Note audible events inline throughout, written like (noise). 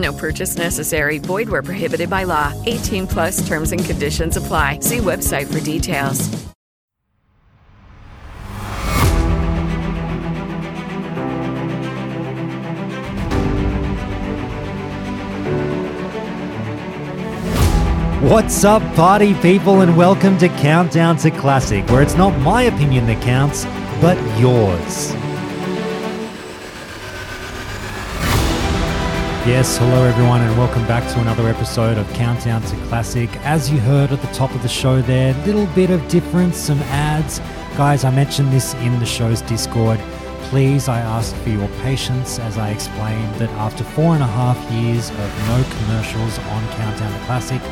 No purchase necessary. Void where prohibited by law. 18 plus terms and conditions apply. See website for details. What's up, party people, and welcome to Countdown to Classic, where it's not my opinion that counts, but yours. Yes, hello everyone, and welcome back to another episode of Countdown to Classic. As you heard at the top of the show there, little bit of difference, some ads. Guys, I mentioned this in the show's Discord. Please, I ask for your patience as I explain that after four and a half years of no commercials on Countdown to Classic,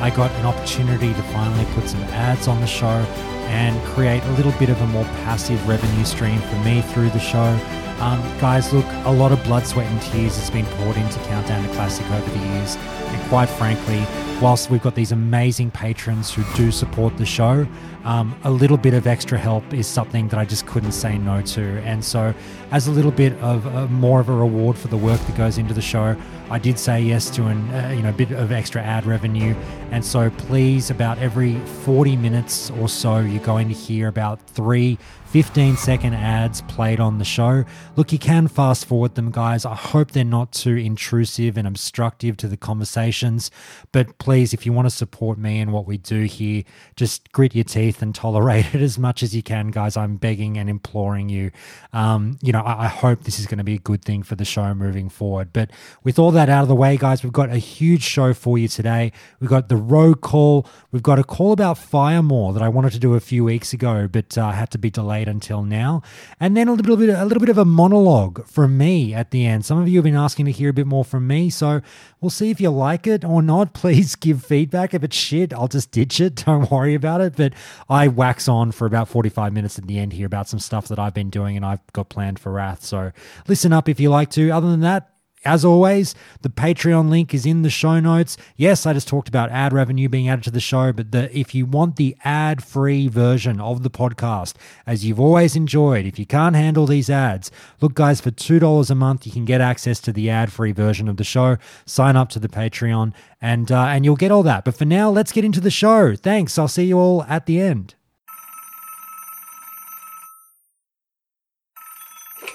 I got an opportunity to finally put some ads on the show and create a little bit of a more passive revenue stream for me through the show. Um, guys, look, a lot of blood, sweat, and tears has been poured into Countdown to Classic over the years. And quite frankly, whilst we've got these amazing patrons who do support the show, um, a little bit of extra help is something that I just couldn't say no to. And so, as a little bit of uh, more of a reward for the work that goes into the show, I did say yes to an uh, you know bit of extra ad revenue. And so, please, about every 40 minutes or so, you're going to hear about three 15 second ads played on the show. Look, you can fast forward them, guys. I hope they're not too intrusive and obstructive to the conversations. But please, if you want to support me and what we do here, just grit your teeth and tolerate it (laughs) as much as you can, guys. I'm begging and imploring you. Um, you know, I, I hope this is going to be a good thing for the show moving forward. But with all that out of the way, guys, we've got a huge show for you today. We've got the road call. We've got a call about Firemore that I wanted to do a few weeks ago, but uh, had to be delayed until now. And then a little bit, a little bit of a monologue from me at the end. Some of you have been asking to hear a bit more from me, so we'll see if you like it or not. (laughs) Please give feedback. If it's shit, I'll just ditch it. (laughs) Don't worry about it. But I wax on for about 45 minutes at the end here about some stuff that I've been doing and I've got planned for Wrath. So listen up if you like to. Other than that, as always, the Patreon link is in the show notes. Yes, I just talked about ad revenue being added to the show, but the, if you want the ad free version of the podcast, as you've always enjoyed, if you can't handle these ads, look, guys, for $2 a month, you can get access to the ad free version of the show. Sign up to the Patreon and, uh, and you'll get all that. But for now, let's get into the show. Thanks. I'll see you all at the end.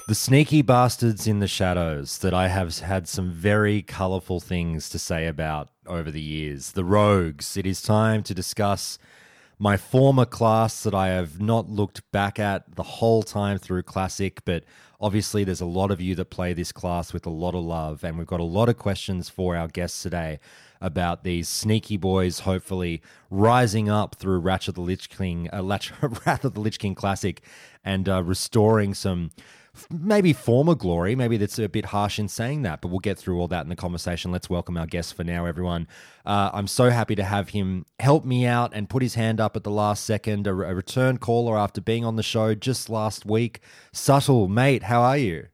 The sneaky bastards in the shadows that I have had some very colourful things to say about over the years. The rogues. It is time to discuss my former class that I have not looked back at the whole time through Classic, but obviously there's a lot of you that play this class with a lot of love, and we've got a lot of questions for our guests today about these sneaky boys hopefully rising up through Ratchet the Lich King, uh, (laughs) Wrath of the Lich King Classic, and uh, restoring some maybe former glory. Maybe that's a bit harsh in saying that, but we'll get through all that in the conversation. Let's welcome our guest for now, everyone. Uh, I'm so happy to have him help me out and put his hand up at the last second, a, a return caller after being on the show just last week. Subtle, mate, how are you?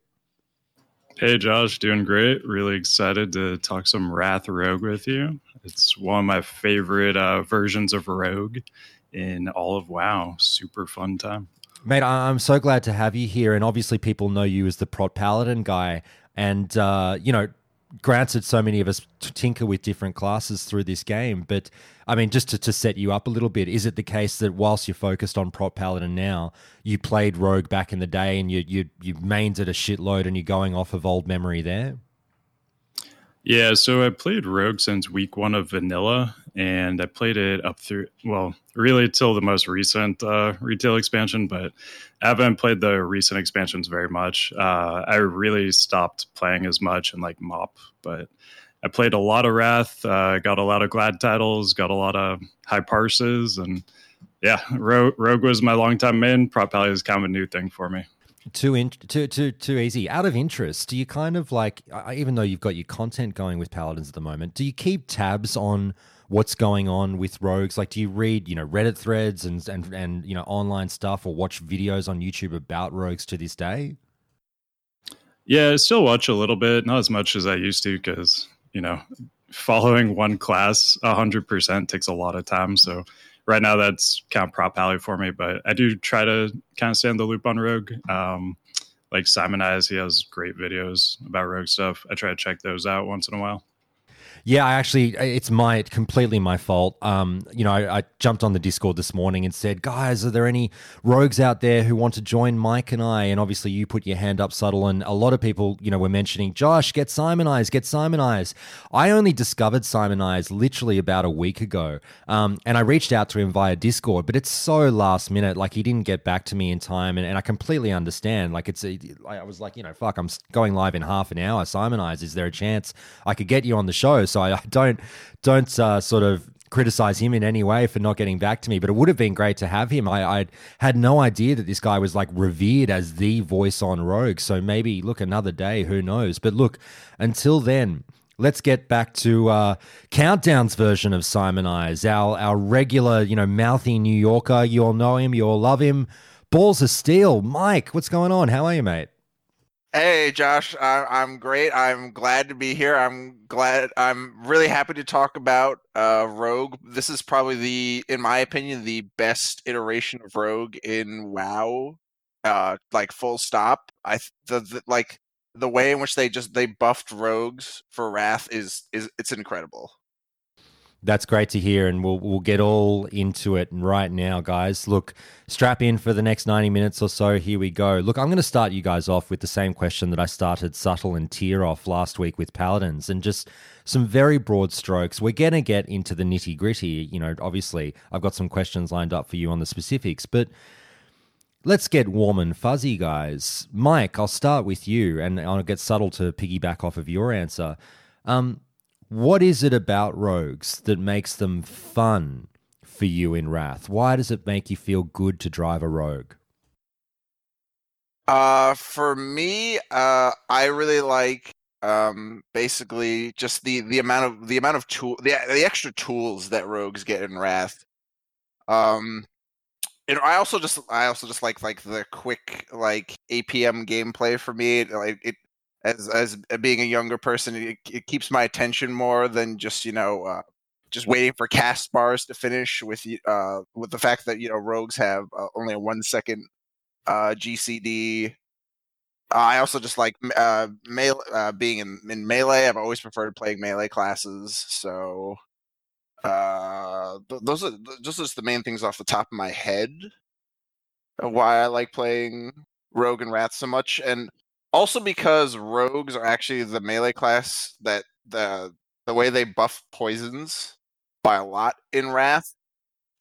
Hey, Josh, doing great. Really excited to talk some Wrath Rogue with you. It's one of my favorite uh, versions of Rogue in all of WoW. Super fun time. Mate, I'm so glad to have you here. And obviously, people know you as the Prot Paladin guy. And, uh, you know, granted, so many of us tinker with different classes through this game. But, I mean, just to, to set you up a little bit, is it the case that whilst you're focused on Prot Paladin now, you played Rogue back in the day and you, you, you mained it a shitload and you're going off of old memory there? Yeah, so I played Rogue since week one of Vanilla, and I played it up through, well, really till the most recent uh, retail expansion, but I haven't played the recent expansions very much. Uh, I really stopped playing as much in like MOP, but I played a lot of Wrath, uh, got a lot of Glad titles, got a lot of high parses, and yeah, Rogue, Rogue was my longtime main. Prot Pally is kind of a new thing for me too in, too too too easy. Out of interest, do you kind of like, even though you've got your content going with Paladins at the moment, do you keep tabs on what's going on with rogues? Like, do you read you know Reddit threads and and and you know online stuff or watch videos on YouTube about rogues to this day? Yeah, I still watch a little bit, not as much as I used to, because you know, following one class hundred percent takes a lot of time. So right now that's kind of Prot Pally for me, but I do try to kind of stay in the loop on Rogue. Um, like Simonize, he has great videos about Rogue stuff. I try to check those out once in a while. Yeah, I actually, it's my completely my fault. Um, you know, I, I, jumped on the Discord this morning and said, guys, are there any rogues out there who want to join Mike and I? And obviously, you put your hand up, subtle, and a lot of people, you know, were mentioning, Josh, get Simonize, get Simonize. I only discovered Simonize literally about a week ago, um, and I reached out to him via Discord, but it's so last minute. Like he didn't get back to me in time, and, and I completely understand. Like it's, a, I was like, you know, fuck, I'm going live in half an hour. Simonize, is there a chance I could get you on the show? So I, don't don't uh, sort of criticize him in any way for not getting back to me, but it would have been great to have him. I, I had no idea that this guy was like revered as the voice on Rogue. So maybe look another day, who knows? But look, until then, let's get back to uh, Countdown's version of Simonize, our our regular, you know, mouthy New Yorker. You all know him, you all love him. Balls of steel, Mike. What's going on? How are you, mate? Hey, Josh. I, am great. I'm glad to be here. I'm glad. I'm really happy to talk about uh, Rogue. This is probably the, in my opinion, the best iteration of Rogue in WoW. Uh, like full stop. I the, the like the way in which they just they buffed rogues for Wrath is is it's incredible. That's great to hear, and we'll we'll get all into it right now, guys. Look, strap in for the next ninety minutes or so. Here we go. Look, I'm going to start you guys off with the same question that I started Subtle and Tear off last week with Paladins, and just some very broad strokes. We're going to get into the nitty gritty. You know, obviously, I've got some questions lined up for you on the specifics, but let's get warm and fuzzy, guys. Mike, I'll start with you, and I'll get Subtle to piggyback off of your answer. Um, what is it about rogues that makes them fun for you in Wrath? Why does it make you feel good to drive a rogue? Uh, for me, uh, I really like um basically just the the amount of the amount of tool the the extra tools that rogues get in Wrath. Um, know, I also just I also just like like the quick like APM gameplay for me. Like it, as as being a younger person, it, it keeps my attention more than just you know uh, just waiting for cast bars to finish. With uh, with the fact that you know rogues have uh, only a one second uh, GCD. I also just like uh, melee, uh, being in, in melee. I've always preferred playing melee classes, so uh, th- those are those are just the main things off the top of my head. Why I like playing Rogue and Wrath so much, and also because rogues are actually the melee class that the the way they buff poisons by a lot in Wrath,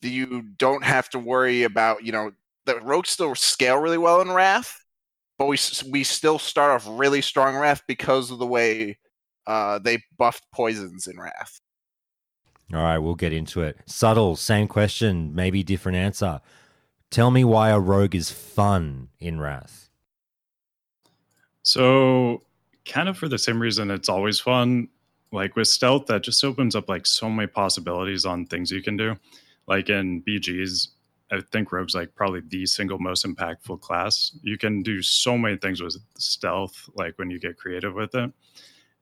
you don't have to worry about you know the rogues still scale really well in Wrath, but we we still start off really strong Wrath because of the way uh, they buffed poisons in Wrath. All right, we'll get into it. Subtle, same question, maybe different answer. Tell me why a rogue is fun in Wrath. So, kind of for the same reason it's always fun. Like with stealth, that just opens up like so many possibilities on things you can do. Like in BGs, I think Rogue's like probably the single most impactful class. You can do so many things with stealth, like when you get creative with it.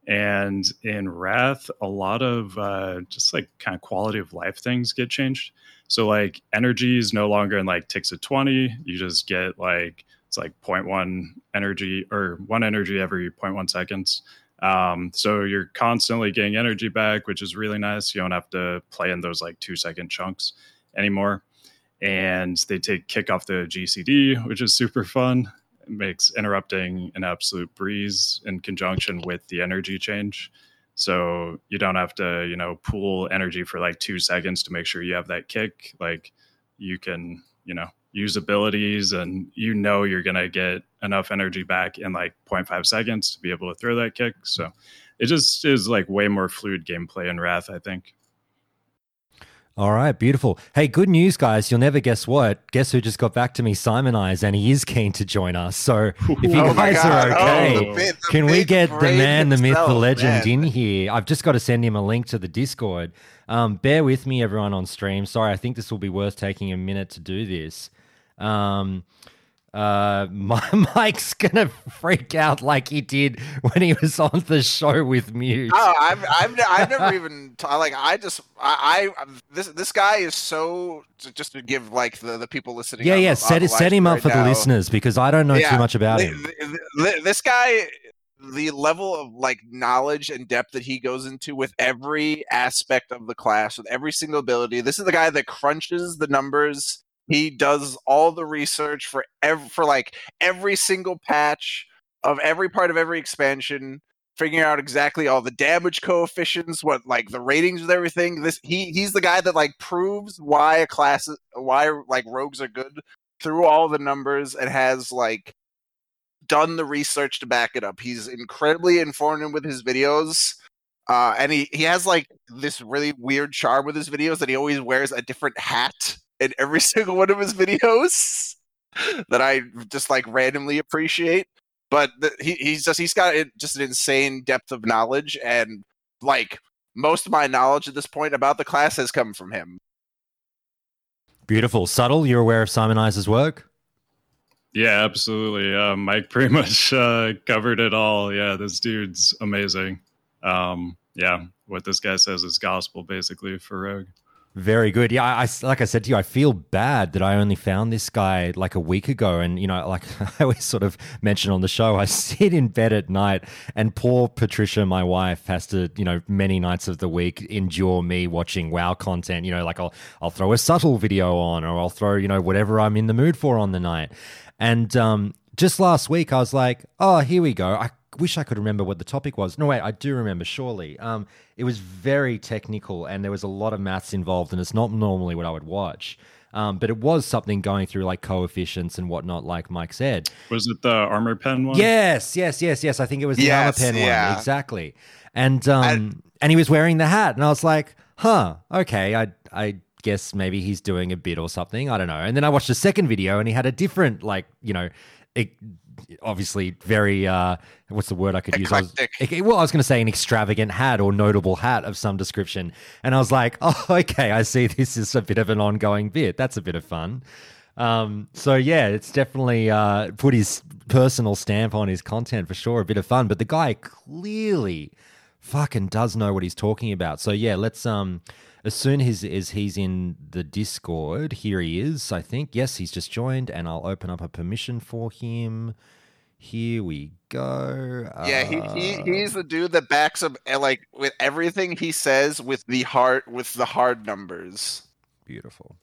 And in Wrath, a lot of uh, just like kind of quality of life things get changed. So like energy is no longer in like ticks of 20. You just get like it's like 0.1 energy or one energy every 0.1 seconds. Um, so you're constantly getting energy back, which is really nice. You don't have to play in those like two second chunks anymore. And they take kick off the GCD, which is super fun. It makes interrupting an absolute breeze in conjunction with the energy change. So you don't have to, you know, pool energy for like two seconds to make sure you have that kick. Like you can, you know, use abilities and you know you're going to get enough energy back in like 0.5 seconds to be able to throw that kick. So it just is like way more fluid gameplay in Wrath, I think. All right, beautiful. Hey, good news, guys. You'll never guess what. Guess who just got back to me, Simonize, and he is keen to join us. So if you (laughs) Oh guys God. are Oh, okay, the bit- the can we get the brain man, the myth, the legend man. in here? I've just got to send him a link to the Discord. Um, bear with me, everyone on stream. Sorry, I think this will be worth taking a minute to do this. Um, uh, (laughs) my Mike's gonna freak out like he did when he was on the show with Mute. Oh, I've, I've, I've never (laughs) even t- like. I just, I, I, this, this guy is so. Just to give like the, the people listening. yeah, on yeah. on Set it, set him up right for the listeners because I don't know too much about the- him. the- this guy, the level of like knowledge and depth that he goes into with every aspect of the class, with every single ability. This is the guy that crunches the numbers. He does all the research for ev- for like every single patch of every part of every expansion, figuring out exactly all the damage coefficients, what like the ratings with everything. This he he's the guy that like proves why a class why like rogues are good through all the numbers and has like done the research to back it up. He's incredibly informed with his videos. Uh, and he, he has like this really weird charm with his videos that he always wears a different hat in every (laughs) single one of his videos that I just like randomly appreciate. But the, he, he's just he's got just an insane depth of knowledge and like most of my knowledge at this point about the class has come from him. Beautiful. Subtle, you're aware of Simonize' work? Yeah, absolutely. Uh, (laughs) Mike pretty much uh, covered it all. Yeah, this dude's amazing. Um, yeah, what this guy says is gospel basically for Rogue. Very good. Yeah, I, like I said to you, I feel bad that I only found this guy like a week ago. And, you know, like (laughs) I always sort of mention on the show, I (laughs) sit in bed at night and poor Patricia, my wife, has to, you know, many nights of the week endure me watching WoW content. You know, like I'll, I'll throw a subtle video on or I'll throw, you know, whatever I'm in the mood for on the night. And um, just last week, I was like, oh, here we go. I wish I could remember what the topic was. No, wait, I do remember, surely. Um, it was very technical and there was a lot of maths involved, and it's not normally what I would watch. Um, but it was something going through like coefficients and whatnot, like Mike said. Was it the armor pen one? Yes, yes, yes, yes. I think it was the Yes, armor pen yeah. one. Exactly. And um and he was wearing the hat and I was like, huh, okay, I I guess maybe he's doing a bit or something. I don't know. And then I watched a second video and he had a different, like, you know, it, obviously very uh what's the word I could use? I was- well, I was going to say an extravagant hat or notable hat of some description. And I was like, (laughs) oh, okay, I see this is a bit of an ongoing bit. That's a bit of fun. Um, so yeah, it's definitely uh, put his personal stamp on his content for sure. A bit of fun, but the guy clearly fucking does know what he's talking about. So yeah, let's um, as soon as as he's in the Discord, here he is. I think yes, he's just joined, and I'll open up a permission for him. Here we go. Yeah, he, he Uh, he's the dude that backs up uh, like with everything he says with the hard with the hard numbers. beautiful.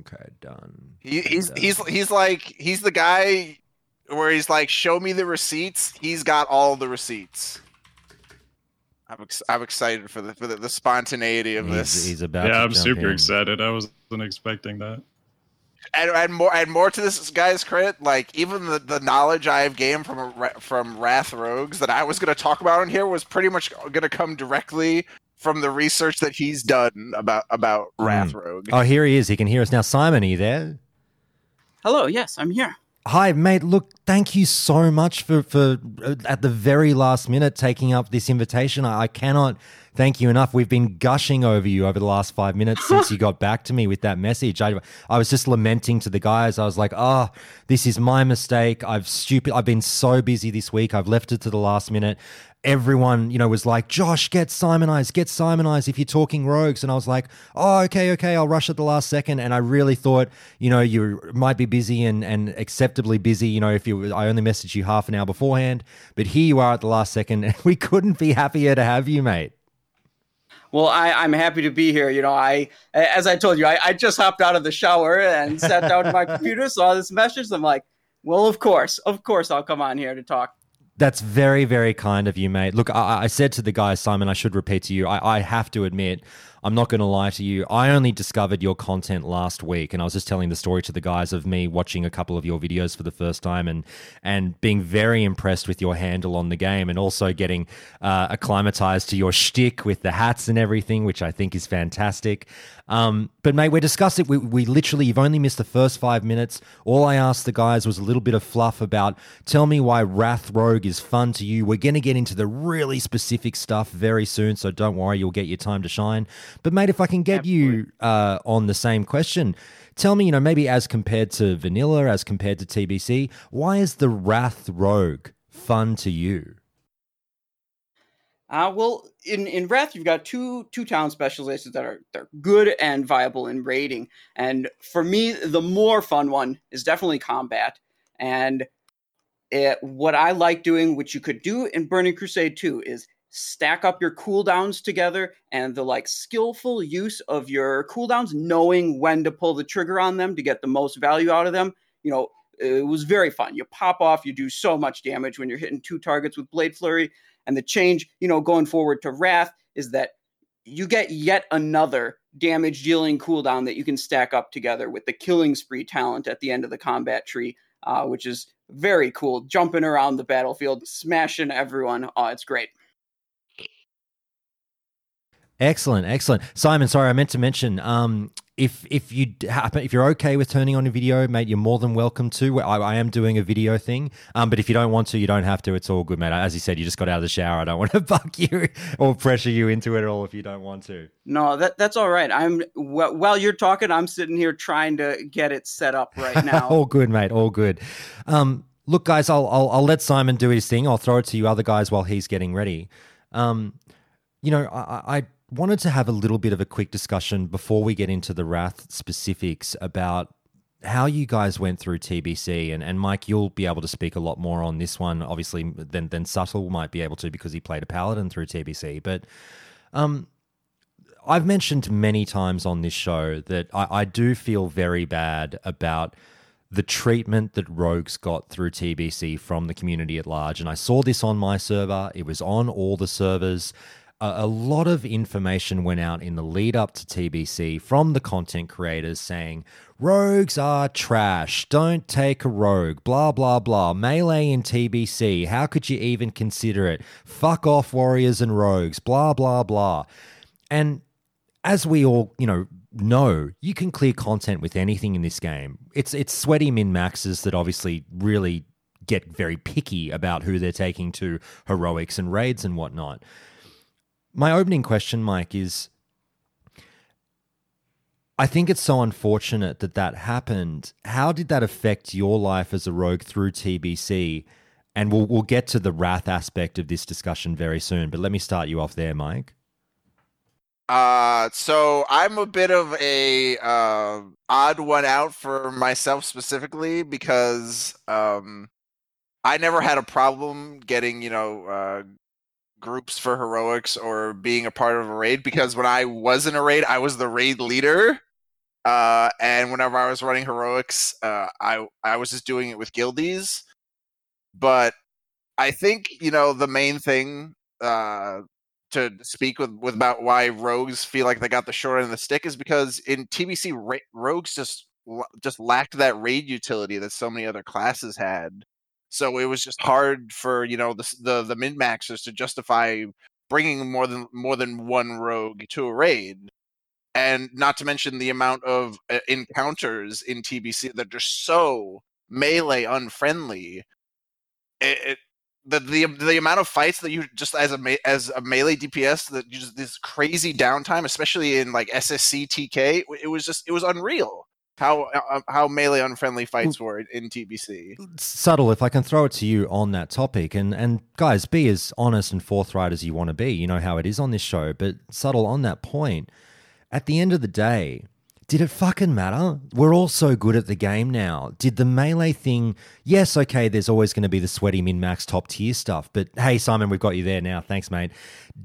Okay, done. He, he's Done. he's he's like he's the guy where he's like, show me the receipts. He's got all the receipts. I'm ex- I'm excited for the for the, the spontaneity of He's, this. he's about. Yeah, to I'm jump super in. excited. I wasn't expecting that. and, and more and more to this guy's credit, like even the, the knowledge I have gained from a, from Wrath Rogues that I was going to talk about on here was pretty much going to come directly from the research that he's done about about Wrath hmm. Rogue. Oh, here he is. He can hear us now. Simon, are you there? Hello, yes, I'm here. Hi, mate. Look, thank you so much for for uh, at the very last minute taking up this invitation. I, I cannot thank you enough. We've been gushing over you over the last five minutes since you got back to me with that message. I I was just lamenting to the guys. I was like, "Oh, this is my mistake. I've stupid. I've been so busy this week. I've left it to the last minute." Everyone, you know, was like, "Josh, get Simonized, get Simonized if you're talking rogues." And I was like, "Oh, okay, okay, I'll rush at the last second. And I really thought, you know, you might be busy and and acceptably busy. You know, if you, I only messaged you half an hour beforehand, but here you are at the last second, and (laughs) we couldn't be happier to have you, mate. Well, I, I'm happy to be here. You know, I, as I told you, I, I just hopped out of the shower and sat down to my computer, saw this message. I'm like, well, of course, of course, I'll come on here to talk. That's very, very kind of you, mate. Look, I, I said to the guy, Simon, I should repeat to you, I, I have to admit, I'm not going to lie to you. I only discovered your content last week, and I was just telling the story to the guys of me watching a couple of your videos for the first time, and and being very impressed with your handle on the game, and also getting uh, acclimatized to your shtick with the hats and everything, which I think is fantastic. Um, but mate, we're discussing. We, we literally, you've only missed the first five minutes. All I asked the guys was a little bit of fluff about. Tell me why Wrath Rogue is fun to you. We're going to get into the really specific stuff very soon, so don't worry, you'll get your time to shine. But mate, if I can get Absolutely. you uh, on the same question, tell me, you know, maybe as compared to vanilla, as compared to TBC, why is the Wrath Rogue fun to you? Uh, well, in, in Wrath, you've got two two town specializations that are they're good and viable in raiding. And for me, the more fun one is definitely combat. And it, what I like doing, which you could do in Burning Crusade 2, is stack up your cooldowns together and the like skillful use of your cooldowns, knowing when to pull the trigger on them to get the most value out of them. You know, it was very fun. You pop off, you do so much damage when you're hitting two targets with Blade Flurry. And the change, you know, going forward to Wrath is that you get yet another damage dealing cooldown that you can stack up together with the Killing Spree talent at the end of the combat tree, uh, which is very cool. Jumping around the battlefield, smashing everyone. Oh, it's great. Excellent, excellent. Simon, sorry, I meant to mention. Um, if if you happen if you're okay with turning on a video, mate, you're more than welcome to. I, I, am doing a video thing, um, but if you don't want to, you don't have to. It's all good, mate. As you said, you just got out of the shower. I don't (laughs) want to bug you or pressure you into it at all if you don't want to. No, that that's all right. I'm while you're talking, I'm sitting here trying to get it set up right (laughs) now. all good, mate. All good. Um, look, guys, I'll, I'll I'll let Simon do his thing. I'll throw it to you other guys while he's getting ready. Um, you know, I, I wanted to have a little bit of a quick discussion before we get into the Wrath specifics about how you guys went through TBC. And, and Mike, you'll be able to speak a lot more on this one, obviously, than, than Subtle might be able to because he played a Paladin through TBC. But um, I've mentioned many times on this show that I, I do feel very bad about the treatment that rogues got through TBC from the community at large. And I saw this on my server, it was on all the servers a, lot of information went out in the lead up to TBC from the content creators saying, Rogues are trash. Don't take a rogue. Blah, blah, blah. Melee in TBC. How could you even consider it? Fuck off, warriors and rogues. Blah, blah, blah. And as we all, you know, know, you can clear content with anything in this game. It's it's sweaty min maxes that obviously really get very picky about who they're taking to heroics and raids and whatnot my opening question, Mike, is I think it's so unfortunate that that happened. How did that affect your life as a rogue through TBC? And we'll we'll get to the wrath aspect of this discussion very soon. But let me start you off there, Mike. Uh, so I'm a bit of a uh, odd one out for myself specifically because um, I never had a problem getting you know uh, groups for heroics or being a part of a raid because when I was in a raid, I was the raid leader. Uh, and whenever I was running heroics, uh, I I was just doing it with guildies. But I think you know the main thing uh, to speak with, with about why rogues feel like they got the short end of the stick is because in TBC ra- rogues just just lacked that raid utility that so many other classes had. So it was just hard for you know the the, the min maxers to justify bringing more than more than one rogue to a raid, and not to mention the amount of uh, encounters in TBC that are so melee unfriendly. It, it, the, the the amount of fights that you just as a as a melee DPS that just this crazy downtime, especially in like SSC TK, it was just it was unreal how uh, how melee unfriendly fights were in TBC. Subtle, if I can throw it to you on that topic, and and guys, be as honest and forthright as you want to be. You know how it is on this show, but subtle on that point. At the end of the day, did it fucking matter? We're all so good at the game now. Did the melee thing, yes, okay, there's always going to be the sweaty min max top tier stuff, but hey, Simon, we've got you there now. Thanks, mate.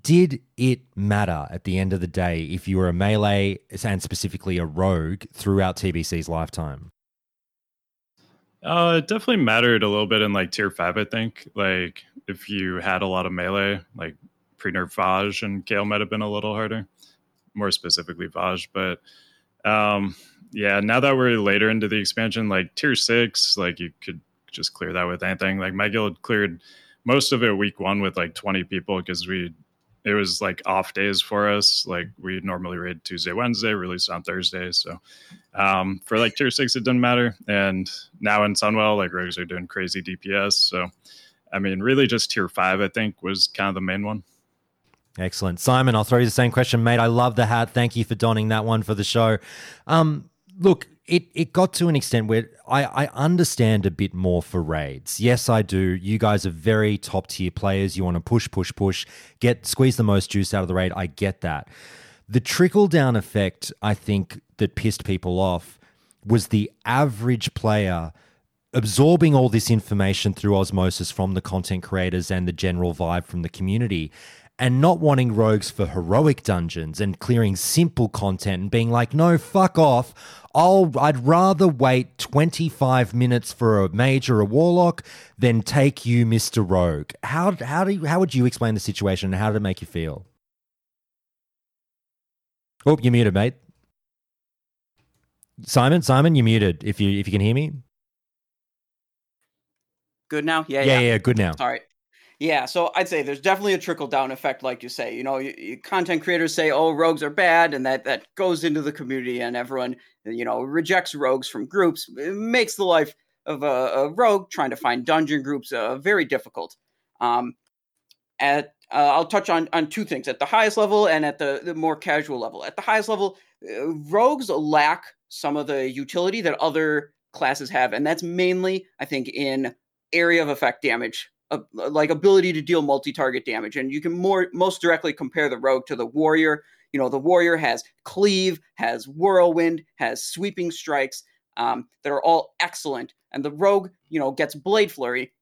Did it matter at the end of the day if you were a melee and specifically a rogue throughout TBC's lifetime? Uh, it definitely mattered a little bit in like tier five. I think like if you had a lot of melee, like pre-nerf Vashj and Kael might have been a little harder, more specifically Vashj. But um, yeah, now that we're later into the expansion, like tier six, like you could just clear that with anything. Like my guild cleared most of it week one with like 20 people because we it was like off days for us. Like we normally raid Tuesday, Wednesday, release on Thursday. So um, for like tier six, it didn't matter. And now in Sunwell, like rogues are doing crazy DPS. So I mean, really just tier five, I think, was kind of the main one. Excellent. Simon, I'll throw you the same question, mate. I love the hat. Thank you for donning that one for the show. Um, look, it, it got to an extent where I, I understand a bit more for raids. Yes, I do. You guys are very top tier players. You want to push, push, push, get squeeze the most juice out of the raid. I get that. The trickle down effect, I think, that pissed people off was the average player absorbing all this information through osmosis from the content creators and the general vibe from the community and not wanting rogues for heroic dungeons and clearing simple content and being like, no, fuck off. I'll I'd rather wait 25 minutes for a mage or a warlock than take you, Mr. Rogue. How how do you, how would you explain the situation and how did it make you feel? Oh, you're muted, mate. Simon, Simon, you're muted. If you if you can hear me. Good now? Yeah, Yeah, yeah. yeah, good now. Right. Yeah, so I'd say there's definitely a trickle down effect, like you say. You know, you, you, content creators say, "Oh, rogues are bad," and that that goes into the community, and everyone, you know, rejects rogues from groups. It makes the life of a, a rogue trying to find dungeon groups uh, very difficult. Um, at uh, I'll touch on on two things at the highest level and at the, the more casual level. At the highest level, uh, rogues lack some of the utility that other classes have, and that's mainly, I think, in area of effect damage uh, like ability to deal multi-target damage. And you can more most directly compare the rogue to the warrior. You know the warrior has cleave has whirlwind has sweeping strikes um, that are all excellent. And the rogue you know gets blade flurry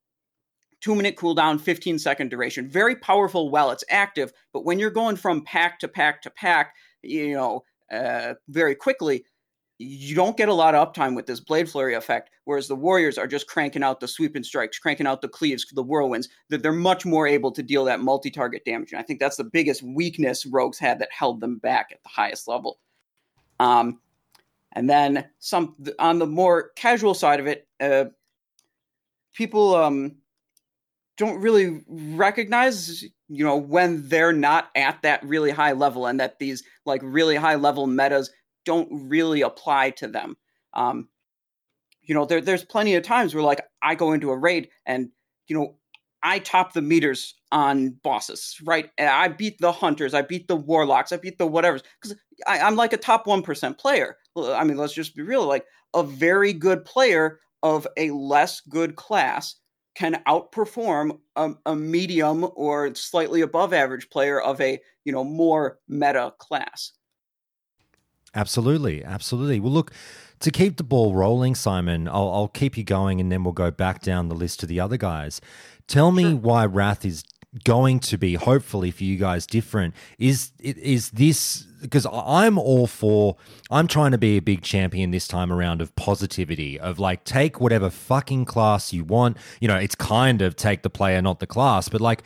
two minute cooldown 15 second duration. Very powerful while it's active but when you're going from pack to pack to pack you know uh, very quickly you don't get a lot of uptime with this blade flurry effect, whereas the warriors are just cranking out the sweeping strikes, cranking out the cleaves, the whirlwinds. That they're much more able to deal that multi-target damage, and I think that's the biggest weakness rogues had that held them back at the highest level. Um, and then some on the more casual side of it, uh, people um don't really recognize you know when they're not at that really high level and that these like really high level metas don't really apply to them. Um, you know, there, there's plenty of times where like I go into a raid and you know I top the meters on bosses, right? And I beat the hunters, I beat the warlocks, I beat the whatevers because I'm like a top one percent player. I mean, let's just be real. Like a very good player of a less good class can outperform a, a medium or slightly above average player of a you know more meta class. Absolutely, absolutely. Well, look, to keep the ball rolling, Simon, I'll, I'll keep you going, and then we'll go back down the list to the other guys. Tell me why Wrath is going to be, hopefully for you guys, different. Is is this because I'm all for? I'm trying to be a big champion this time around of positivity, of like take whatever fucking class you want. You know, it's kind of take the player, not the class, but like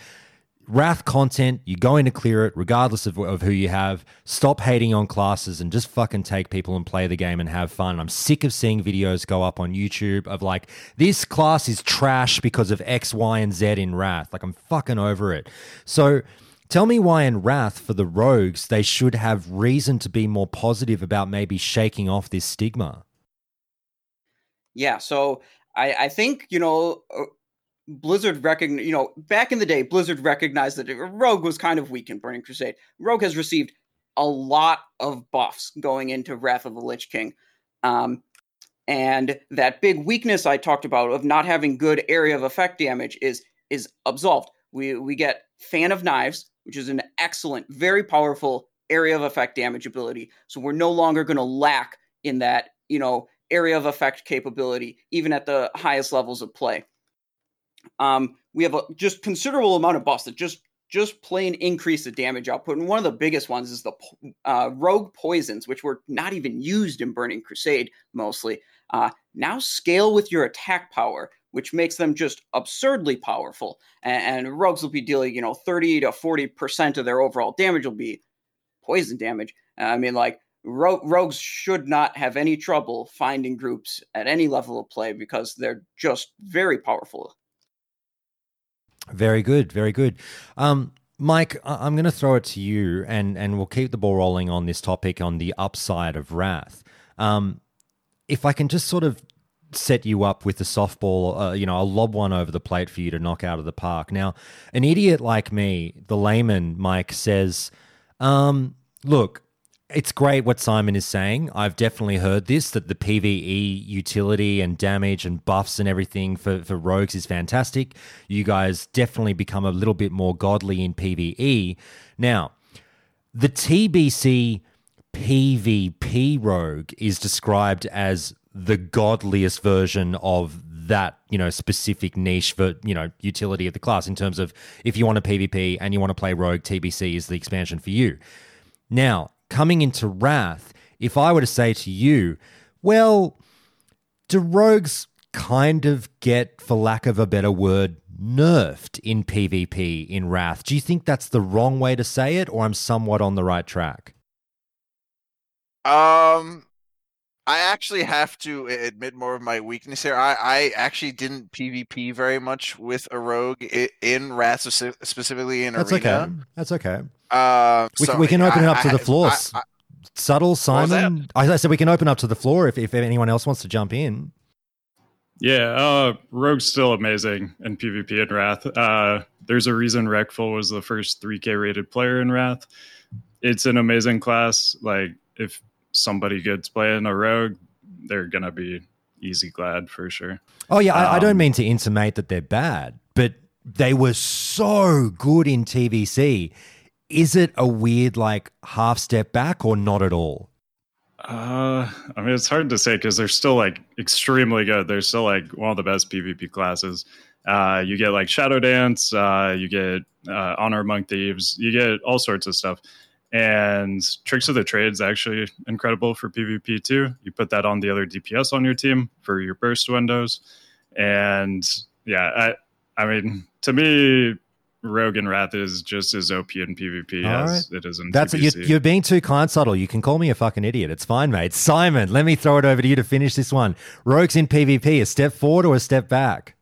Wrath content, you're going to clear it regardless of, of who you have. Stop hating on classes and just fucking take people and play the game and have fun. I'm sick of seeing videos go up on YouTube of like, this class is trash because of X, Y, and Z in Wrath. Like, I'm fucking over it. So, tell me why in Wrath for the rogues, they should have reason to be more positive about maybe shaking off this stigma. Yeah, so I, I think, you know, uh, Blizzard recognized, you know, back in the day, Blizzard recognized that Rogue was kind of weak in Burning Crusade. Rogue has received a lot of buffs going into Wrath of the Lich King. Um, and that big weakness I talked about of not having good area of effect damage is is absolved. We we get Fan of Knives, which is an excellent, very powerful area of effect damage ability. So we're no longer going to lack in that, you know, area of effect capability, even at the highest levels of play. Um, we have a just considerable amount of buffs that just just plain increase the damage output. And one of the biggest ones is the uh, rogue poisons, which were not even used in Burning Crusade mostly. uh, now scale with your attack power, which makes them just absurdly powerful. And, and rogues will be dealing, you know, 30 to 40% of their overall damage will be poison damage. I mean, like, ro- rogues should not have any trouble finding groups at any level of play because they're just very powerful. Very good, very good. Um, Mike, I'm going to throw it to you, and and we'll keep the ball rolling on this topic on the upside of wrath. Um, if I can just sort of set you up with a softball, uh, you know, I'll lob one over the plate for you to knock out of the park. Now, an idiot like me, the layman, Mike says, um, "Look, it's great what Simon is saying. I've definitely heard this that the PVE utility and damage and buffs and everything for, for rogues is fantastic. You guys definitely become a little bit more godly in PVE. Now, the TBC PvP rogue is described as the godliest version of that you know specific niche for you know utility of the class in terms of if you want a PvP and you want to play rogue TBC is the expansion for you. Now, coming into Wrath, if I were to say to you, well, do rogues kind of get, for lack of a better word, nerfed in PvP in Wrath? Do you think that's the wrong way to say it, or I'm somewhat on the right track? Um, I actually have to admit more of my weakness here. I, I actually didn't PvP very much with a rogue in Wrath, specifically in That's Arena. okay. That's okay. Uh, We, so we can open I- it up to I- the floor. I- I- Subtle. Simon. I, I said we can open up to the floor if, if anyone else wants to jump in. Yeah, uh, Rogue's still amazing in PvP and Wrath. Uh, there's a reason Reckful was the first 3K rated player in Wrath. It's an amazing class. Like, if somebody gets playing a Rogue, they're going to be easy glad for sure. Oh yeah, I, I don't Um, mean to intimate that they're bad, but they were so good in TBC. Is it a weird like half step back or not at all? Uh, I mean, it's hard to say because they're still like extremely good. They're still like one of the best PvP classes. Uh, you get like Shadow Dance, uh, you get uh, Honor Among Thieves, you get all sorts of stuff. And Tricks of the Trade is actually incredible for PvP too. You put that on the other DPS on your team for your burst windows. And yeah, I, I mean, to me, Rogue and Wrath is just as OP in PvP All as it is in That's TBC. you're, you're being too kind, subtle. You can call me a fucking idiot. It's fine, mate. Simon, let me throw it over to you to finish this one. Rogues in PvP, a step forward or a step back?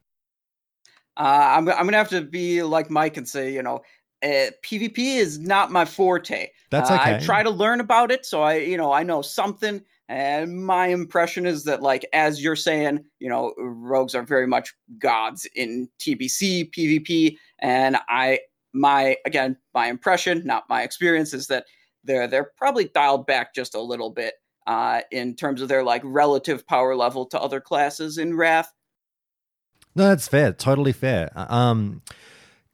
Uh, I'm, I'm gonna have to be like Mike and say, you know, uh, PvP is not my forte. That's Uh, okay. I try to learn about it, so I, you know, I know something. And my impression is that, like as you're saying, you know, rogues are very much gods in TBC, PvP, and I, my again, my impression, not my experience, is that they're they're probably dialed back just a little bit uh, in terms of their like relative power level to other classes in Wrath. No, that's fair. Totally fair. Um,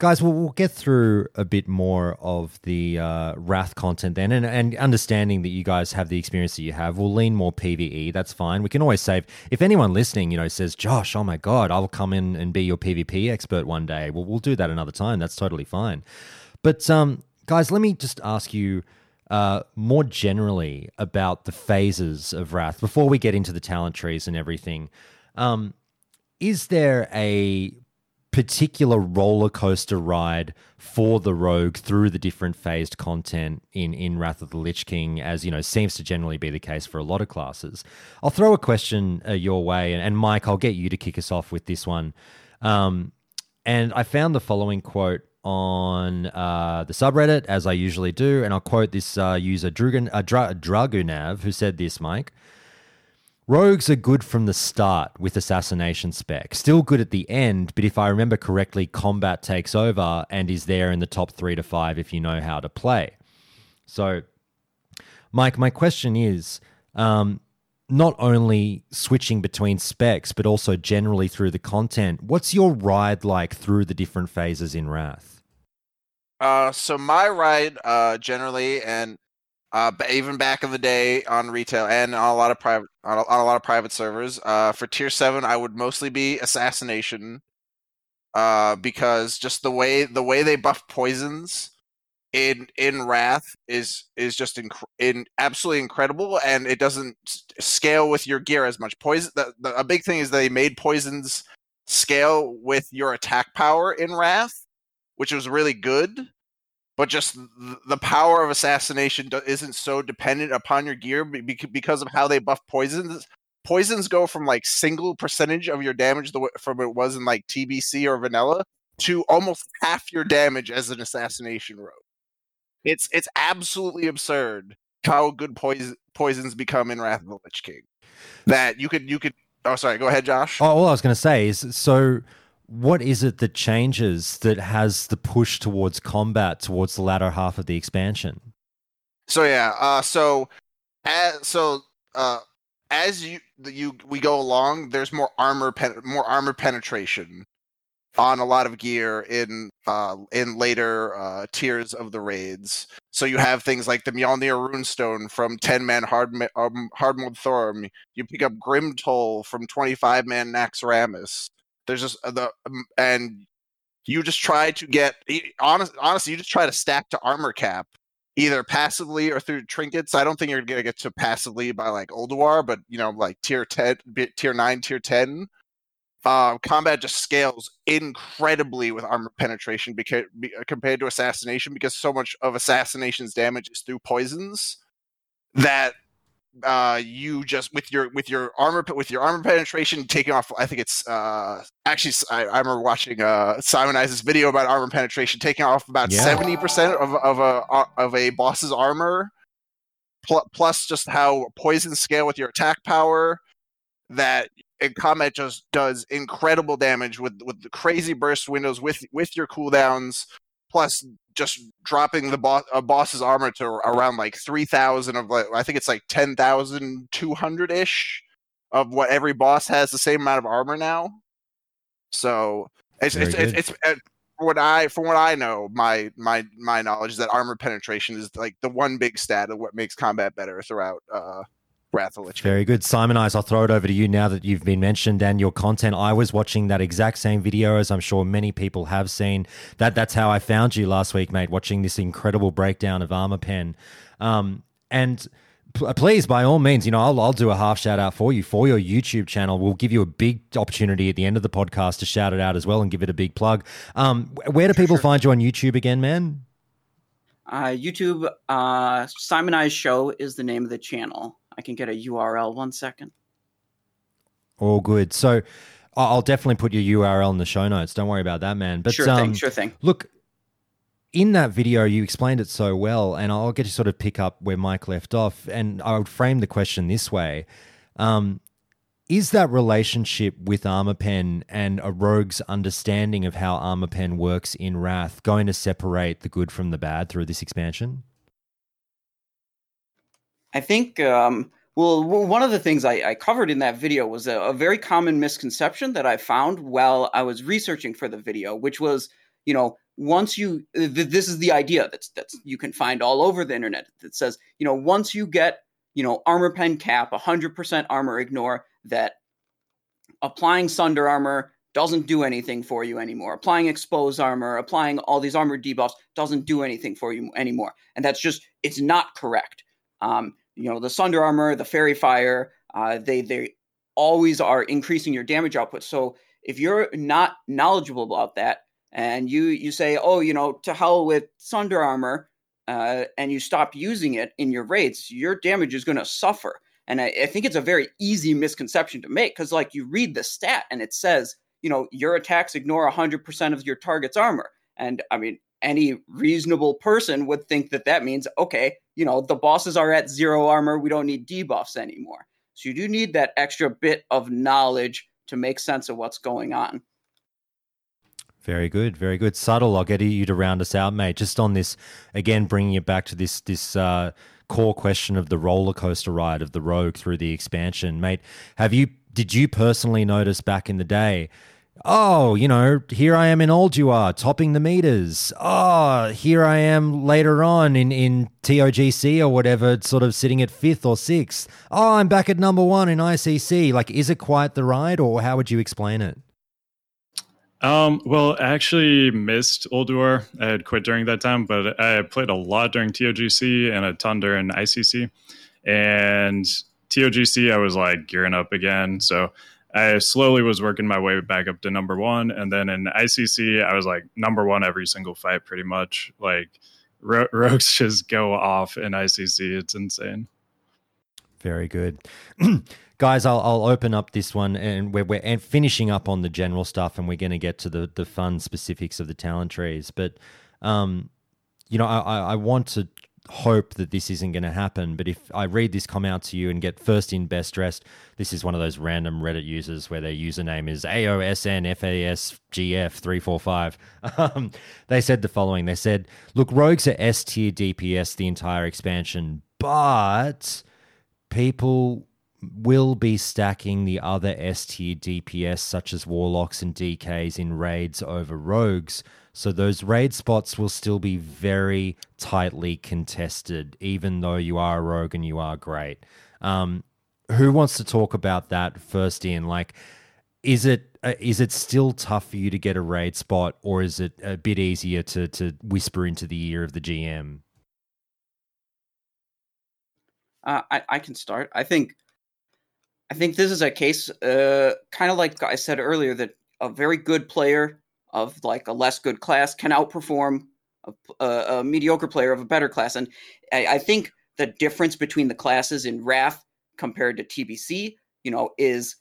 guys, we'll, we'll get through a bit more of the uh, Wrath content then, and, and understanding that you guys have the experience that you have, we'll lean more PVE. That's fine. We can always save. If anyone listening, you know, says, "Josh, oh my god, I'll come in and be your PvP expert one day," well, we'll do that another time. That's totally fine. But um, guys, let me just ask you. Uh, more generally about the phases of Wrath before we get into the talent trees and everything. Um, is there a particular roller coaster ride for the rogue through the different phased content in in Wrath of the Lich King as you know seems to generally be the case for a lot of classes. I'll throw a question uh, your way and, and Mike I'll get you to kick us off with this one. Um, and I found the following quote on uh, the subreddit as I usually do and I'll quote this uh, user Drugan, uh, Dra- Dragunav who said this Mike Rogues are good from the start with assassination spec. Still good at the end, but if I remember correctly, combat takes over and is there in the top three to five if you know how to play. So, Mike, my question is um, not only switching between specs, but also generally through the content. What's your ride like through the different phases in Wrath? Uh, so my ride, uh, generally, and uh, even back in the day on retail and on a lot of private on a, on a lot of private servers, uh, for tier seven, I would mostly be assassination, uh, because just the way the way they buff poisons, in in Wrath is is just inc- in absolutely incredible, and it doesn't scale with your gear as much. Poison. The, the, a big thing is they made poisons scale with your attack power in Wrath, which was really good. But just the power of assassination isn't so dependent upon your gear because of how they buff poisons. Poisons go from like single percentage of your damage the, w- from it was in like TBC or vanilla to almost half your damage as an assassination rogue. It's it's absolutely absurd how good poison, poisons become in Wrath of the Lich King. That you could you could. Oh, sorry. Go ahead, Josh. Oh, all I was going to say is so. What is it that changes that has the push towards combat towards the latter half of the expansion? So yeah, uh, so as so uh, as you you we go along, there's more armor pen, more armor penetration on a lot of gear in uh, in later uh, tiers of the raids. So you have things like the Mjolnir Runestone from 10 man hard um, hard mode Thorim. You pick up Grim Toll from 25 man Naxxramas. There's just uh, the um, and you just try to get honest honestly you just try to stack to armor cap either passively or through trinkets. I don't think you're gonna get to passively by like Ulduar, but you know like tier 10 tier 9 tier 10 uh, combat just scales incredibly with armor penetration because, be, compared to assassination because so much of assassination's damage is through poisons that uh, you just with your with your armor with your armor penetration taking off I think it's uh, actually I, I remember watching uh, Simonize's video about armor penetration taking off about Yeah. seventy percent of of a of a boss's armor pl- plus just how poison scale with your attack power that in combat just does incredible damage with with the crazy burst windows with with your cooldowns plus just dropping the boss a boss's armor to around like 3000 of like I think it's like 10,200 ish of what every boss has the same amount of armor now so it's Very it's, it's, good. it's uh, what I from what I know my my my knowledge is that armor penetration is like the one big stat of what makes combat better throughout uh Wrath of Lich King. Very good. Simonize, I'll throw it over to you now that you've been mentioned and your content. I was watching that exact same video as I'm sure many people have seen. That that's how I found you last week, mate, watching this incredible breakdown of Armor Pen. Um, and please, by all means, you know, I'll, I'll do a half shout out for you for your YouTube channel. We'll give you a big opportunity at the end of the podcast to shout it out as well and give it a big plug. Um, where do people find you on YouTube again, man? Uh, YouTube, uh, Simonize Show is the name of the channel. I can get a URL one second. All good. So I'll definitely put your URL in the show notes. Don't worry about that, man. But sure um, thing, sure thing. Look, in that video, you explained it so well, and I'll get to sort of pick up where Mike left off. And I would frame the question this way um, Is that relationship with Armor Pen and a rogue's understanding of how Armor Pen works in Wrath going to separate the good from the bad through this expansion? I think, um, well, one of the things I, I covered in that video was a, a very common misconception that I found while I was researching for the video, which was, you know, once you, th- this is the idea that's, that's you can find all over the internet that says, you know, once you get, you know, armor pen cap, 100% armor ignore, that applying Sunder armor doesn't do anything for you anymore. Applying exposed armor, applying all these armor debuffs doesn't do anything for you anymore. And that's just, it's not correct. Um, you know, the Sunder armor, the Faerie Fire, uh, they they always are increasing your damage output. So if you're not knowledgeable about that, and you you say, oh, you know, to hell with Sunder armor, uh, and you stop using it in your raids, your damage is going to suffer. And I, I think it's a very easy misconception to make because, like, you read the stat and it says, you know, your attacks ignore 100% of your target's armor. And I mean, any reasonable person would think that that means, okay, you know, the bosses are at zero armor. We don't need debuffs anymore. So you do need that extra bit of knowledge to make sense of what's going on. Very good, very good. Subtle. I'll get you to round us out, mate. Just on this again, bringing it back to this this uh, core question of the roller coaster ride of the rogue through the expansion, mate. Have you? Did you personally notice back in the day? Oh, you know, here I am in Ulduar, topping the meters. Oh, here I am later on in, in TOGC or whatever, sort of sitting at fifth or sixth. Oh, I'm back at number one in ICC. Like, is it quite the ride, or how would you explain it? Um, well, I actually missed Ulduar. I had quit during that time, but I played a lot during TOGC and a ton during ICC. And TOGC, I was like gearing up again. So I slowly was working my way back up to number one. And then in ICC, I was like number one every single fight, pretty much. Like ro- (laughs) rogues just go off in ICC. It's insane. Very good. (clears throat) Guys, I'll, I'll open up this one and we're, we're finishing up on the general stuff and we're going to get to the, the fun specifics of the talent trees. But, um, you know, I, I want to hope that this isn't going to happen. But if I read this come out to you and get first in best dressed, this is one of those random Reddit users where their username is AOSNFASGF345. Um, they said the following They said, Look, Rogues are S tier DPS the entire expansion, but people will be stacking the other S tier DPS, such as Warlocks and DKs, in raids over Rogues. So those raid spots will still be very tightly contested, even though you are a rogue and you are great. Um, who wants to talk about that first? In like, is it uh, is it still tough for you to get a raid spot, or is it a bit easier to to whisper into the ear of the GM? Uh, I I can start. I think I think this is a case, uh, kind of like I said earlier, that a very good player of like a less good class can outperform a, a, a mediocre player of a better class. And I, I, think the difference between the classes in Wrath compared to TBC, you know, is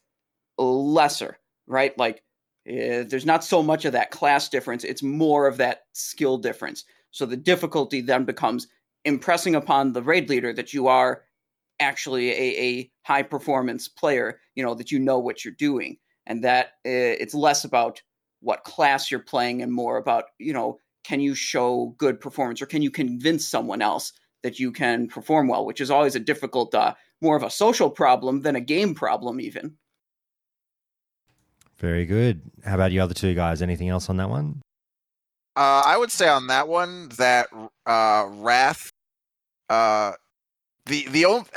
lesser, right? Like uh, there's not so much of that class difference; it's more of that skill difference. So the difficulty then becomes impressing upon the raid leader that you are actually a, a high performance player, you know, that you know what you're doing. And that uh, it's less about what class you're playing and more about, you know, can you show good performance or can you convince someone else that you can perform well, which is always a difficult, uh, more of a social problem than a game problem, even. Very good. How about you other two guys? Anything else on that one? Uh, I would say on that one that uh, Wrath uh, the the only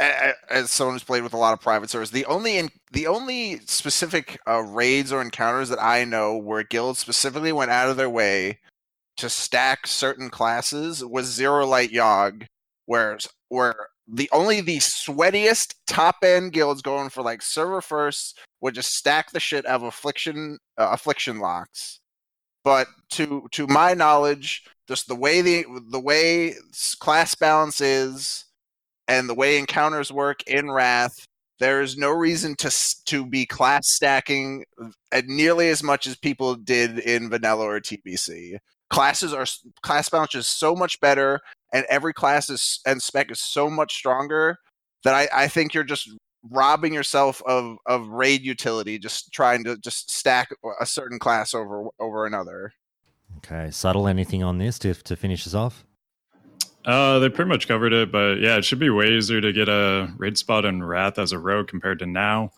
as someone who's played with a lot of private servers, the only in, the only specific uh, raids or encounters that I know where guilds specifically went out of their way to stack certain classes was Zero Light Yogg, where where the only the sweatiest top end guilds going for like server first would just stack the shit out of affliction uh, affliction locks. But to to my knowledge, just the way the the way class balance is and the way encounters work in Wrath, there is no reason to to be class stacking nearly as much as people did in vanilla or TBC. Classes are class balance is so much better, and every class is and spec is so much stronger that I, I think you're just robbing yourself of of raid utility, just trying to just stack a certain class over over another. Okay, subtle. Anything on this to to finish us off? Uh, they pretty much covered it, but yeah, it should be way easier to get a raid spot in Wrath as a rogue compared to now.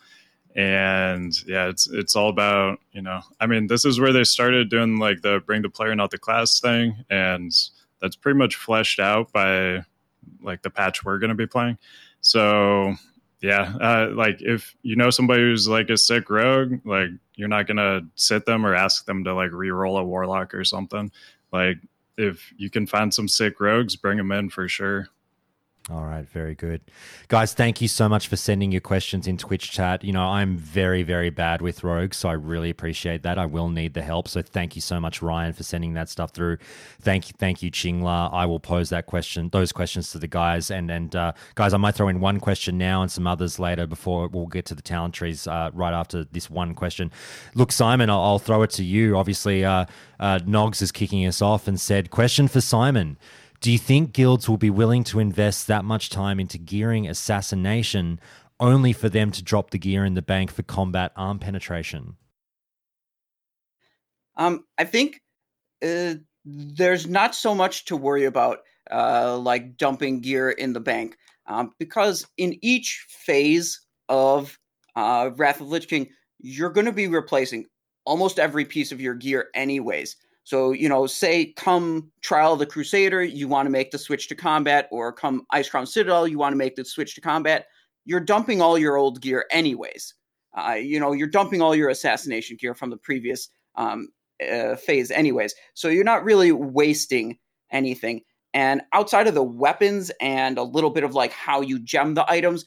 And yeah, it's it's all about you know. I mean, this is where they started doing like the bring the player not the class thing, and that's pretty much fleshed out by like the patch we're going to be playing. So yeah, uh, like if you know somebody who's like a sick rogue, like you're not gonna sit them or ask them to like re-roll a warlock or something. Like if you can find some sick rogues, bring them in for sure. All right, very good. Guys, thank you so much for sending your questions in Twitch chat. You know, I'm very, very bad with rogues, so I really appreciate that. I will need the help. So thank you so much, Ryan, for sending that stuff through. Thank you, thank you, Chingla. I will pose that question, those questions to the guys. And and uh, guys, I might throw in one question now and some others later before we'll get to the talent trees uh, right after this one question. Look, Simon, I'll, I'll throw it to you. Obviously, uh, uh Nogs is kicking us off and said, question for Simon. Do you think guilds will be willing to invest that much time into gearing assassination only for them to drop the gear in the bank for combat arm penetration? Um, I think uh, there's not so much to worry about, uh, like dumping gear in the bank, um, because in each phase of uh, Wrath of Lich King, you're going to be replacing almost every piece of your gear, anyways. So, you know, say come Trial of the Crusader, you want to make the switch to combat, or come Icecrown Citadel, you want to make the switch to combat. You're dumping all your old gear anyways. Uh, you know, you're dumping all your assassination gear from the previous um, uh, phase, anyways. So you're not really wasting anything. And outside of the weapons and a little bit of like how you gem the items,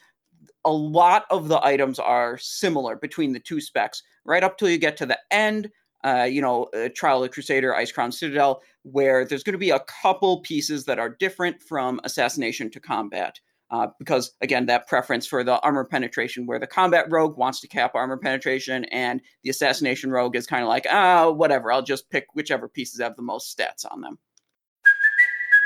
a lot of the items are similar between the two specs, right up till you get to the end. Uh, you know, uh, Trial of Crusader, Icecrown Citadel, where there's going to be a couple pieces that are different from Assassination to Combat. Uh, because again, that preference for the armor penetration, where the combat rogue wants to cap armor penetration, and the assassination rogue is kind of like, ah, oh, whatever, I'll just pick whichever pieces have the most stats on them.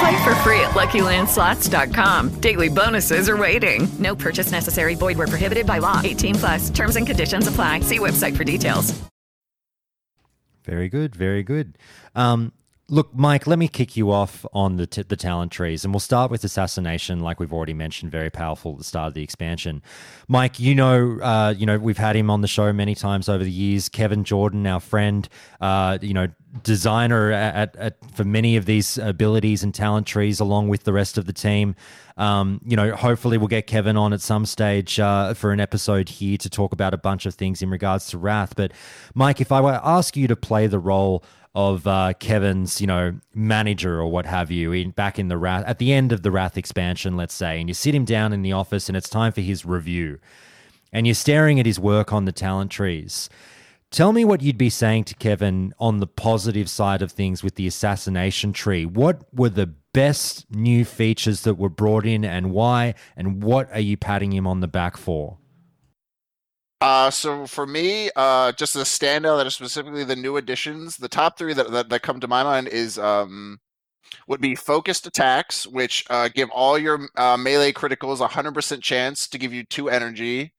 Play for free at LuckyLandSlots.com. Daily bonuses are waiting. No purchase necessary. Void where prohibited by law. 18 plus. Terms and conditions apply. See website for details. Very good. Very good. Um, Look, Mike, let me kick you off on the, t- the talent trees, and we'll start with assassination, like we've already mentioned, very powerful at the start of the expansion. Mike, you know, uh, you know, we've had him on the show many times over the years. Kevin Jordan, our friend, uh, you know, designer at, at, for many of these abilities and talent trees, along with the rest of the team. Um, you know, hopefully we'll get Kevin on at some stage uh, for an episode here to talk about a bunch of things in regards to Wrath. But Mike, if I were to ask you to play the role of uh, Kevin's, you know, manager or what have you, in, back in the Wrath, at the end of the Wrath expansion, let's say, and you sit him down in the office and it's time for his review, and you're staring at his work on the talent trees. Tell me what you'd be saying to Kevin on the positive side of things with the assassination tree. What were the best new features that were brought in and why? And what are you patting him on the back for? Uh, so for me, uh, just a standout that are specifically the new additions. The top three that, that, that come to my mind is um, would be focused attacks, which uh, give all your uh, melee criticals a hundred percent chance to give you two energy.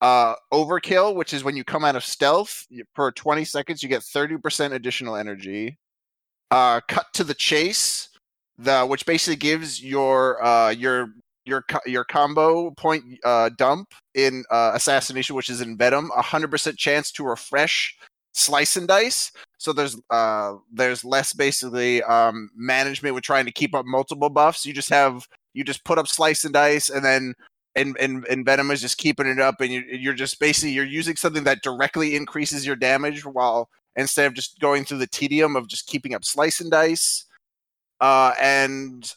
Uh, overkill, which is when you come out of stealth for 20 seconds, you get 30% additional energy. Uh, cut to the chase, the which basically gives your your your your combo point uh, dump in uh, assassination, which is Envenom, hundred percent chance to refresh slice and dice. So there's uh, there's less basically um, management with trying to keep up multiple buffs. You just have you just put up slice and dice, and then and and, and Venom is just keeping it up, and you, you're just basically you're using something that directly increases your damage while instead of just going through the tedium of just keeping up slice and dice. Uh, and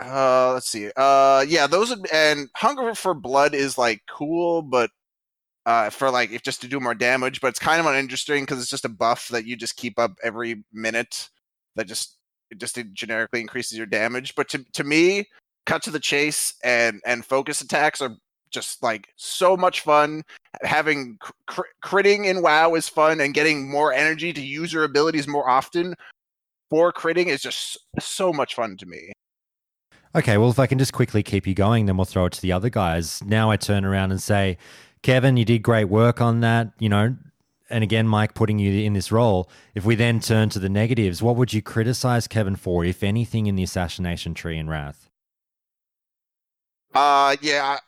uh, let's see. Uh, yeah, those and Hunger for Blood is like cool, but uh, for like if just to do more damage, but it's kind of uninteresting because it's just a buff that you just keep up every minute that just it just generically increases your damage. But to to me, cut to the chase and and focus attacks are just like so much fun. Having cr- critting in WoW is fun, and getting more energy to use your abilities more often for critting is just so much fun to me. Okay, well, if I can just quickly keep you going, then we'll throw it to the other guys. Now I turn around and say, Kevin, you did great work on that. You know, and again, Mike putting you in this role. If we then turn to the negatives, what would you criticize Kevin for, if anything, in the assassination tree in Wrath? Uh, yeah,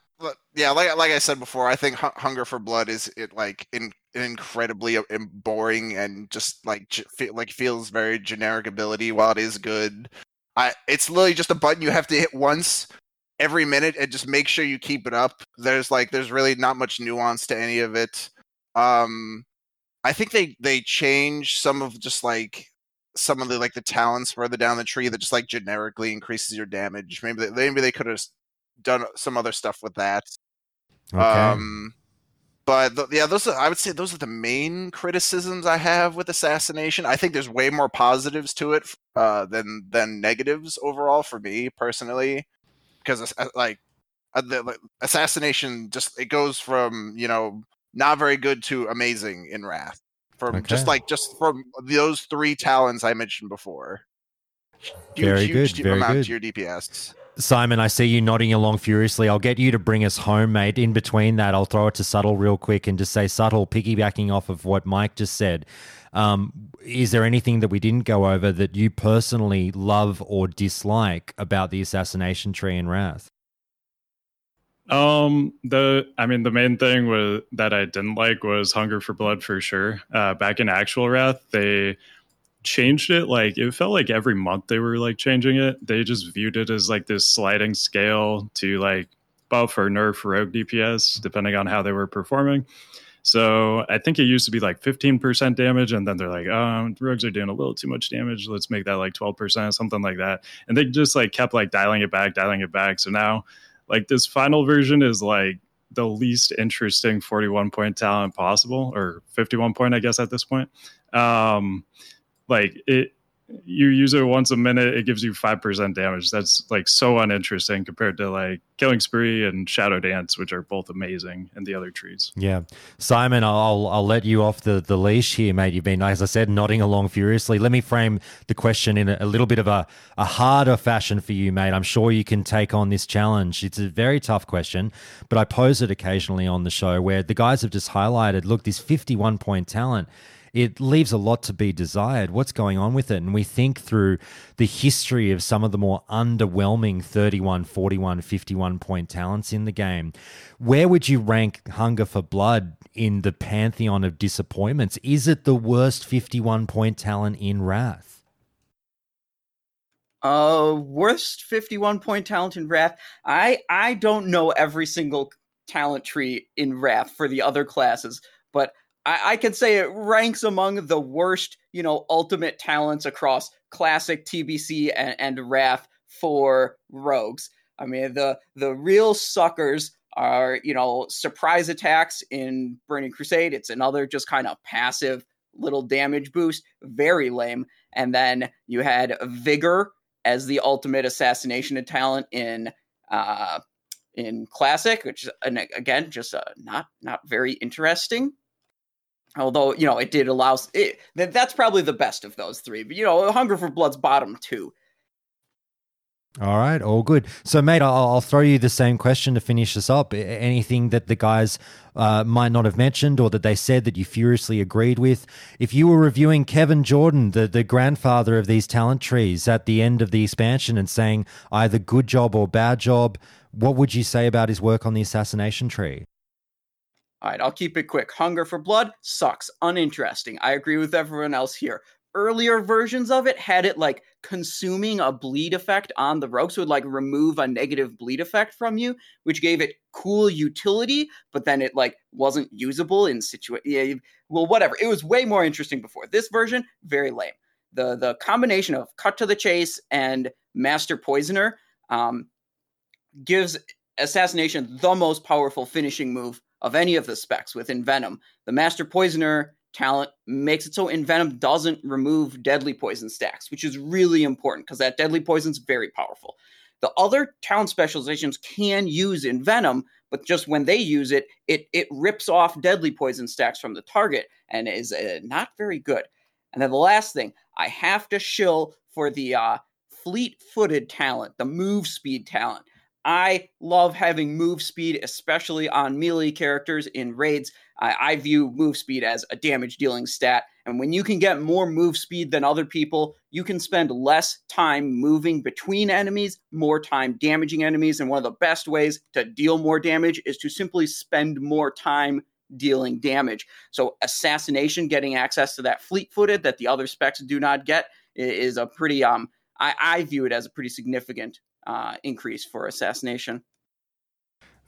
yeah. Like like I said before, I think Hunger for Blood is it like in, incredibly uh, boring and just like like feels very generic ability. While it is good, I it's literally just a button you have to hit once every minute and just make sure you keep it up. There's like there's really not much nuance to any of it. Um I think they they change some of just like some of the like the talents further down the tree that just like generically increases your damage. Maybe they, maybe they could have done some other stuff with that. Okay. Um but th- yeah, those are, I would say those are the main criticisms I have with assassination. I think there's way more positives to it uh, than than negatives overall for me personally, because like uh, the like, assassination just it goes from you know not very good to amazing in Wrath from Okay. just like just from those three talents I mentioned before. Huge, Very huge good, very amount good. to your DPS. Simon, I see you nodding along furiously. I'll get you to bring us home, mate. In between that, I'll throw it to Subtle real quick and just say, Subtle, piggybacking off of what Mike just said, um, is there anything that we didn't go over that you personally love or dislike about the assassination tree in Wrath? Um, the I mean, the main thing was that I didn't like was Hunger for Blood for sure. Uh, back in actual Wrath, they changed it like it felt like every month they were like changing it. They just viewed it as like this sliding scale to like buff or nerf rogue DPS depending on how they were performing. So I think it used to be like 15% damage, and then they're like, um, rogues are doing a little too much damage. Let's make that like 12%, something like that. And they just like kept like dialing it back, dialing it back. So now, like this final version is like the least interesting 41 point talent possible, or 51 point, I guess, at this point. Um, like it, you use it once a minute, it gives you 5% damage. That's like so uninteresting compared to like Killing Spree and Shadow Dance, which are both amazing, and the other trees. Yeah, Simon, I'll I'll let you off the, the leash here, mate. You've been, as I said, nodding along furiously. Let me frame the question in a, a little bit of a, a harder fashion for you, mate. I'm sure you can take on this challenge. It's a very tough question, but I pose it occasionally on the show where the guys have just highlighted, look, this 51 point talent. It leaves a lot to be desired. What's going on with it? And we think through the history of some of the more underwhelming 31, 41, 51 point talents in the game. Where would you rank Hunger for Blood in the pantheon of disappointments? Is it the worst 51 point talent in Wrath? Uh, worst fifty-one point talent in Wrath. I I don't know every single talent tree in Wrath for the other classes, but I, I can say it ranks among the worst, you know, ultimate talents across classic TBC and, and Wrath for rogues. I mean, the the real suckers are, you know, surprise attacks in Burning Crusade. It's another just kind of passive little damage boost, very lame. And then you had Vigor as the ultimate assassination talent in uh, in Classic, which is again just uh, not not very interesting. Although you know it did allow it, that's probably the best of those three. But you know, Hunger for Blood's bottom two. All right, all good. So, mate, I'll, I'll throw you the same question to finish this up. Anything that the guys uh, might not have mentioned or that they said that you furiously agreed with? If you were reviewing Kevin Jordan, the, the grandfather of these talent trees, at the end of the expansion and saying either good job or bad job, what would you say about his work on the assassination tree? All right, I'll keep it quick. Hunger for Blood sucks, uninteresting. I agree with everyone else here. Earlier versions of it had it like consuming a bleed effect on the rogue, so it would like remove a negative bleed effect from you, which gave it cool utility, but then it like wasn't usable in situation. Yeah, well, whatever. It was way more interesting before. This version, very lame. The the combination of cut to the chase and master poisoner um, gives assassination the most powerful finishing move of any of the specs with Envenom. The Master Poisoner talent makes it so Envenom doesn't remove deadly poison stacks, which is really important because that deadly poison's very powerful. The other talent specializations can use Envenom, but just when they use it, it it rips off deadly poison stacks from the target and is uh, not very good. And then the last thing, I have to shill for the uh, fleet-footed talent, the move speed talent. I love having move speed, especially on melee characters in raids. I, I view move speed as a damage dealing stat. And when you can get more move speed than other people, you can spend less time moving between enemies, more time damaging enemies. And one of the best ways to deal more damage is to simply spend more time dealing damage. So, assassination, getting access to that fleet footed that the other specs do not get, is a pretty, um, I, I view it as a pretty significant uh, increase for assassination.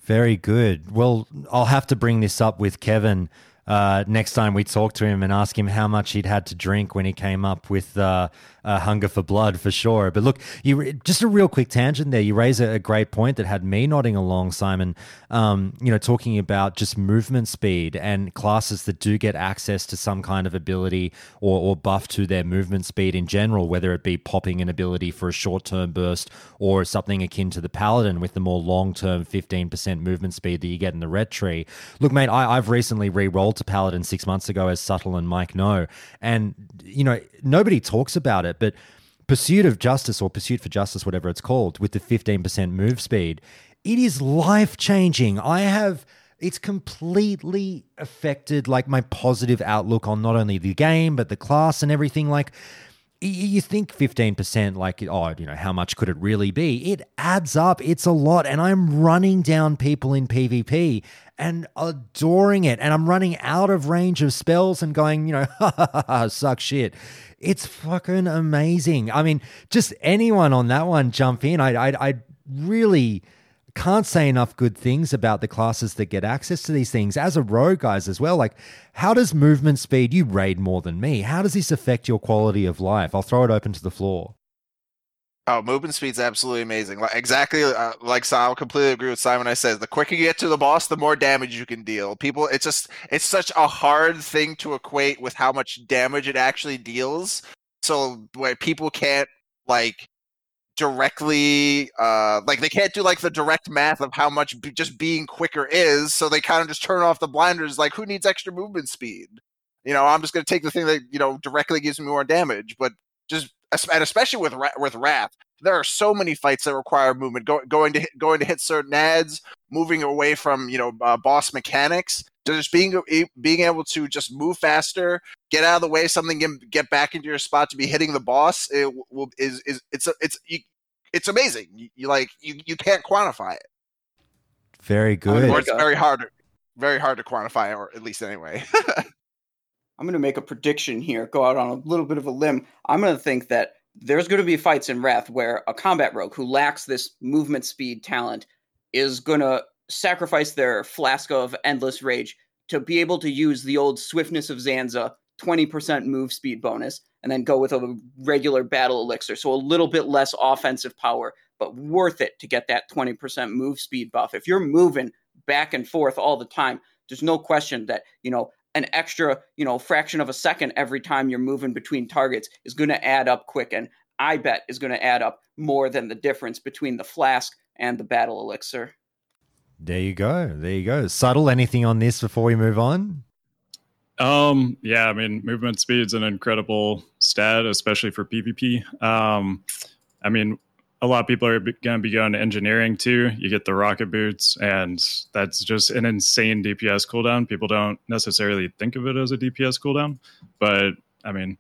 Very good. Well, I'll have to bring this up with Kevin uh, next time we talk to him and ask him how much he'd had to drink when he came up with uh, uh, hunger for blood for sure. But look, you just a real quick tangent there. You raise a, a great point that had me nodding along, Simon. Um, you know, talking about just movement speed and classes that do get access to some kind of ability or, or buff to their movement speed in general, whether it be popping an ability for a short term burst or something akin to the paladin with the more long term 15% movement speed that you get in the red tree. Look, mate, I, I've recently re rolled to paladin six months ago, as Subtle and Mike know, and you know nobody talks about it, but pursuit of justice or pursuit for justice, whatever it's called, with the 15% move speed, it is life changing. I have it's completely affected like my positive outlook on not only the game but the class and everything like you think 15% like oh you know how much could it really be it adds up it's a lot and i'm running down people in pvp and adoring it. And i'm running out of range of spells and going you know (laughs) ha ha ha suck shit. It's fucking amazing. I mean just anyone on that one jump in. I i, I really can't say enough good things about the classes that get access to these things. As a rogue guys as well like how does movement speed you raid more than me. How does this affect your quality of life? I'll throw it open to the floor Oh, movement speed's absolutely amazing. Like exactly uh, like so I'll completely agree with Simon. I says the quicker you get to the boss, the more damage you can deal. People, it's just it's such a hard thing to equate with how much damage it actually deals. So where people can't like directly uh like they can't do like the direct math of how much be- just being quicker is so they kind of just turn off the blinders like who needs extra movement speed you know i'm just going to take the thing that you know directly gives me more damage but just and especially with with wrath there are so many fights that require movement go, going to hit, going to hit certain ads moving away from you know uh, boss mechanics just being being able to just move faster get out of the way something get, get back into your spot to be hitting the boss it will is is it's it's you, it's amazing. You, you, like you you can't quantify it. Very good. or it's very hard very hard to quantify or at least anyway (laughs) i'm going to make a prediction here go out on a little bit of a limb i'm going to think that there's going to be fights in Wrath where a combat rogue who lacks this movement speed talent is going to sacrifice their flask of endless rage to be able to use the old swiftness of Zanza 20% move speed bonus and then go with a regular battle elixir. So a little bit less offensive power, but worth it to get that 20% move speed buff. If you're moving back and forth all the time, there's no question that, you know, an extra, you know, fraction of a second every time you're moving between targets is going to add up quick. And I bet is going to add up more than the difference between the flask and the battle elixir. There you go. There you go. Subtle, anything on this before we move on? Um, yeah, I mean, movement speed's an incredible stat, especially for PvP. Um, I mean, a lot of people are going to be going to engineering too. You get the rocket boots, and that's just an insane DPS cooldown. People don't necessarily think of it as a DPS cooldown, but I mean,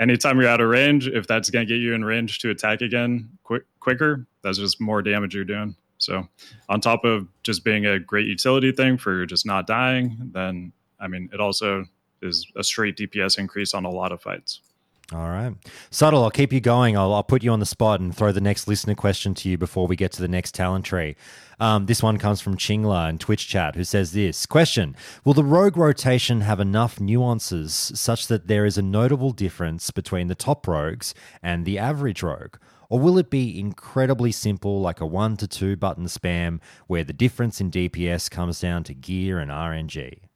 anytime you're out of range, if that's going to get you in range to attack again quick, quicker, that's just more damage you're doing. So, on top of just being a great utility thing for just not dying, then I mean, it also is a straight DPS increase on a lot of fights. All right. Subtle, I'll keep you going. I'll, I'll put you on the spot and throw the next listener question to you before we get to the next talent tree. Um, this one comes from Chingla in Twitch chat, who says this Question Will the rogue rotation have enough nuances such that there is a notable difference between the top rogues and the average rogue? Or will it be incredibly simple, like a one to two button spam, where the difference in DPS comes down to gear and RNG?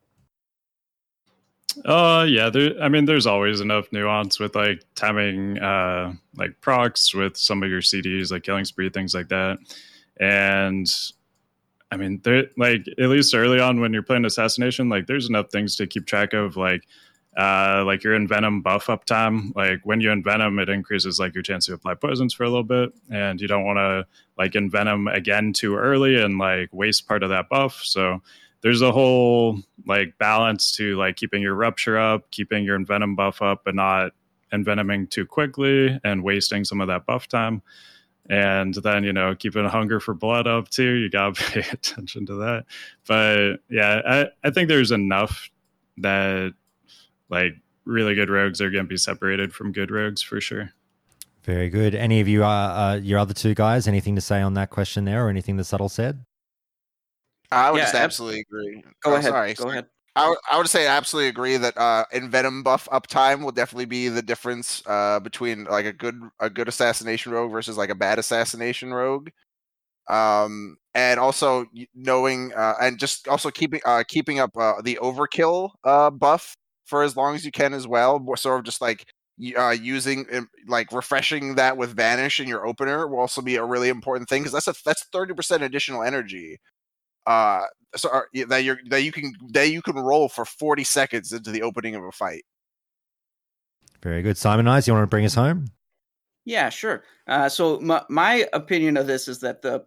Uh, yeah. There, I mean, there's always enough nuance with like timing, uh, like procs with some of your CDs, like Killing Spree, things like that. And I mean, there, like at least early on when you're playing Assassination, like there's enough things to keep track of, like. Uh, like your envenom buff up time. Like when you envenom, it increases like your chance to apply poisons for a little bit, and you don't want to like envenom again too early and like waste part of that buff. So there's a whole like balance to like keeping your rupture up, keeping your envenom buff up, but not envenoming too quickly and wasting some of that buff time. And then, you know, keeping a hunger for blood up too. You gotta (laughs) pay attention to that. But yeah, I, I think there's enough that like really good rogues are gonna be separated from good rogues for sure. Very good. Any of you, uh, uh, your other two guys, anything to say on that question there, or anything that Subtle said? I would Yeah, just ab- absolutely agree. Go Oh, ahead. Sorry, Go sorry. ahead. I would, I would say I absolutely agree that uh, Envenom buff uptime will definitely be the difference uh, between like a good a good assassination rogue versus like a bad assassination rogue. Um, and also knowing uh, and just also keeping uh, keeping up uh, the overkill uh, buff for as long as you can as well. Sort of just like uh, using um, like refreshing that with vanish in your opener will also be a really important thing because that's a that's thirty percent additional energy uh so uh, that you're that you can that you can roll for 40 seconds into the opening of a fight Very good. Simonize, you want to bring us home? Yeah, sure. Uh, so my my opinion of this is that the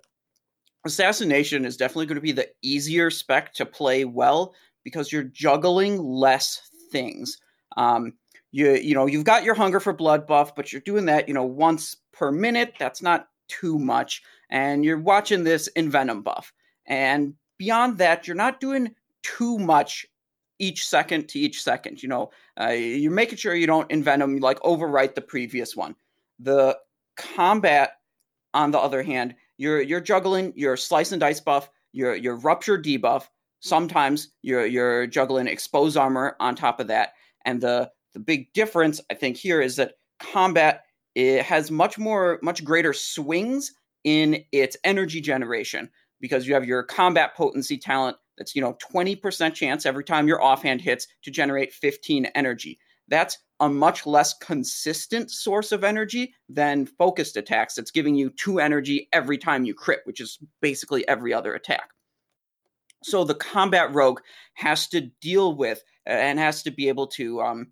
assassination is definitely going to be the easier spec to play well because you're juggling less things. Um, you you know you've got your hunger for blood buff, but you're doing that you know once per minute. That's not too much, and you're watching this envenom buff. And beyond that, you're not doing too much each second to each second. You know, uh, you're making sure you don't invent them, like overwrite the previous one. The combat, on the other hand, you're you're juggling your slice and dice buff, your your rupture debuff. Sometimes you're you're juggling expose armor on top of that, and the the big difference I think here is that combat it has much more much greater swings in its energy generation because you have your combat potency talent that's you know 20% chance every time your offhand hits to generate 15 energy. That's a much less consistent source of energy than focused attacks that's giving you 2 energy every time you crit which is basically every other attack. So the combat rogue has to deal with and has to be able to um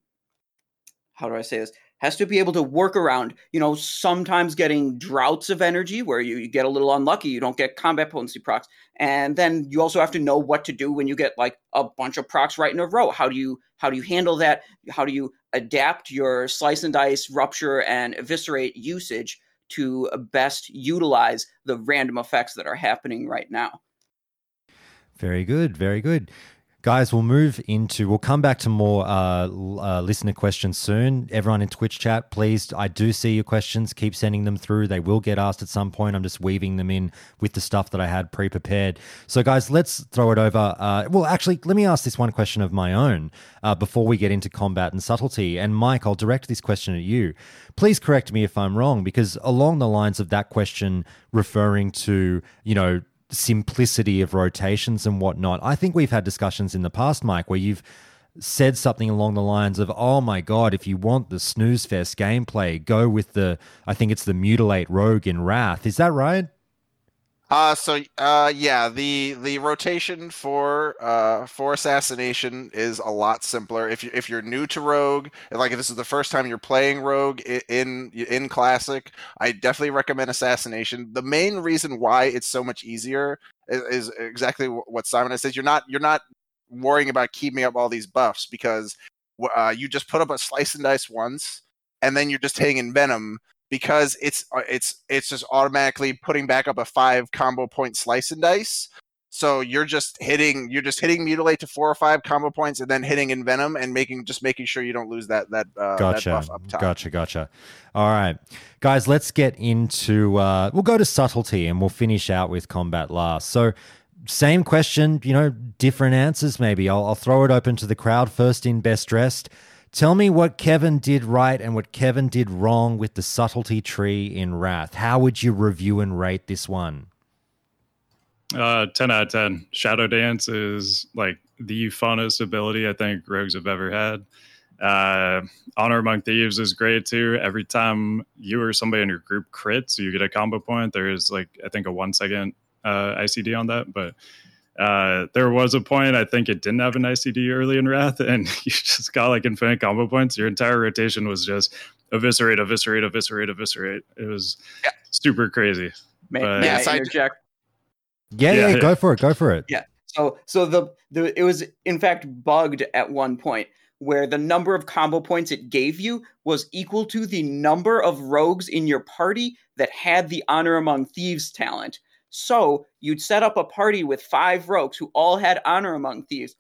how do i say this has to be able to work around, you know, sometimes getting droughts of energy where you, you get a little unlucky, you don't get combat potency procs. And then you also have to know what to do when you get like a bunch of procs right in a row. How do you how do you handle that? How do you adapt your slice and dice, rupture, and eviscerate usage to best utilize the random effects that are happening right now? Very good. Very good. Guys, we'll move into, we'll come back to more uh, uh, listener questions soon. Everyone in Twitch chat, please, I do see your questions. Keep sending them through. They will get asked at some point. I'm just weaving them in with the stuff that I had pre prepared. So, guys, let's throw it over. Uh, well, actually, let me ask this one question of my own uh, before we get into combat and subtlety. And, Mike, I'll direct this question at you. Please correct me if I'm wrong, because along the lines of that question referring to, you know, simplicity of rotations and whatnot. I think we've had discussions in the past, Mike, where you've said something along the lines of, "Oh my god, if you want the snooze fest gameplay, go with the I think it's the mutilate rogue in Wrath." Is that right? Uh so uh yeah, the the rotation for uh for assassination is a lot simpler. If you if you're new to rogue, like if this is the first time you're playing rogue in in classic, I definitely recommend assassination. The main reason why it's so much easier is, is exactly what Simon said. You're not you're not worrying about keeping up all these buffs because uh, you just put up a slice and dice once, and then you're just envenom because it's uh, it's it's just automatically putting back up a five combo point slice and dice. So you're just hitting you're just hitting mutilate to four or five combo points and then hitting envenom and making just making sure you don't lose that that uh, that Gotcha. buff up top. Gotcha. Gotcha. All right, guys, let's get into. Uh, we'll go to subtlety and we'll finish out with combat last. So, same question, you know, different answers maybe. I'll, I'll throw it open to the crowd first in best dressed. Tell me what Kevin did right and what Kevin did wrong with the subtlety tree in Wrath. How would you review and rate this one? Uh, 10 out of 10. Shadow Dance is like the funnest ability I think rogues have ever had. Uh, Honor Among Thieves is great too. Every time you or somebody in your group crits, you get a combo point. There is like, I think, a one second uh, ICD on that. But uh, there was a point, I think it didn't have an ICD early in Wrath, and (laughs) you just got like infinite combo points. Your entire rotation was just eviscerate, eviscerate, eviscerate, eviscerate. It was super crazy. May, But- may Yes, I I- interject? Yeah, yeah, Yeah, yeah. go for it. Go for it. Yeah. So so the the it was in fact bugged at one point where the number of combo points it gave you was equal to the number of rogues in your party that had the honor among thieves talent. So you'd set up a party with five rogues who all had honor among thieves.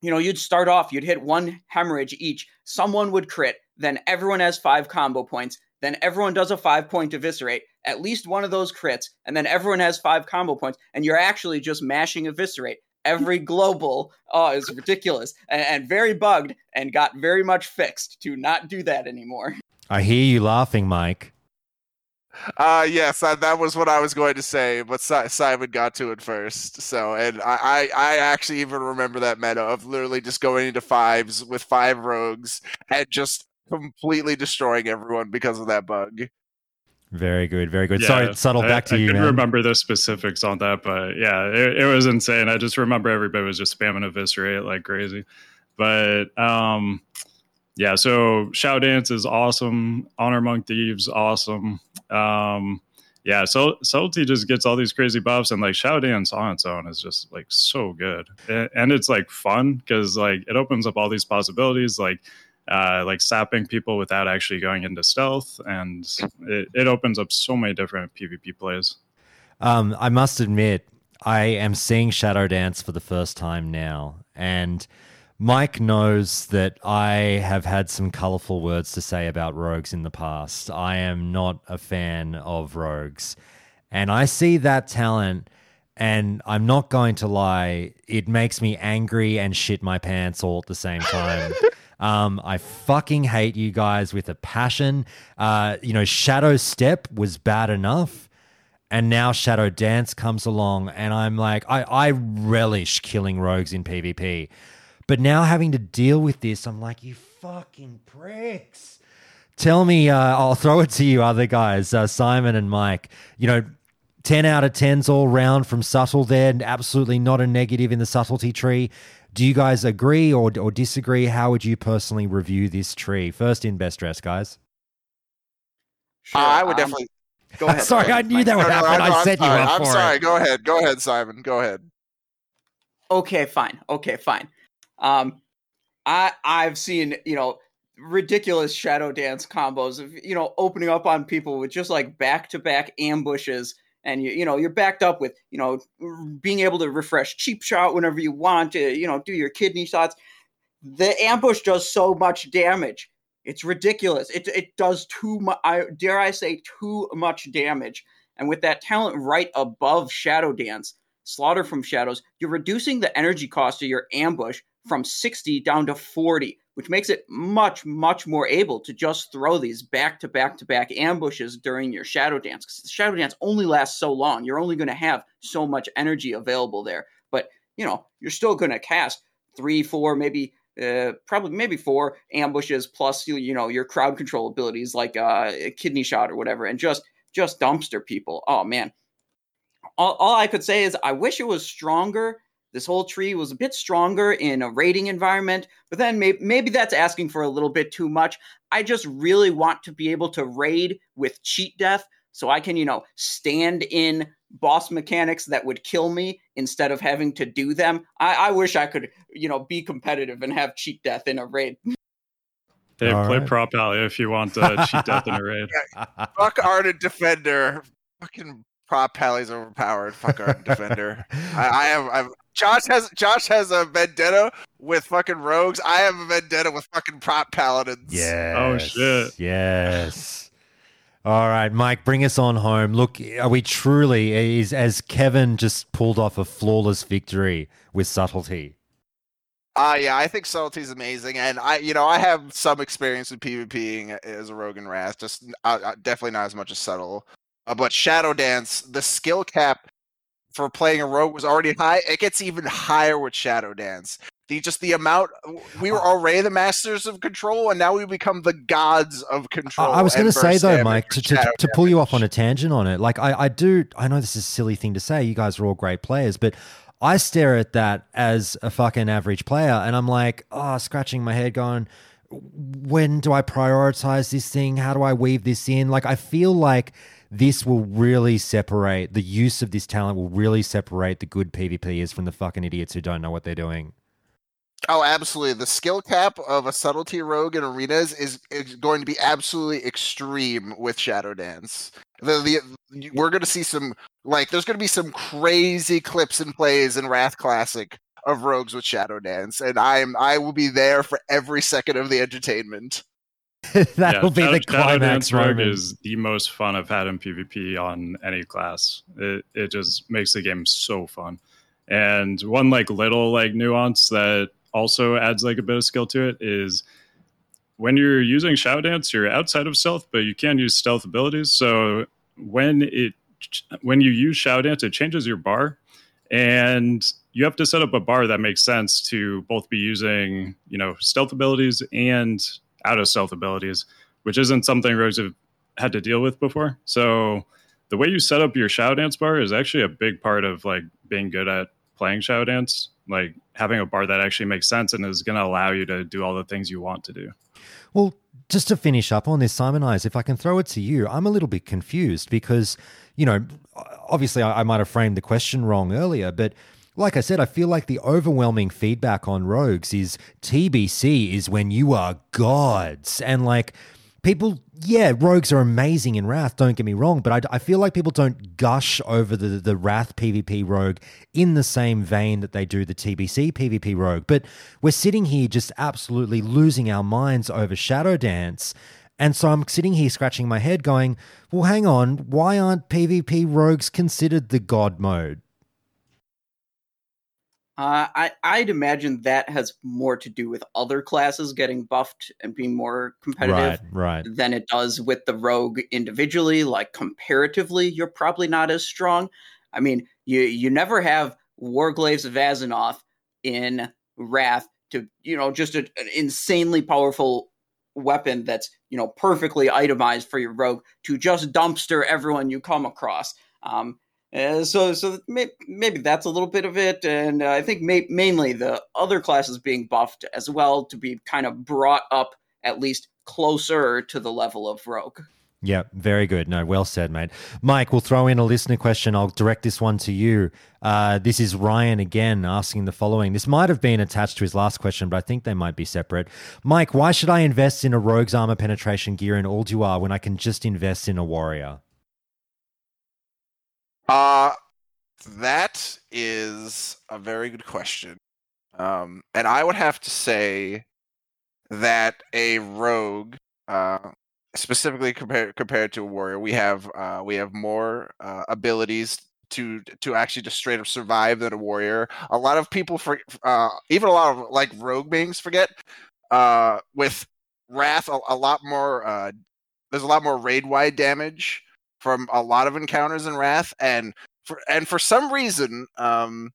You know, you'd start off, you'd hit one hemorrhage each. Someone would crit, then everyone has five combo points. then everyone does a five point eviscerate, at least one of those crits, and then everyone has five combo points, and you're actually just mashing eviscerate. Every global oh, is ridiculous and, and very bugged and got very much fixed to not do that anymore. I hear you laughing, Mike. Uh yes, that, that was what I was going to say, but si- Simon got to it first. So, and I, I, I actually even remember that meta of literally just going into fives with five rogues and just completely destroying everyone because of that bug. Very good, very good. Sorry, subtle. I, Back to I you, couldn't man. remember the specifics on that, but yeah, it, it was insane. I just remember everybody was just spamming eviscerate like crazy. But um, yeah, so Shadow Dance is awesome. Honor Among Thieves, awesome. Um, yeah, so Subtlety just gets all these crazy buffs, and like Shadow Dance on its own is just like so good, A- and it's like fun because like it opens up all these possibilities, like uh, like sapping people without actually going into stealth, and it, it opens up so many different PvP plays. Um, I must admit, I am seeing Shadow Dance for the first time now, and Mike knows that I have had some colorful words to say about rogues in the past. I am not a fan of rogues, and I see that talent. And I'm not going to lie, it makes me angry and shit my pants all at the same time. (laughs) Um, I fucking hate you guys with a passion. Uh, you know, Shadow Step was bad enough and now Shadow Dance comes along, and I'm like, I, I relish killing rogues in PvP. But now having to deal with this, I'm like, you fucking pricks. Tell me, uh, I'll throw it to you, other guys, uh, Simon and Mike. You know, 10 out of 10s all round from subtle there, and absolutely not a negative in the subtlety tree. Do you guys agree or, or disagree? How would you personally review this tree? First in best dress, guys. Uh, I would um, definitely. (laughs) Go ahead. Sorry, go ahead. I knew that would No, no, happen. no, I I'm set you up I'm for sorry. it. Go ahead. Go ahead, Simon. Go ahead. Okay, fine. Okay, fine. Um, I I've seen you know ridiculous shadow dance combos of you know opening up on people with just like back to back ambushes, and you you know you're backed up with you know being able to refresh cheap shot whenever you want to you know do your kidney shots. The ambush does so much damage. It's ridiculous. It it does too much. I dare I say too much damage. And with that talent right above Shadow Dance, Slaughter from Shadows, you're reducing the energy cost of your ambush from 60 down to 40, which makes it much, much more able to just throw these back to back to back ambushes during your Shadow Dance. Because the Shadow Dance only lasts so long. You're only going to have so much energy available there. But, you know, you're still going to cast three, four, maybe. Uh, probably maybe four ambushes plus you, you know your crowd control abilities like uh kidney shot or whatever and just just dumpster people oh man all, all I could say is I wish it was stronger. This whole tree was a bit stronger in a raiding environment, but then maybe, maybe that's asking for a little bit too much. I just really want to be able to raid with cheat death so I can, you know, stand in boss mechanics that would kill me instead of having to do them. I, I wish I could, you know, be competitive and have cheat death in a raid. Hey, All play right. Prot Pally if you want uh, cheat death in a raid. (laughs) Fuck Ardent Defender. Fucking prot pally's overpowered. Fuck our (laughs) Defender. I, I have. I've, Josh has. Josh has a vendetta with fucking rogues. I have a vendetta with fucking prot paladins. Yes. Oh, shit. Yes. All right, Mike, bring us on home. Look, are we truly is as Kevin just pulled off a flawless victory with subtlety? Uh yeah, I think subtlety's amazing, and I, you know, I have some experience with PvPing as a rogue and wrath, just uh, uh, definitely not as much as subtle. Uh, but Shadow Dance, the skill cap for playing a rogue was already high. It gets even higher with Shadow Dance. The just the amount we were already the masters of control, and now we become the gods of control. I was going to say though, Mike, to, to, to pull you off on a tangent on it. Like I, I do, I know this is a silly thing to say. You guys are all great players, but I stare at that as a fucking average player, and I'm like, oh, scratching my head, going, when do I prioritize this thing? How do I weave this in? Like I feel like this will really separate the use of this talent will really separate the good PvPers from the fucking idiots who don't know what they're doing. Oh, absolutely. The skill cap of a subtlety rogue in arenas is, is going to be absolutely extreme with Shadow Dance. The, the we're going to see some like there's going to be some crazy clips and plays in Wrath Classic of rogues with Shadow Dance, and I'm I will be there for every second of the entertainment. (laughs) That'll be Shadow- the climax Rogue is the most fun I've had in PvP on any class. It it just makes the game so fun. And one like little like nuance that also adds like a bit of skill to it is when you're using Shadow Dance, you're outside of stealth, but you can use stealth abilities. So when it when you use Shadow Dance, it changes your bar, and you have to set up a bar that makes sense to both be using you know stealth abilities and out of stealth abilities, which isn't something rogues have had to deal with before. So the way you set up your Shadow Dance bar is actually a big part of like being good at playing Shadow Dance. Like having a bar that actually makes sense and is going to allow you to do all the things you want to do. Well, just to finish up on this, Simonize, if I can throw it to you, I'm a little bit confused because, you know, obviously I, I might have framed the question wrong earlier, but like I said, I feel like the overwhelming feedback on Rogues is TBC is when you are gods. And like, people, yeah, Rogues are amazing in Wrath, don't get me wrong, but I, I feel like people don't gush over the, the Wrath PvP Rogue in the same vein that they do the TBC PvP Rogue. But we're sitting here just absolutely losing our minds over Shadow Dance. And so I'm sitting here scratching my head going, well, hang on, why aren't PvP Rogues considered the God mode? Uh, I I'd imagine that has more to do with other classes getting buffed and being more competitive Right, right. than it does with the rogue individually. Like comparatively, you're probably not as strong. I mean, you you never have Warglaives of Azzinoth in Wrath to you know just a, an insanely powerful weapon that's you know perfectly itemized for your rogue to just dumpster everyone you come across. Um, uh, so, so may, maybe that's a little bit of it, and uh, I think may, mainly the other classes being buffed as well to be kind of brought up at least closer to the level of rogue. Yeah, very good. No, well said, mate. Mike, we'll throw in a listener question. I'll direct this one to you. Uh, this is Ryan again asking the following. This might have been attached to his last question, but I think they might be separate. Mike, why should I invest in a rogue's armor penetration gear in Ulduar when I can just invest in a warrior? Uh that is a very good question. Um, and I would have to say that a rogue, uh, specifically compared compared to a warrior, we have uh, we have more uh, abilities to to actually just straight up survive than a warrior. A lot of people for uh, even a lot of like rogue beings forget uh, with wrath a, a lot more. Uh, there's a lot more raid wide damage from a lot of encounters in wrath and for and for some reason um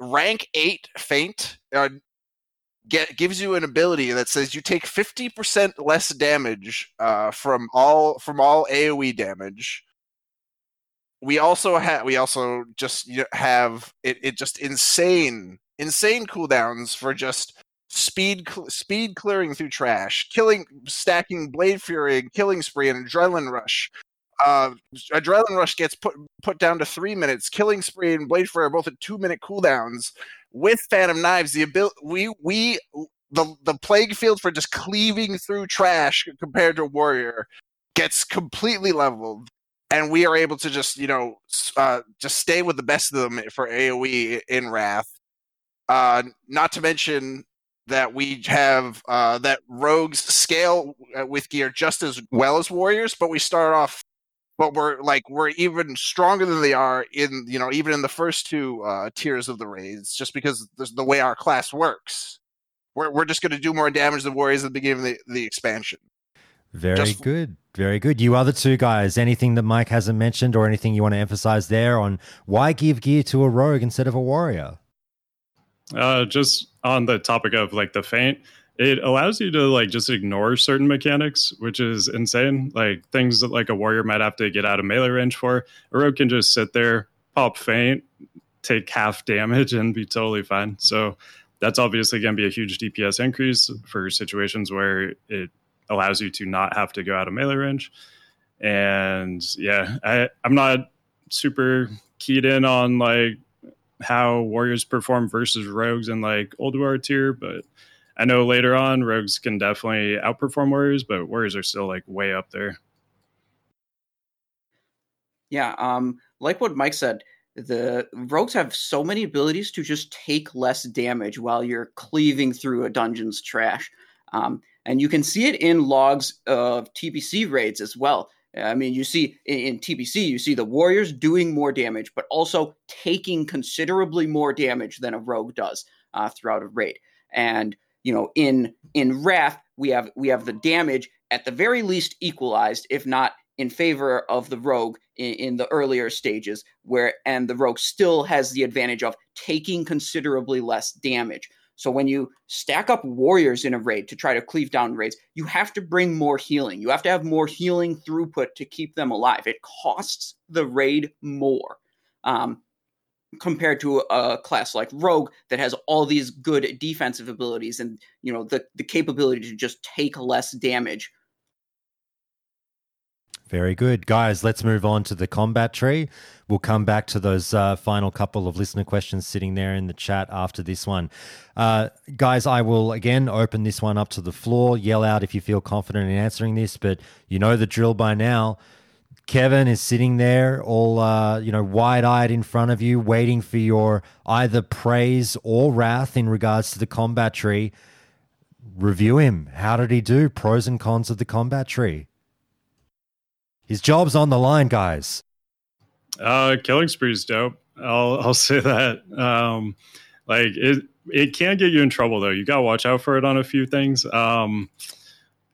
rank 8 feint uh, get gives you an ability that says you take 50% less damage uh from all from all AoE damage. We also have we also just have it, it just insane insane cooldowns for just speed cl- speed clearing through trash killing stacking blade flurry and killing spree and adrenaline rush uh, adrenaline rush gets put put down to three minutes. Killing spree and blade flurry are both at two minute cooldowns. With Fan of Knives, the ability we we the the plague field for just cleaving through trash compared to warrior gets completely leveled, and we are able to just you know uh, just stay with the best of them for AOE in Wrath. Uh, not to mention that we have uh, that rogues scale uh, with gear just as well as warriors, but we start off but we're like we're even stronger than they are in you know even in the first two uh, tiers of the raids just because this, the way our class works we're, we're just going to do more damage than warriors at the beginning of the, the expansion Very Just- good. Very good. You other two guys, anything that Mike hasn't mentioned or anything you want to emphasize there on why give gear to a rogue instead of a warrior? Uh, just on the topic of like the feint, it allows you to like just ignore certain mechanics, which is insane. Like things that like a warrior might have to get out of melee range for. A rogue can just sit there, pop feint, take half damage, and be totally fine. So that's obviously going to be a huge DPS increase for situations where it allows you to not have to go out of melee range. And yeah, I, I'm not super keyed in on like how warriors perform versus rogues in like Ulduar tier, but I know later on rogues can definitely outperform warriors, but warriors are still like way up there. Yeah, um, like what Mike said, the rogues have so many abilities to just take less damage while you're cleaving through a dungeon's trash. Um, and you can see it in logs of TBC raids as well. I mean, you see in, TBC, you see the warriors doing more damage, but also taking considerably more damage than a rogue does uh, throughout a raid. And you know, in in Wrath, we have we have the damage at the very least equalized, if not in favor of the rogue in, in, the earlier stages where and the rogue still has the advantage of taking considerably less damage. So when you stack up warriors in a raid to try to cleave down raids you have to bring more healing. You have to have more healing throughput to keep them alive. It costs the raid more. Um, compared to a class like rogue that has all these good defensive abilities and you know the, the capability to just take less damage very good. Guys, let's move on to the combat tree. We'll come back to those uh, final couple of listener questions sitting there in the chat after this one. Uh, guys, I will again open this one up to the floor. Yell out if you feel confident in answering this, but you know the drill by now. Kevin is sitting there, all uh, you know, wide-eyed in front of you, waiting for your either praise or wrath in regards to the combat tree. Review him. How did he do? Pros and cons of the combat tree. His job's on the line, guys. Uh, Killing Spree's dope. I'll (laughs) I'll say that. Um, like it it can get you in trouble though. You gotta watch out for it on a few things. Um,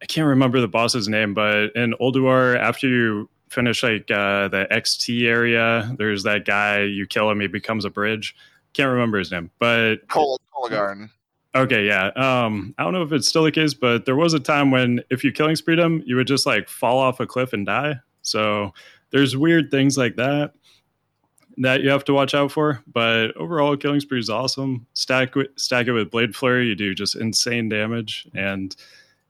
I can't remember the boss's name, but in Ulduar, after you finish like uh, the XT area, there's that guy you kill him, he becomes a bridge. Can't remember his name, but Kologarn. Okay, yeah. Um, I don't know if it's still the case, but there was a time when if you killing spree him, you would just like fall off a cliff and die. So there's weird things like that that you have to watch out for. But overall, killing spree is awesome. Stack stack it with blade flurry, you do just insane damage, and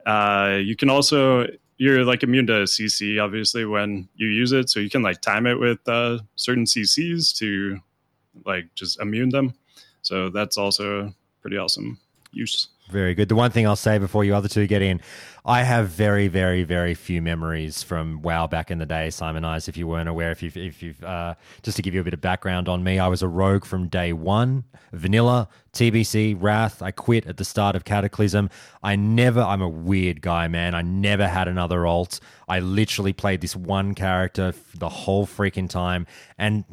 uh, you can also you're like immune to CC obviously when you use it, so you can like time it with uh, certain CCs to like just immune them. So that's also pretty awesome use. Very good. The one thing I'll say before you other two get in, I have very, very, very few memories from WoW back in the day, Simonize. If you weren't aware, if you've, if you've, uh, just to give you a bit of background on me, I was a rogue from day one, vanilla, TBC, Wrath. I quit at the start of Cataclysm. I never, I'm a weird guy, man. I never had another alt. I literally played this one character the whole freaking time. And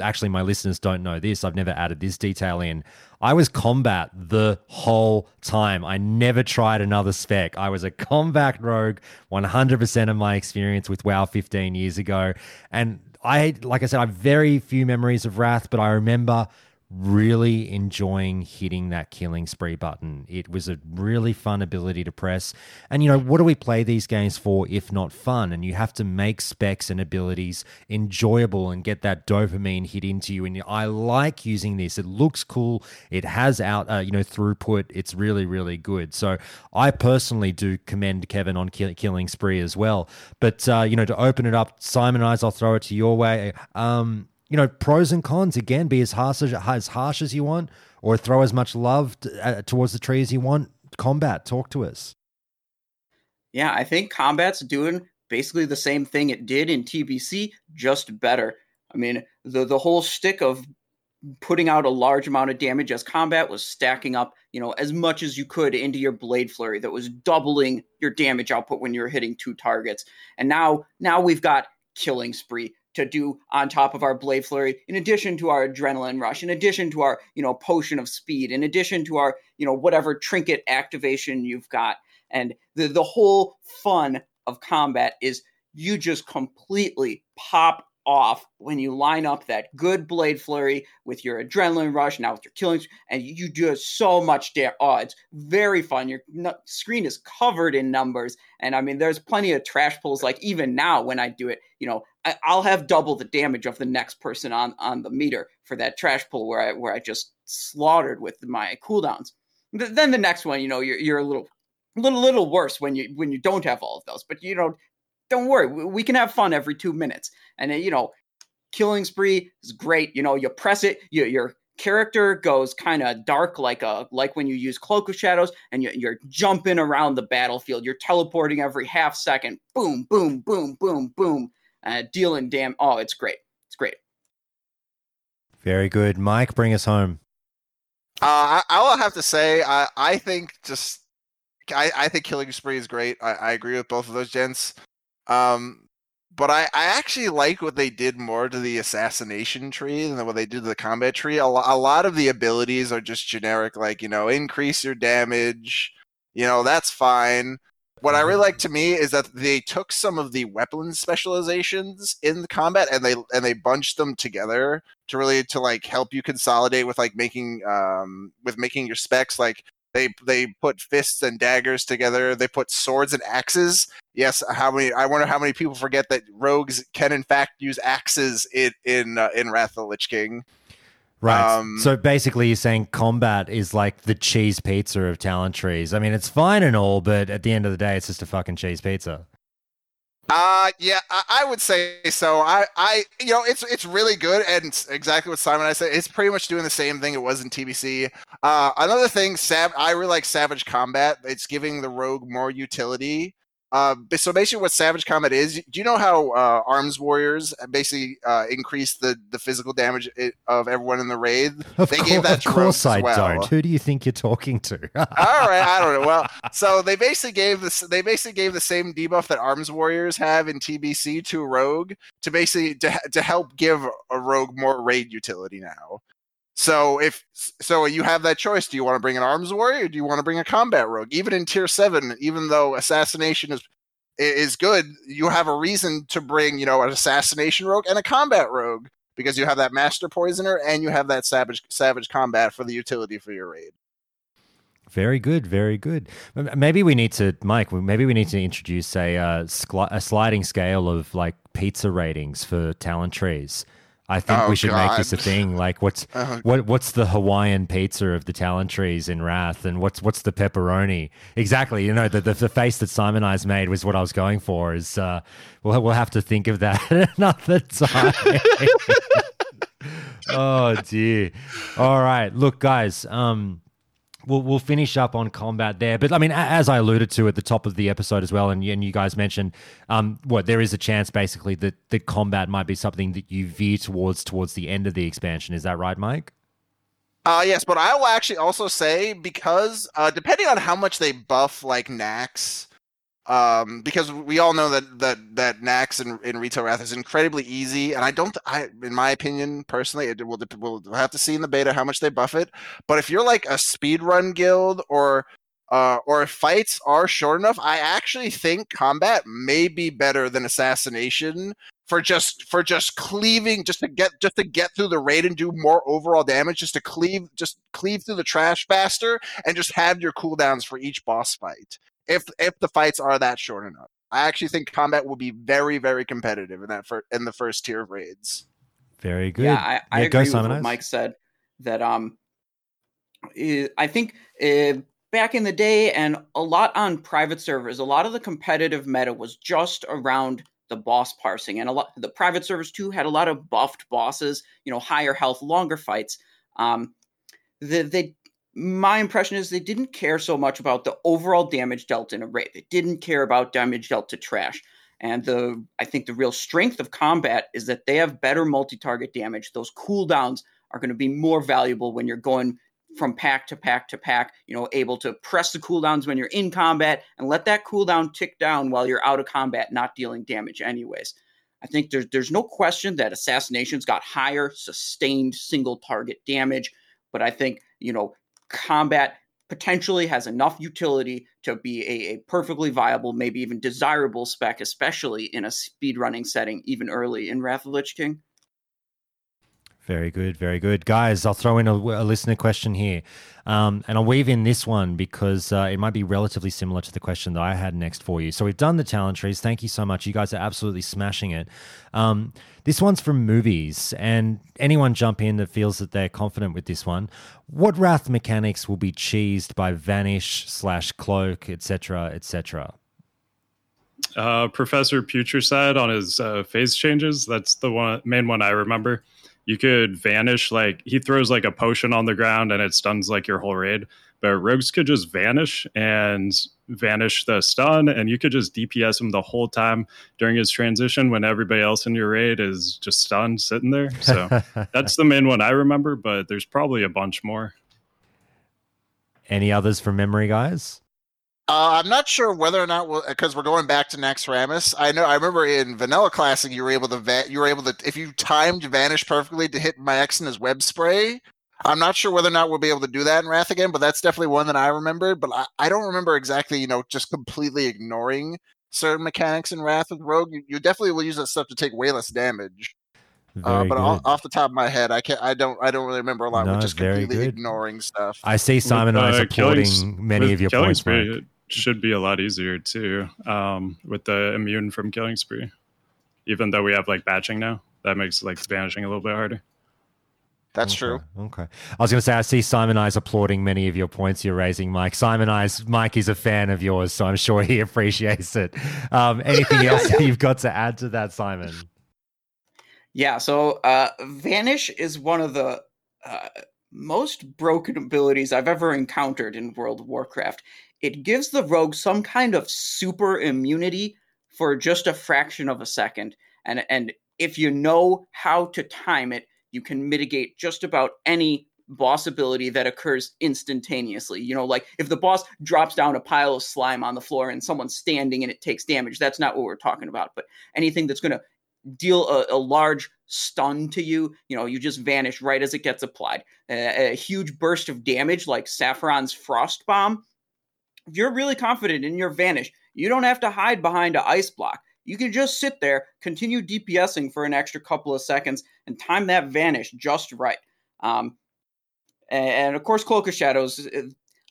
actually, my listeners don't know this. I've never added this detail in. I was combat the whole time. I never tried another spec. I was a combat rogue 100% of my experience with WoW 15 years ago. And I, like I said, I have very few memories of Wrath, but I remember really enjoying hitting that killing spree button. It was a really fun ability to press. And, you know, what do we play these games for if not fun? And you have to make specs and abilities enjoyable and get that dopamine hit into you. And I like using this. It looks cool. It has out, uh, you know, throughput. It's really, really good. So I personally do commend Kevin on kill- Killing Spree as well. But, uh, you know, to open it up, Simonize, I'll throw it to your way. Um, you know, pros and cons again. Be as harsh as, as harsh as you want, or throw as much love to, uh, towards the tree as you want. Combat, talk to us. Yeah, I think combat's doing basically the same thing it did in TBC, just better. I mean, the the whole stick of putting out a large amount of damage as combat was stacking up, you know, as much as you could into your blade flurry that was doubling your damage output when you were hitting two targets. And now now we've got killing spree to do on top of our blade flurry in addition to our adrenaline rush in addition to our you know potion of speed in addition to our you know whatever trinket activation you've got. And the the whole fun of combat is you just completely pop off when you line up that good blade flurry with your adrenaline rush now with your killings and you do so much damage oh it's very fun. Your screen is covered in numbers and i mean there's plenty of trash pulls like even now when i do it you know I, will have double the damage of the next person on on the meter for that trash pull where i where i just slaughtered with my cooldowns then the next one you know you're, you're a little little little worse when you when you don't have all of those but you know don't worry, we can have fun every two minutes. And uh, you know, killing spree is great. You know, you press it, you, your character goes kind of dark, like a like when you use cloak of shadows, and you, you're jumping around the battlefield. You're teleporting every half second. Boom, boom, boom, boom, boom, uh, dealing damn. Oh, it's great. It's great. Very good, Mike. Bring us home. Uh, I, I will have to say, I I think just I, I think Killing Spree is great. I, I agree with both of those gents. Um, but I, I actually like what they did more to the assassination tree than what they did to the combat tree. A, lo- a lot of the abilities are just generic, like you know, increase your damage. You know, that's fine. What I really like to me is that they took some of the weapon specializations in the combat and they and they bunched them together to really to like help you consolidate with like making um with making your specs like they they put fists and daggers together. They put swords and axes. Yes, how many? I wonder how many people forget that rogues can in fact use axes in in uh, in Wrath of the Lich King. Right. Um, so basically, you're saying combat is like the cheese pizza of talent trees. I mean, it's fine and all, but at the end of the day, it's just a fucking cheese pizza. Uh yeah, I, I would say so. I, I, you know, it's it's really good, and it's exactly what Simon and I said. It's pretty much doing the same thing it was in TBC. Uh, another thing, Sav, I really like Savage Combat. It's giving the rogue more utility. Uh, so basically, what Savage Combat is, do you know how uh, Arms Warriors basically uh, increase the the physical damage i- of everyone in the raid? Of, they cour- gave that of to course I well. don't. Who do you think you're talking to? (laughs) All right, I don't know. Well, so they basically gave this. They basically gave the same debuff that Arms Warriors have in TBC to Rogue to basically to, to help give a Rogue more raid utility now. So if so, you have that choice. Do you want to bring an Arms Warrior? or Do you want to bring a Combat Rogue? Even in Tier Seven, even though Assassination is is good, you have a reason to bring you know an Assassination Rogue and a Combat Rogue because you have that Master Poisoner and you have that Savage Savage Combat for the utility for your raid. Very good, very good. Maybe we need to, Mike. Maybe we need to introduce a uh, skli- a sliding scale of like pizza ratings for talent trees. I think Oh, we should make this a thing. Like, what's Oh. (laughs) what what's the Hawaiian pizza of the talent trees in Wrath, and what's what's the pepperoni? Exactly. You know, the the, the face that Simonize's made was what I was going for. Is uh, we'll we'll have to think of that (laughs) another time. (laughs) oh dear. All right, look, guys. Um, we'll we'll finish up on combat there. But I mean, as I alluded to at the top of the episode as well, and, and you guys mentioned, um, what there is a chance basically that the combat might be something that you veer towards towards the end of the expansion. Is that right, Mike? Uh, yes, but I will actually also say because uh, depending on how much they buff like Naxx, um, because we all know that that that Naxx in, in Retail Wrath is incredibly easy, and I don't, I in my opinion personally, it will we'll have to see in the beta how much they buff it. But if you're like a speedrun guild or uh, or if fights are short enough, I actually think combat may be better than assassination for just for just cleaving just to get just to get through the raid and do more overall damage just to cleave just cleave through the trash faster and just have your cooldowns for each boss fight if if the fights are that short enough i actually think combat will be very very competitive in that fir- in the first tier of raids Very good. Yeah, I, I Yeah, agree with what Eyes. Mike said. That um, eh, I think uh, back in the day, and a lot on private servers, a lot of the competitive meta was just around the boss parsing, and a lot the private servers too had a lot of buffed bosses. You know, higher health, longer fights. Um, the, they my impression is they didn't care so much about the overall damage dealt in a raid. They didn't care about damage dealt to trash. And the I think the real strength of combat is that they have better multi-target damage. Those cooldowns are going to be more valuable when you're going from pack to pack to pack, you know, able to press the cooldowns when you're in combat and let that cooldown tick down while you're out of combat, not dealing damage anyways. I think there's there's no question that assassinations got higher sustained single target damage, but I think, you know, combat potentially has enough utility to be a, a perfectly viable, maybe even desirable spec, especially in a speedrunning setting, even early in Wrath of Lich King. Very good, very good. Guys, I'll throw in a, a listener question here. Um, and I'll weave in this one because uh, it might be relatively similar to the question that I had next for you. So we've done the talent trees. Thank you so much. You guys are absolutely smashing it. Um, this one's from movies, and anyone jump in that feels that they're confident with this one. What wrath mechanics will be cheesed by vanish slash cloak, etc., etc.? Uh, Professor Putricide on his uh, phase changes. That's the one main one I remember. You could vanish like he throws like a potion on the ground and it stuns like your whole raid. But rogues could just vanish and vanish the stun, and you could just DPS him the whole time during his transition when everybody else in your raid is just stunned sitting there. So (laughs) that's the main one I remember, but there's probably a bunch more. Any others from memory, guys? Uh, I'm not sure whether or not because we're going back to Naxxramas. I know I remember in Vanilla Classic you were able to va- you were able to if you timed Vanish perfectly to hit Maexxna's web spray. I'm not sure whether or not we'll be able to do that in Wrath again, but that's definitely one that I remember. But I, I don't remember exactly, you know, just completely ignoring certain mechanics in Wrath with Rogue. You, you definitely will use that stuff to take way less damage. Uh, but off, off, the top of my head, I can't. I don't. I don't really remember a lot. No, just completely good. ignoring stuff. I see Simon with, uh, Eyes applauding many of your points. Spree, it should be a lot easier too. Um, with the immune from killing spree, even though we have like batching now, that makes like vanishing a little bit harder. That's okay, true. Okay. I was going to say, I see Simonize applauding many of your points you're raising, Mike. Simonize, Mike is a fan of yours, so I'm sure he (laughs) appreciates it. Um, anything else you've got to add to that, Simon? Yeah, so uh, Vanish is one of the uh, most broken abilities I've ever encountered in World of Warcraft. It gives the rogue some kind of super immunity for just a fraction of a second. And, and if you know how to time it, you can mitigate just about any boss ability that occurs instantaneously. You know, like if the boss drops down a pile of slime on the floor and someone's standing and it takes damage, that's not what we're talking about. But anything that's going to deal a, a, large stun to you, you know, you just vanish right as it gets applied. A, a huge burst of damage like Sapphiron's Frost Bomb. You're really confident in your vanish, you don't have to hide behind an ice block. You can just sit there, continue DPSing for an extra couple of seconds, and time that vanish just right. Um, and, and, of course, Cloak of Shadows. Uh,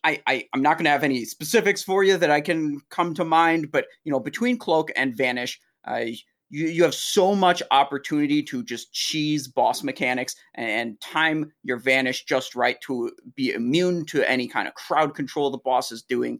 I, I I'm not going to have any specifics for you that I can come to mind, but you know, between Cloak and Vanish, uh, you, you have so much opportunity to just cheese boss mechanics and time your vanish just right to be immune to any kind of crowd control the boss is doing.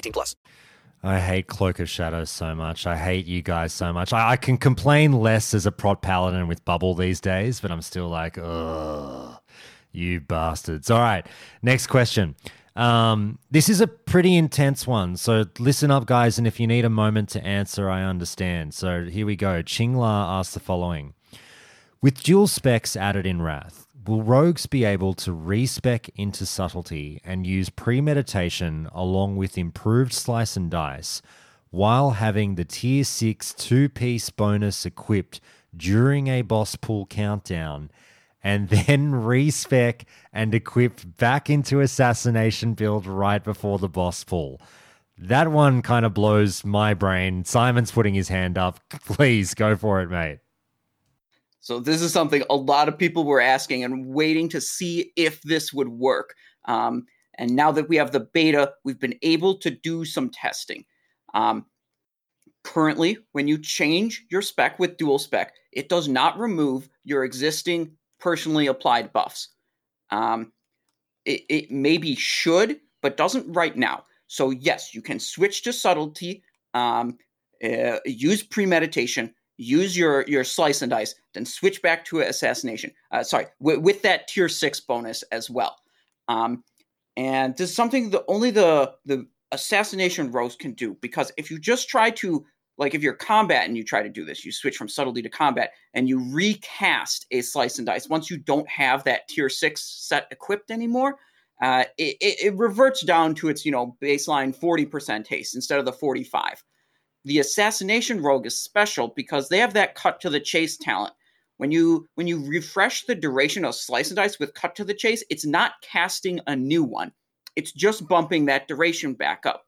18 plus. I hate Cloak of Shadows so much. I hate you guys so much. I, I can complain less as a prot paladin with Bubble these days, but I'm still like, ugh, you bastards. All right, next question. Um, this is a pretty intense one, so listen up, guys. And if you need a moment to answer, I understand. So here we go. Chingla asks the following With dual specs added in Wrath, will rogues be able to respec into subtlety and use premeditation along with improved slice and dice while having the tier 6 two piece bonus equipped during a boss pool countdown? and then (laughs) respec and equip back into assassination build right before the boss pull. That one kind of blows my brain. Simon's putting his hand up. (laughs) Please go for it, mate. So this is something a lot of people were asking and waiting to see if this would work. Um, and now that we have the beta, we've been able to do some testing. Um, currently, when you change your spec with dual spec, it does not remove your existing personally applied buffs. Um, it, it maybe should, but doesn't right now. So yes, you can switch to subtlety, um, uh, use premeditation, use your your slice and dice, then switch back to assassination. Uh, sorry, w- with that tier six bonus as well. Um, and this is something that only the the assassination rogues can do because if you just try to like if you're combat and you try to do this you switch from subtlety to combat and you recast a slice and dice once you don't have that tier 6 set equipped anymore uh, it, it, reverts down to its you know baseline 40% haste instead of the 45 the assassination rogue is special because they have that cut to the chase talent. When you when you refresh the duration of slice and dice with cut to the chase it's not casting a new one. It's just bumping that duration back up.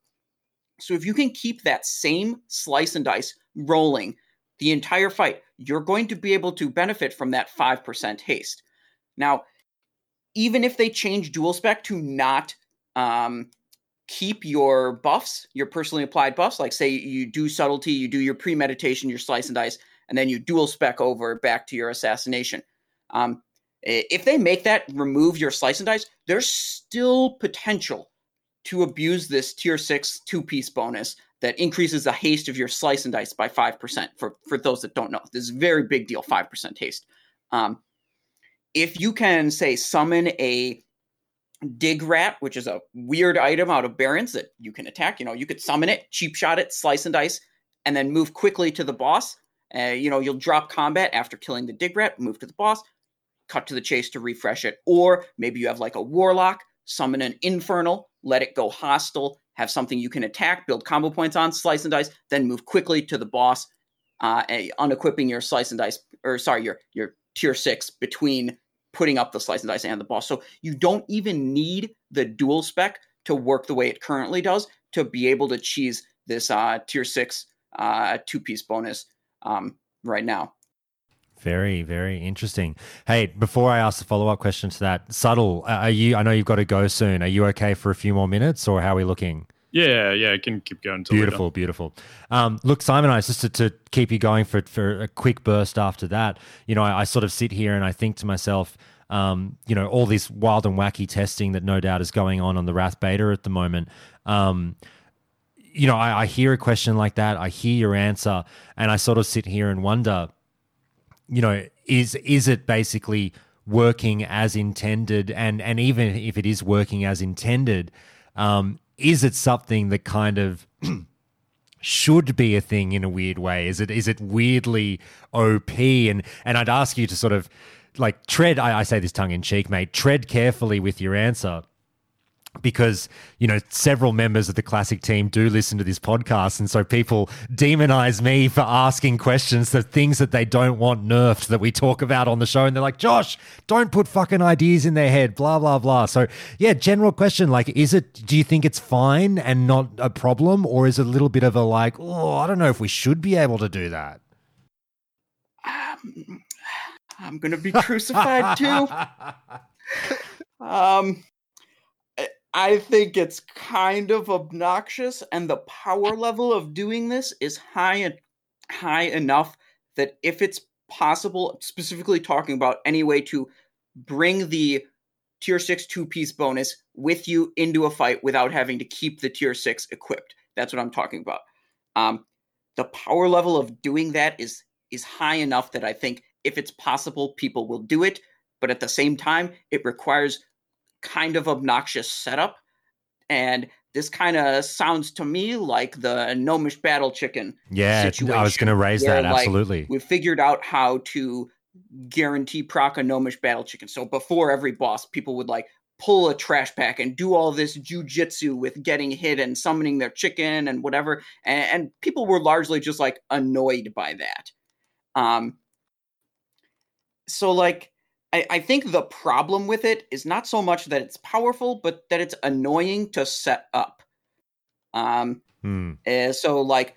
So if you can keep that same slice and dice rolling the entire fight you're going to be able to benefit from that 5% haste. Now even if they change dual spec to not um, keep your buffs, your personally applied buffs, like say you do subtlety, you do your premeditation, your slice and dice, and then you dual spec over back to your assassination. Um, if they make that remove your slice and dice, there's still potential to abuse this tier six two piece bonus that increases the haste of your slice and dice by 5% for, for those that don't know. This is a very big deal, 5% haste. Um, if you can say summon a dig rat, which is a weird item out of Barrens that you can attack, you know, you could summon it, cheap shot it, slice and dice, and then move quickly to the boss. Uh, you know, you'll drop combat after killing the dig rat, move to the boss, cut to the chase to refresh it. Or maybe you have like a warlock, summon an infernal, let it go hostile, have something you can attack, build combo points on, slice and dice, then move quickly to the boss, uh, unequipping your slice and dice, or sorry, your your tier six between putting up the slice and dice and the boss. So you don't even need the dual spec to work the way it currently does to be able to cheese this uh, tier six uh, two piece bonus um, right now. Very, very interesting. Hey, before I ask the follow up question to that, subtle, are you? I know you've got to go soon. Are you okay for a few more minutes, or how are we looking? Yeah, yeah, I can keep going. Beautiful, beautiful. Um, look, Simon, I just to, to, keep you going for for a quick burst after that. You know, I, I sort of sit here and I think to myself, um, you know, all this wild and wacky testing that no doubt is going on on the Wrath beta at the moment. Um, you know, I, I hear a question like that, I hear your answer, and I sort of sit here and wonder, you know, is is it basically working as intended? And and even if it is working as intended, um, is it something that kind of (clears throat) should be a thing in a weird way? Is it is it weirdly OP? And and I'd ask you to sort of like tread. I, I say this tongue in cheek, mate. Tread carefully with your answer because you know several members of the classic team do listen to this podcast. And so people demonize me for asking questions the things that they don't want nerfed that we talk about on the show. And they're like josh don't put fucking ideas in their head blah blah blah. So yeah general question like is it do you think it's fine and not a problem? Or is it a little bit of a like oh i don't know if we should be able to do that. Um, i'm gonna be crucified too. (laughs) Um I think it's kind of obnoxious, and the power level of doing this is high and high enough that if it's possible, specifically talking about any way to bring the tier six two piece bonus with you into a fight without having to keep the tier six equipped. That's what I'm talking about. Um, the power level of doing that is is high enough that I think if it's possible, people will do it. But at the same time, it requires kind of obnoxious setup. And this kind of sounds to me like the gnomish battle chicken. Yeah, I was going to raise where, that. Absolutely. Like, we figured out how to guarantee proc a gnomish battle chicken. So before every boss, people would like pull a trash pack and do all this jujitsu with getting hit and summoning their chicken and whatever. And, and people were largely just like annoyed by that. Um, so like I, I think the problem with it is not so much that it's powerful, but that it's annoying to set up. Um, hmm. uh, so like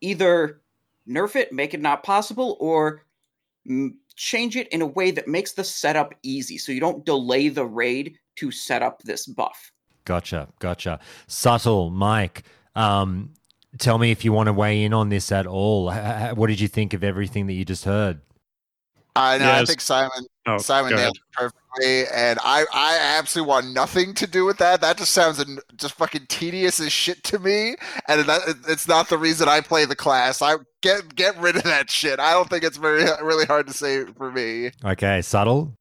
either nerf it, make it not possible, or m- change it in a way that makes the setup easy, so you don't delay the raid to set up this buff. Gotcha, gotcha. Subtle, Mike. Um, tell me if you want to weigh in on this at all. What did you think of everything that you just heard? I know. Yes. I think Simon oh, Simon nailed it perfectly, and I I absolutely want nothing to do with that. That just sounds just fucking tedious as shit to me, and that, it's not the reason I play the class. I get get rid of that shit. I don't think it's very really hard to say for me. Okay, subtle.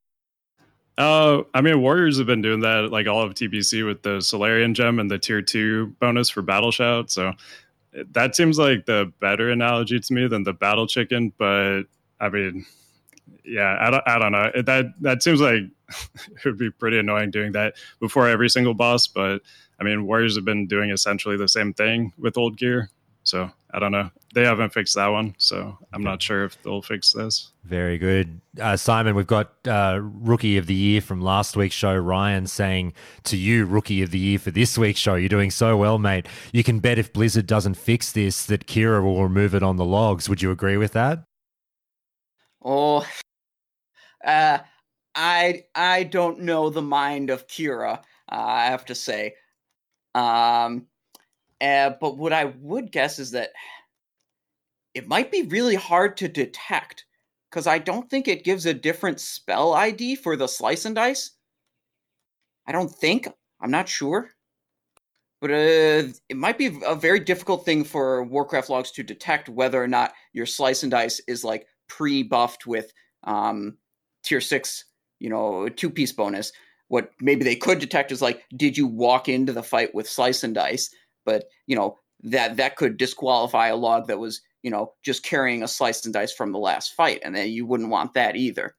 Uh, I mean, Warriors have been doing that like all of TBC with the Solarian gem and the tier two bonus for Battle Shout. So that seems like the better analogy to me than the Battle Chicken. But I mean, yeah, I don't, I don't know. That that seems like (laughs) it would be pretty annoying doing that before every single boss. But I mean, Warriors have been doing essentially the same thing with old gear. So I don't know. They haven't fixed that one, so I'm not sure if they'll fix this. Very good. Uh, Simon, we've got uh, Rookie of the Year from last week's show, Ryan, saying to you, Rookie of the Year for this week's show, you're doing so well, mate. You can bet if Blizzard doesn't fix this, that Kira will remove it on the logs. Would you agree with that? Oh, uh, I I don't know the mind of Kira. Uh, I have to say, um, uh, but what I would guess is that it might be really hard to detect because I don't think it gives a different spell ID for the slice and dice. I don't think. I'm not sure. But uh, it might be a very difficult thing for Warcraft logs to detect whether or not your slice and dice is like pre buffed with um, tier six, you know, two piece bonus. What maybe they could detect is like, did you walk into the fight with slice and dice? But you know that that could disqualify a log that was you know just carrying a slice and dice from the last fight, and then you wouldn't want that either.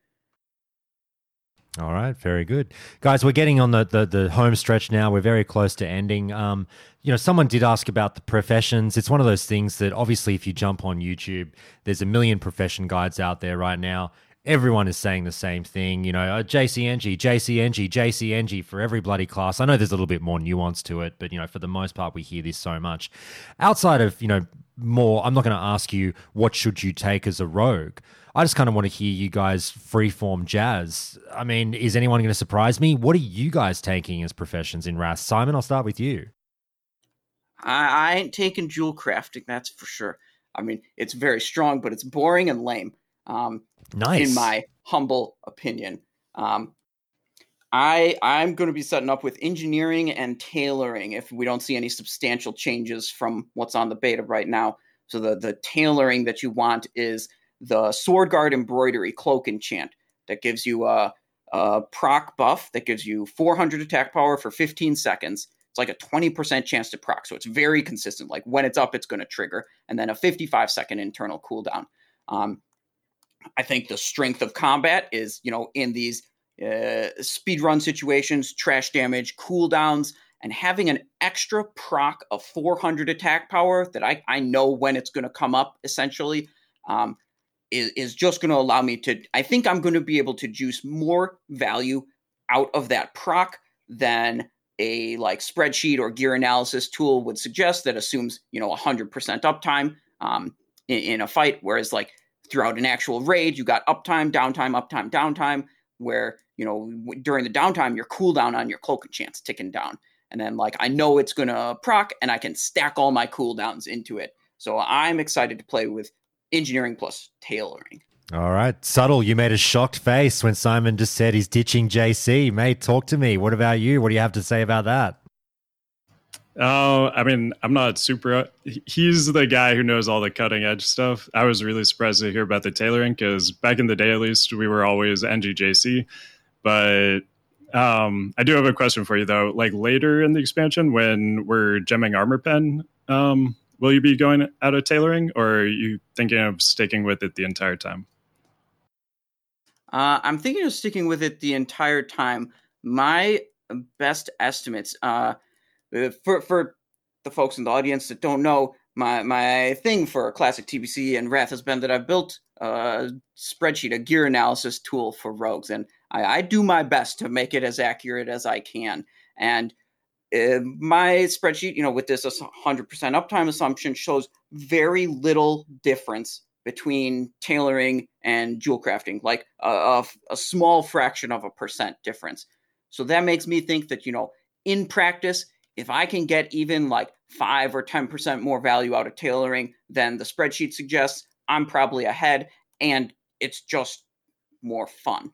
All right, very good, guys. We're getting on the, the, the home stretch now. We're very close to ending. Um, you know, someone did ask about the professions. It's one of those things that obviously, if you jump on YouTube, there's a million profession guides out there right now. Everyone is saying the same thing. You know, uh, JCNG, JCNG, JCNG for every bloody class. I know there's a little bit more nuance to it, but you know, for the most part, we hear this so much. Outside of you know more, I'm not going to ask you what should you take as a rogue. I just kind of want to hear you guys freeform jazz. I mean, is anyone going to surprise me? What are you guys taking as professions in Wrath? Simon, I'll start with you. I, I ain't taking jewel crafting, that's for sure. I mean, it's very strong, but it's boring and lame. Um, nice. In my humble opinion. Um, I I'm going to be setting up with engineering and tailoring if we don't see any substantial changes from what's on the beta right now. So the the tailoring that you want is the Sword Guard Embroidery Cloak Enchant that gives you a, a proc buff that gives you 400 attack power for 15 seconds. It's like a 20% chance to proc, so it's very consistent. Like when it's up, it's going to trigger, and then a 55 second internal cooldown. Um, I think the strength of combat is, you know, in these uh, speed run situations, trash damage, cooldowns, and having an extra proc of 400 attack power that I, I know when it's going to come up essentially um, is, is just going to allow me to. I think I'm going to be able to juice more value out of that proc than a like spreadsheet or gear analysis tool would suggest that assumes you know 100% uptime um, in, in a fight whereas like throughout an actual raid you got uptime downtime uptime downtime where you know during the downtime your cooldown on your cloak enchant's ticking down and then like i know it's gonna proc and i can stack all my cooldowns into it so i'm excited to play with engineering plus tailoring. All right. Subtle, you made a shocked face when Simon just said he's ditching JC. Mate, talk to me. What about you? What do you have to say about that? Oh, I mean, I'm not super. He's the guy who knows all the cutting edge stuff. I was really surprised to hear about the tailoring because back in the day, at least, we were always NGJC. But um, I do have a question for you, though. Like later in the expansion, when we're gemming armor pen, um, will you be going out of tailoring or are you thinking of sticking with it the entire time? Uh, I'm thinking of sticking with it the entire time. My best estimates, uh, for for the folks in the audience that don't know, my my thing for classic TBC and Wrath has been that I've built a spreadsheet, a gear analysis tool for rogues, and I, I do my best to make it as accurate as I can. And uh, my spreadsheet, you know, with this 100% uptime assumption, shows very little difference between tailoring and jewel crafting, like a, a, a, small fraction of a percent difference. So that makes me think that, you know, in practice, if I can get even like 5 or 10% more value out of tailoring than the spreadsheet suggests, I'm probably ahead and it's just more fun.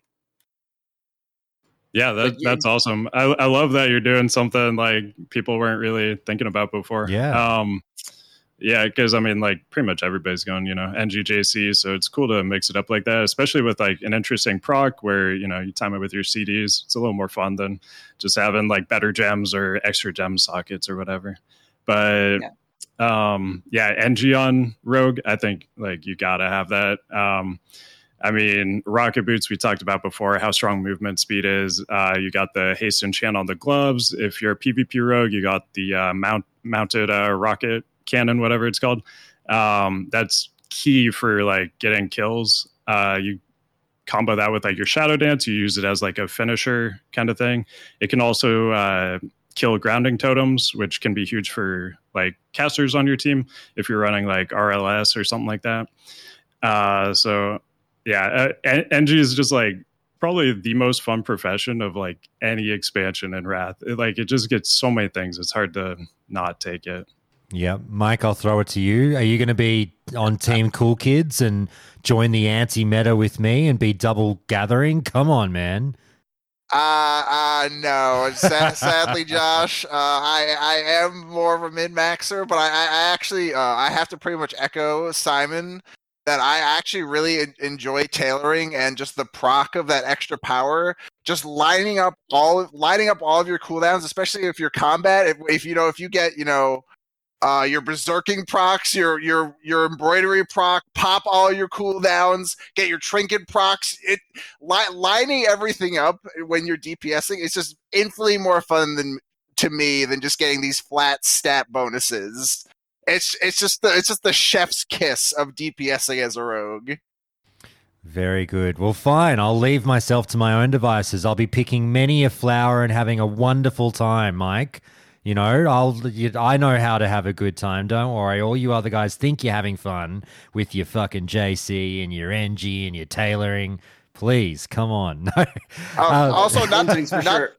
Yeah, that, that's awesome. I, I love that you're doing something like people weren't really thinking about before. Yeah. Um, Yeah, because I mean, like pretty much everybody's going, you know, NGJC, so it's cool to mix it up like that, especially with like an interesting proc where you know you time it with your CDs. It's a little more fun than just having like better gems or extra gem sockets or whatever. But yeah. um, yeah, NG on Rogue, I think like you gotta have that. Um, I mean, rocket boots we talked about before, how strong movement speed is. Uh, you got the haste enchant on the gloves. If you're a PvP rogue, you got the uh, mount mounted uh, rocket cannon, whatever it's called. Um, that's key for like getting kills. Uh, you combo that with like your shadow dance. You use it as like a finisher kind of thing. It can also uh, kill grounding totems, which can be huge for like casters on your team if you're running like RLS or something like that. Uh, so yeah, uh, NG is just like probably the most fun profession of like any expansion in Wrath. It, like it just gets so many things. It's hard to not take it. Yeah, Mike, I'll throw it to you. Are you going to be on Team Cool Kids and join the anti meta with me and be double gathering? Come on, man. Uh, uh no. Sad, (laughs) sadly, Josh, uh, I I am more of a min maxer, but I, I actually uh, I have to pretty much echo Simon that I actually really enjoy tailoring and just the proc of that extra power. Just lining up all lining up all of your cooldowns, especially if you're combat. If, if you know if you get you know uh, your berserking procs, your your your embroidery proc, pop all your cooldowns, get your trinket procs. It li- lining everything up when you're DPSing is just infinitely more fun than to me than just getting these flat stat bonuses. It's it's just the it's just the chef's kiss of DPSing as a rogue. Very good. Well, fine. I'll leave myself to my own devices. I'll be picking many a flower and having a wonderful time, Mike. You know, I'll you, I know how to have a good time. Don't worry. All you other guys think you're having fun with your fucking JC and your NG and your tailoring. Please, come on. (laughs) No. Uh, uh, also, (laughs) not, things for not, sure.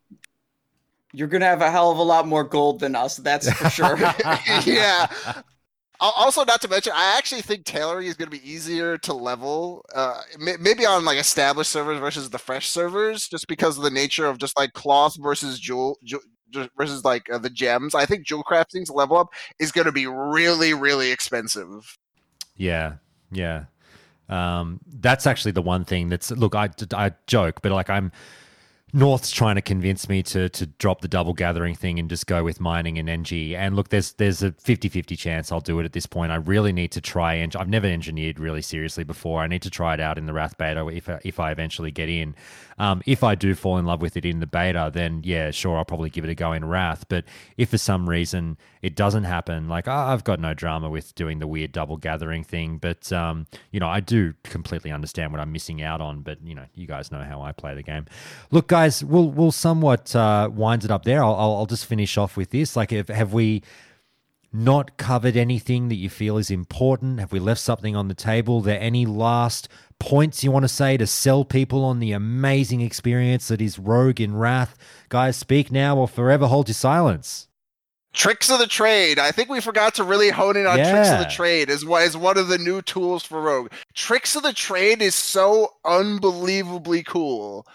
You're gonna have a hell of a lot more gold than us. That's for sure. (laughs) yeah. Also, not to mention, I actually think tailoring is going to be easier to level, uh, maybe on like established servers versus the fresh servers, just because of the nature of just like cloth versus jewel, jewel versus like uh, the gems. I think jewel crafting's level up is going to be really, really expensive. Yeah, yeah. Um, that's actually the one thing that's look. I I joke, but like I'm North's trying to convince me to to drop the double gathering thing and just go with mining and NG. And look, there's there's a 50-50 chance I'll do it at this point. I really need to try and I've never engineered really seriously before. I need to try it out in the Wrath beta if if I eventually get in. Um, if I do fall in love with it in the beta, then yeah, sure, I'll probably give it a go in Wrath. But if for some reason it doesn't happen, like I've got no drama with doing the weird double gathering thing. But um, you know, I do completely understand what I'm missing out on. But you know, you guys know how I play the game. Look, guys, we'll we'll somewhat uh, wind it up there. I'll, I'll, I'll just finish off with this. Like, have, have we? not covered anything that you feel is important? Have we left something on the table? Are there any last points you want to say to sell people on the amazing experience that is Rogue in Wrath? Guys, speak now or forever hold your silence. Tricks of the trade. I think we forgot to really hone in on yeah. tricks of the trade as is one of the new tools for Rogue. Tricks of the trade is so unbelievably cool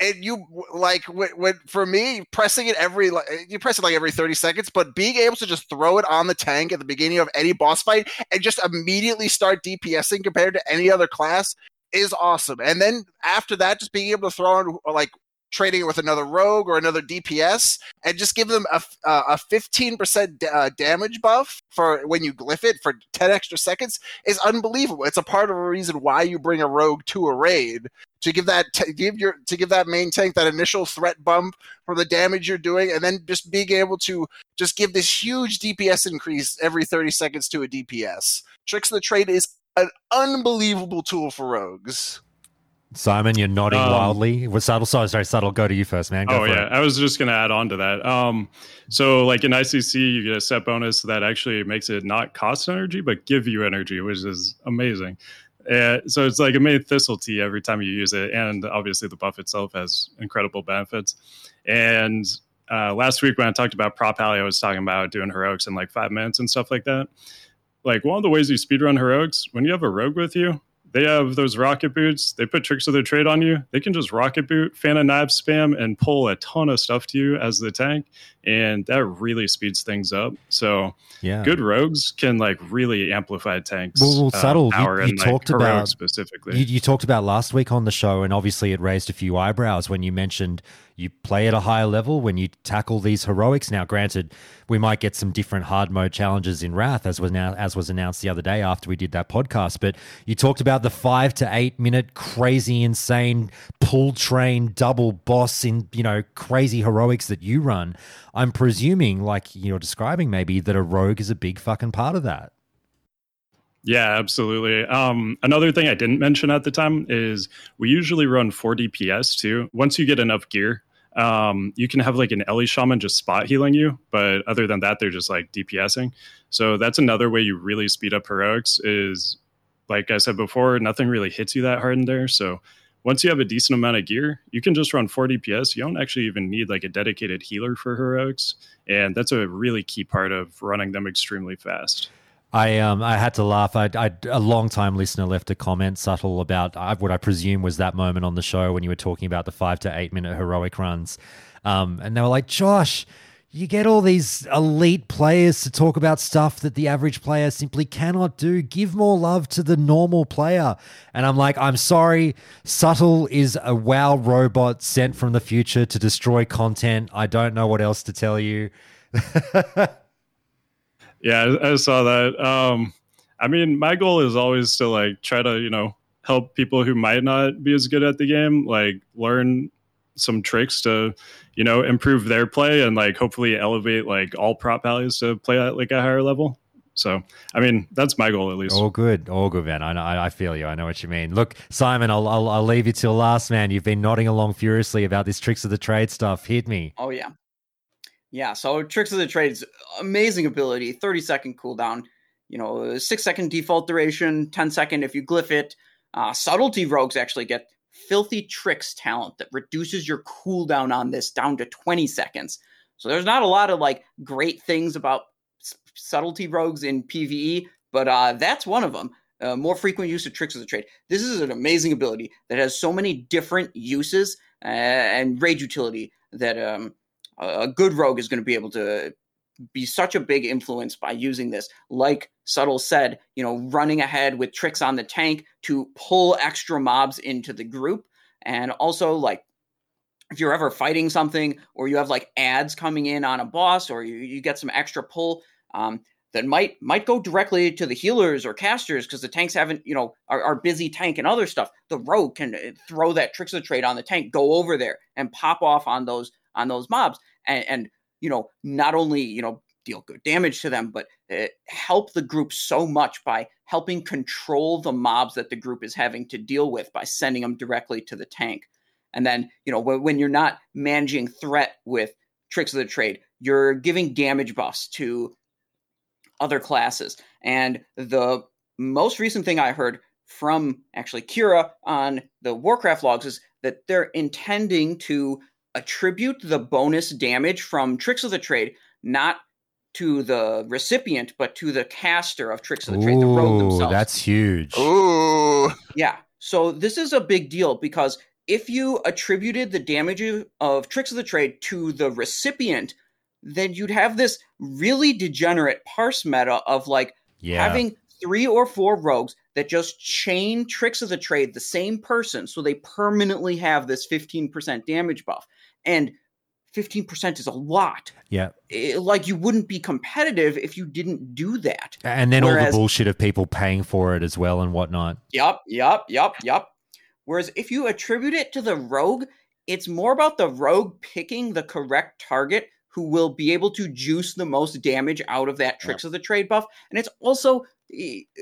and you like when, for me pressing it every like you press it like every 30 seconds but being able to just throw it on the tank at the beginning of any boss fight and just immediately start dpsing compared to any other class is awesome and then after that just being able to throw on like trading it with another rogue or another DPS and just give them a, a 15% uh, damage buff for when you glyph it for 10 extra seconds is unbelievable. It's a part of a reason why you bring a rogue to a raid to give that t- give your to give that main tank that initial threat bump for the damage you're doing and then just being able to just give this huge DPS increase every 30 seconds to a DPS. Tricks of the Trade is an unbelievable tool for rogues. Simon, you're nodding um, wildly. Was subtle? Sorry, sorry, subtle. Go to you first, man. Go oh yeah, it. I was just gonna add on to that. Um, so like in ICC, you get a set bonus that actually makes it not cost energy, but give you energy, which is amazing. Uh, so it's like a made thistle tea every time you use it, and obviously the buff itself has incredible benefits. And uh, last week when I talked about prot pally, I was talking about doing heroics in like five minutes and stuff like that. Like one of the ways you speedrun heroics when you have a rogue with you, they have those rocket boots. They put tricks of their trade on you. They can just rocket boot, fan a knife spam, and pull a ton of stuff to you as the tank, and that really speeds things up. So Yeah. good rogues can like really amplify tanks. Well, well uh, subtle. power You, you and, talked heroics about specifically. You, you talked about last week on the show, and obviously it raised a few eyebrows when you mentioned you play at a higher level when you tackle these heroics. Now, granted, we might get some different hard mode challenges in Wrath, as was now as was announced the other day after we did that podcast. But you talked about the five to eight minute crazy, insane pull train double boss in you know crazy heroics that you run. I'm presuming, like you're describing, maybe that a rogue is a big fucking part of that. Yeah, absolutely. Um, another thing I didn't mention at the time is we usually run 4 DPS too. Once you get enough gear, um, you can have like an Ele Shaman just spot healing you, but other than that, they're just like DPSing. So that's another way you really speed up heroics. Is like I said before, nothing really hits you that hard in there. So once you have a decent amount of gear, you can just run 4 DPS. You don't actually even need like a dedicated healer for heroics, and that's a really key part of running them extremely fast. I um I had to laugh. I, I a long time listener left a comment subtle about uh, what I presume was that moment on the show when you were talking about the five to eight minute heroic runs, um, and they were like, Josh, you get all these elite players to talk about stuff that the average player simply cannot do. Give more love to the normal player. And I'm like, I'm sorry, subtle is a WoW robot sent from the future to destroy content. I don't know what else to tell you. (laughs) Yeah, I, I saw that. Um, I mean, my goal is always to like try to you know help people who might not be as good at the game like learn some tricks to you know improve their play and like hopefully elevate like all prot pallies to play at like a higher level. So, I mean, that's my goal at least. All good, all good, man. I know, I I feel you. I know what you mean. Look, Simon, I'll, I'll I'll leave you till last, man. You've been nodding along furiously about this tricks of the trade stuff. Hit me. Oh yeah, yeah. So tricks of the trades, amazing ability, thirty second cooldown. You know, six second default duration, 10 second if you glyph it. Uh, subtlety rogues actually get filthy tricks talent that reduces your cooldown on this down to 20 seconds. So there's not a lot of like great things about subtlety rogues in PvE, but uh, that's one of them. Uh, more frequent use of tricks of the trade. This is an amazing ability that has so many different uses uh, and raid utility that um, a good rogue is going to be able to be such a big influence by using this. Like Subtle said, you know, running ahead with tricks on the tank to pull extra mobs into the group. And also, like, if you're ever fighting something or you have like ads coming in on a boss or you, you get some extra pull, um, that might might go directly to the healers or casters because the tanks haven't, you know, are, are busy tank and other stuff. The rogue can uh, throw that tricks of the trade on the tank, go over there and pop off on those on those mobs, and, and you know, not only you know deal good damage to them, but uh, help the group so much by helping control the mobs that the group is having to deal with by sending them directly to the tank. And then, you know, when, when you're not managing threat with tricks of the trade, you're giving damage buffs to other classes. And the most recent thing I heard from actually Kihra on the Warcraft logs is that they're intending to attribute the bonus damage from tricks of the trade not to the recipient but to the caster of tricks of the trade, the rogue themselves. that's huge. Ooh. Yeah. So this is a big deal because if you attributed the damage of- of tricks of the trade to the recipient, then you'd have this really degenerate parse meta of like Yeah. having three or four rogues that just chain tricks of the trade the same person so they permanently have this 15% damage buff. And 15% is a lot. Yeah. It- like you wouldn't be competitive if you didn't do that. And then all the bullshit of people paying for it as well and whatnot. Yup, yup, yup, yup. Whereas if you attribute it to the rogue, it's more about the rogue picking the correct target who will be able to juice the most damage out of that tricks of the trade buff. And it's also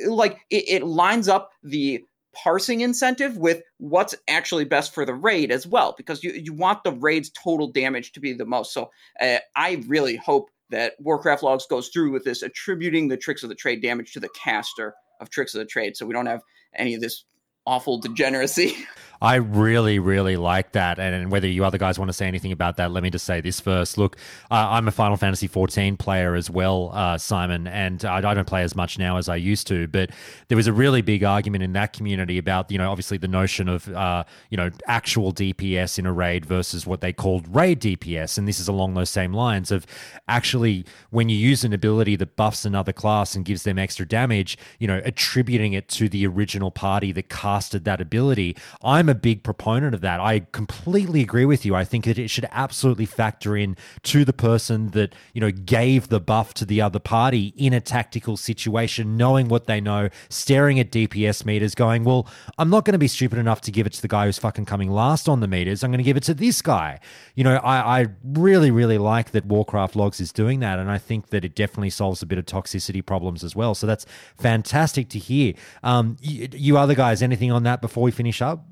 like it, it lines up the parsing incentive with what's actually best for the raid as well, because you, you want the raid's total damage to be the most. So uh, I really hope that Warcraft Logs goes through with this, attributing the tricks of the trade damage to the caster of tricks of the trade, so we don't have any of this awful degeneracy. (laughs) I really, really like that. And whether you other guys want to say anything about that, let me just say this first. Look, uh, I'm a Final Fantasy 14 player as well, uh, Simon, and I, I don't play as much now as I used to. But there was a really big argument in that community about, you know, obviously the notion of, uh, you know, actual DPS in a raid versus what they called raid DPS. And this is along those same lines of actually when you use an ability that buffs another class and gives them extra damage, you know, attributing it to the original party that casted that ability. I'm a big proponent of that. I completely agree with you. I think that it should absolutely factor in to the person that, you know, gave the buff to the other party in a tactical situation, knowing what they know, staring at DPS meters, going, well, I'm not going to be stupid enough to give it to the guy who's fucking coming last on the meters. I'm going to give it to this guy. You know, I, I really, really like that Warcraft Logs is doing that. And I think that it definitely solves a bit of toxicity problems as well. So that's fantastic to hear. Um, you, you other guys, anything on that before we finish up?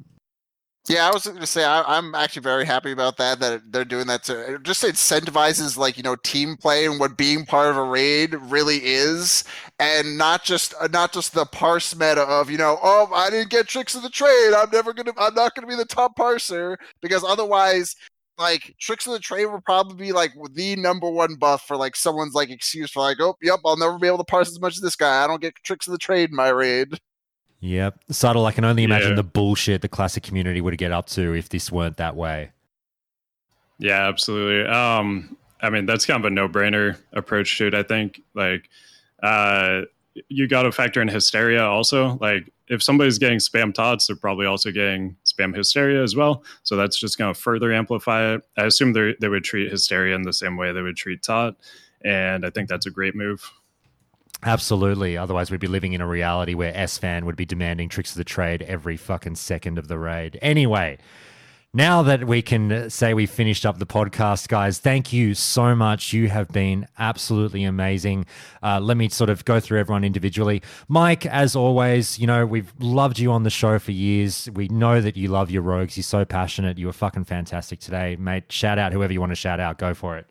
Yeah, I was going to say I, am actually very happy about that. That they're doing that to it just incentivizes like you know team play and what being part of a raid really is, and not just uh, not just the parse meta of you know oh I didn't get tricks of the trade I'm never gonna I'm not gonna be the top parser because otherwise like tricks of the trade will probably be like the number one buff for like someone's like excuse for like oh yep I'll never be able to parse as much as this guy I don't get tricks of the trade in my raid. Yep. Subtle. I can only imagine Yeah. the bullshit the classic community would get up to if this weren't that way. Yeah, absolutely. Um, I mean, that's kind of a no-brainer approach to it. I think, like, uh, you got to factor in hysteria also. Like, if somebody's getting spam tots, they're probably also getting spam hysteria as well. So that's just going to further amplify it. I assume they they would treat hysteria in the same way they would treat tot, and I think that's a great move. Absolutely. Otherwise, we'd be living in a reality where Esfand would be demanding tricks of the trade every fucking second of the raid. Anyway, now that we can say we finished up the podcast, guys, thank you so much. You have been absolutely amazing. Uh, let me sort of go through everyone individually. Mike, as always, you know, we've loved you on the show for years. We know that you love your rogues. You're so passionate. You were fucking fantastic today, mate. Shout out whoever you want to shout out. Go for it.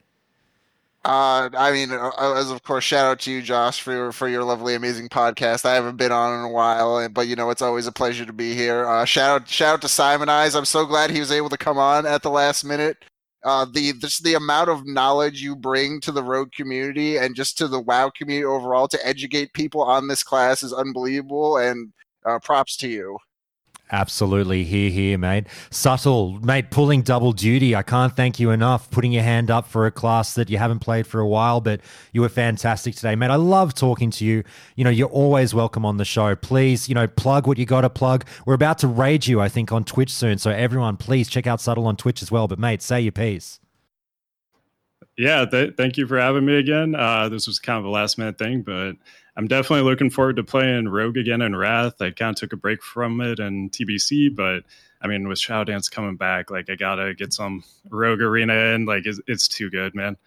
Uh, I mean, uh, as of course, shout out to you, Josh, for your, for your lovely, amazing podcast. I haven't been on in a while, but you know, it's always a pleasure to be here. Uh, shout out, shout out to Simonize. I'm so glad he was able to come on at the last minute. Uh, the just the amount of knowledge you bring to the Rogue community and just to the WoW community overall to educate people on this class is unbelievable, and uh, props to you. Absolutely. Here, here, mate. Subtle, mate, pulling double duty. I can't thank you enough. Putting your hand up for a class that you haven't played for a while, but you were fantastic today, mate. I love talking to you. You know, you're always welcome on the show. Please, you know, plug what you got to plug. We're about to raid you, I think, on Twitch soon. So, everyone, please check out Subtle on Twitch as well. But, mate, say your piece. Yeah, th- thank you for having me again. Uh, this was kind of a last minute thing, but I'm definitely looking forward to playing Rogue again in Wrath. I kind of took a break from it in TBC, but I mean, with Shadow Dance coming back, like I gotta get some Rogue Arena in. Like it's, it's too good, man.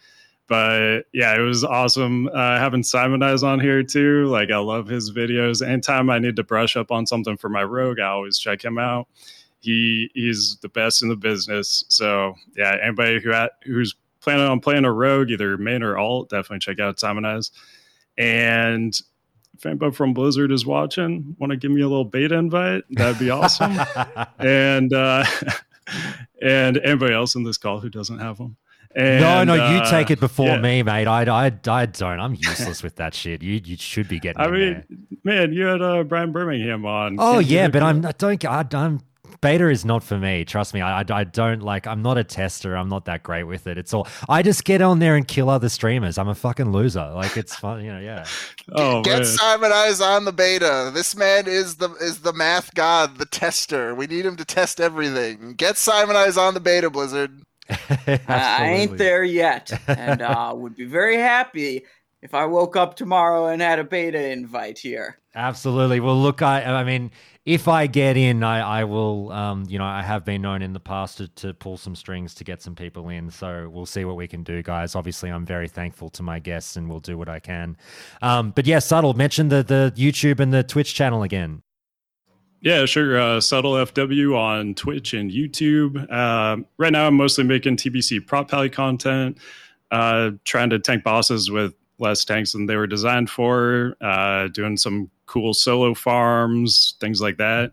But yeah, it was awesome uh, having Simonize on here too. Like I love his videos. Anytime I need to brush up on something for my Rogue, I always check him out. He he's the best in the business. So yeah, anybody who ha- who's planning on playing a rogue, either main or alt, definitely check out Simonize. And if anybody from Blizzard is watching, want to give me a little beta invite, that'd be awesome. (laughs) and uh, (laughs) and anybody else in this call who doesn't have one. And, no, no, you uh, take it before yeah. me, mate. I, I, I don't. I'm useless with that shit. You, you should be getting. I mean, there. man, you had uh, Brian Birmingham on. Oh Can't yeah, but I'm I don't I, I'm beta is not for me. Trust me, I, I I don't like. I'm not a tester. I'm not that great with it. It's all I just get on there and kill other streamers. I'm a fucking loser. Like it's fun, you know. Yeah. (laughs) Oh Get man. Simonize on the beta. This man is the is the math god, the tester. We need him to test everything. Get Simonize on the beta, Blizzard. (laughs) I ain't there yet, and uh, (laughs) would be very happy if I woke up tomorrow and had a beta invite here. Absolutely. Well, look, I I mean, if I get in, I I will. Um, you know, I have been known in the past to, to pull some strings to get some people in. So we'll see what we can do, guys. Obviously, I'm very thankful to my guests, and we'll do what I can. Um, but yeah, subtle. Mention the the YouTube and the Twitch channel again. Yeah, sure. Uh, Subtle FW on Twitch and YouTube. Uh, right now, I'm mostly making TBC prot pally content, uh, trying to tank bosses with less tanks than they were designed for, uh, doing some cool solo farms, things like that.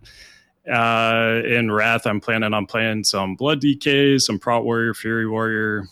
Uh, in Wrath, I'm planning on playing some Blood DK, some Prot Warrior, Fury Warrior,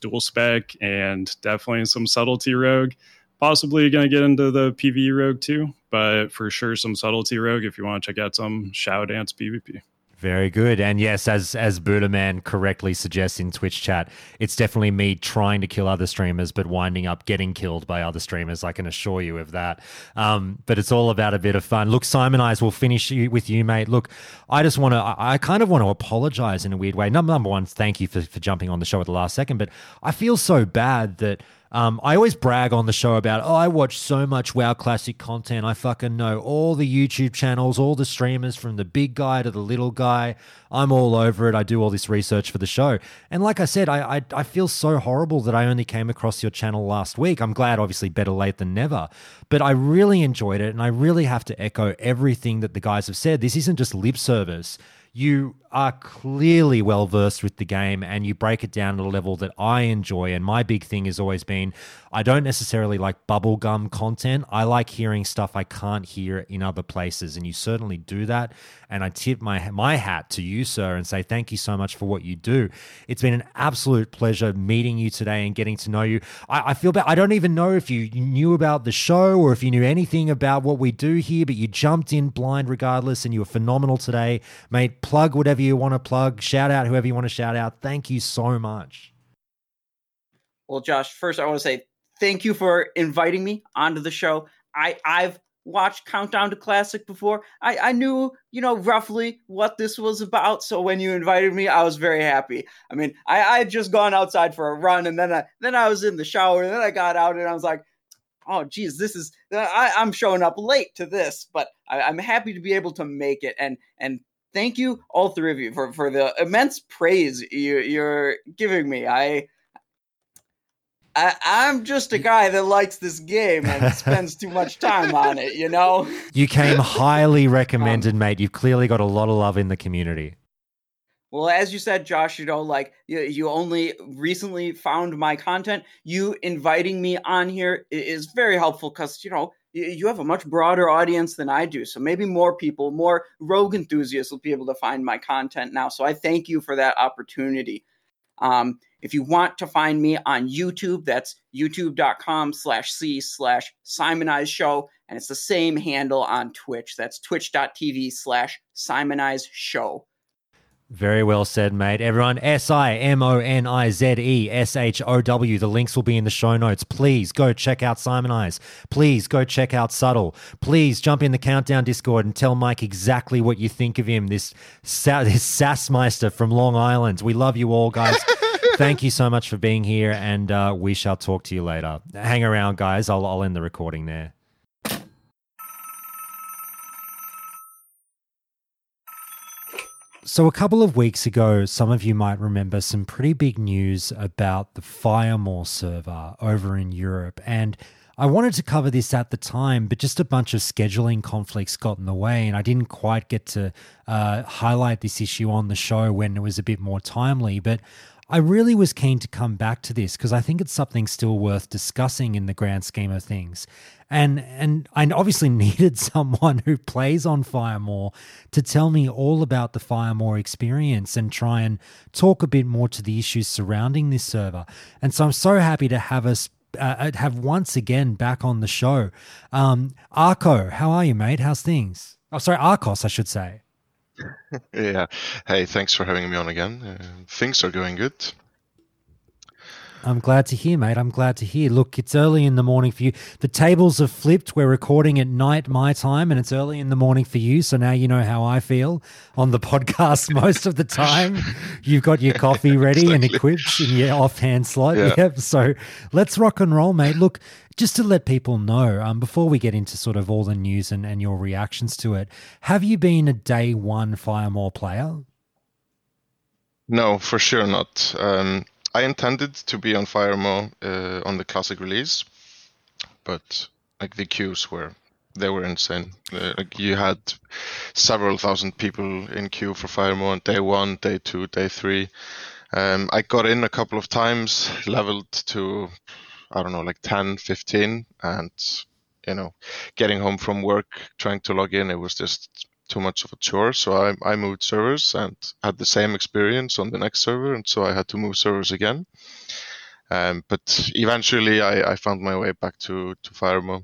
dual spec, and definitely some Subtlety Rogue. Possibly going to get into the PvE Rogue too, but for sure some Subtlety Rogue if you want to check out some Shadow Dance PvP. Very good. And yes, as as Buddha correctly suggests in Twitch chat, it's definitely me trying to kill other streamers, but winding up getting killed by other streamers. I can assure you of that. Um, but it's all about a bit of fun. Look, Simonize we'll finish with you, mate. Look, I just want to, I, I kind of want to apologize in a weird way. Number, number one, thank you for, for jumping on the show at the last second, but I feel so bad that um, I always brag on the show about, oh, I watch so much WoW Classic content. I fucking know all the YouTube channels, all the streamers from the big guy to the little guy. I'm all over it. I do all this research for the show. And like I said, I, I, I feel so horrible that I only came across your channel last week. I'm glad, obviously, better late than never. But I really enjoyed it. And I really have to echo everything that the guys have said. This isn't just lip service you are clearly well versed with the game and you break it down at a level that I enjoy. And my big thing has always been I don't necessarily like bubblegum content. I like hearing stuff I can't hear in other places. And you certainly do that. And I tip my, my hat to you, sir, and say thank you so much for what you do. It's been an absolute pleasure meeting you today and getting to know you. I, I feel bad. I don't even know if you knew about the show or if you knew anything about what we do here, but you jumped in blind regardless and you were phenomenal today. Mate, plug whatever you want to plug, shout out whoever you want to shout out. Thank you so much. Well, Josh, first I want to say thank you for inviting me onto the show. I I've watched Countdown to Classic before. I I knew you know roughly what this was about. So when you invited me, I was very happy. I mean, I I had just gone outside for a run, and then I then I was in the shower, and then I got out, and I was like. Oh geez, this is I, I'm showing up late to this, but I, I'm happy to be able to make it. And and thank you all three of you for, for the immense praise you, you're giving me. I I, am just a guy that likes this game and (laughs) spends too much time on it, you know? You came (laughs) highly recommended, um, mate. You've clearly got a lot of love in the community. Well, as you said, Josh, you know, like you, you only recently found my content. You inviting me on here is very helpful because, you know, you have a much broader audience than I do. So maybe more people, more rogue enthusiasts will be able to find my content now. So I thank you for that opportunity. Um, if you want to find me on YouTube, that's youtube.com slash C slash Simonize Show. And it's the same handle on Twitch. That's twitch.tv slash Simonize Show. Very well said, mate. Everyone, S I M O N I Z E S H O W. The links will be in the show notes. Please go check out Simonize. Please go check out Subtle. Please jump in the Countdown Discord and tell Mike exactly what you think of him, this, (laughs) this Sassmeister from Long Island. We love you all, guys. (laughs) Thank you so much for being here, and uh, we shall talk to you later. Hang around, guys. I'll, I'll end the recording there. So, a couple of weeks ago, some of you might remember some pretty big news about the Firemaw server over in Europe. And I wanted to cover this at the time, but just a bunch of scheduling conflicts got in the way, and I didn't quite get to uh, highlight this issue on the show when it was a bit more timely. But I really was keen to come back to this because I think it's something still worth discussing in the grand scheme of things. And and I obviously (laughs) needed someone who plays on Firemaw to tell me all about the Firemaw experience and try and talk a bit more to the issues surrounding this server. And so I'm so happy to have us uh, have once again back on the show. Um, Arco, how are you, mate? How's things? Oh, sorry, Arcos, I should say. Yeah. Hey, thanks for having me on again. Uh, things are going good. I'm glad to hear, mate. I'm glad to hear. Look, it's early in the morning for you. The tables have flipped. We're recording at night, my time, and it's early in the morning for you. So now you know how I feel on the (laughs) podcast most of the time. You've got your (laughs) coffee ready exactly. and equipped in your offhand slot. Yeah. Yep. So let's rock and roll, mate. Look, just to let people know, um, before we get into sort of all the news and, and your reactions to it, have you been a day one Firemaw player? No, for sure not. Um, I intended to be on Firemaw uh, on the classic release, but like the queues were they were insane. Uh, like you had several thousand people in queue for Firemaw on day one, day two, day three. Um, I got in a couple of times, leveled to I don't know, like 10, 15, and you know, getting home from work, trying to log in, it was just too much of a chore. So I, I moved servers and had the same experience on the next server, and so I had to move servers again. Um, but eventually, I, I found my way back to to Firemaw.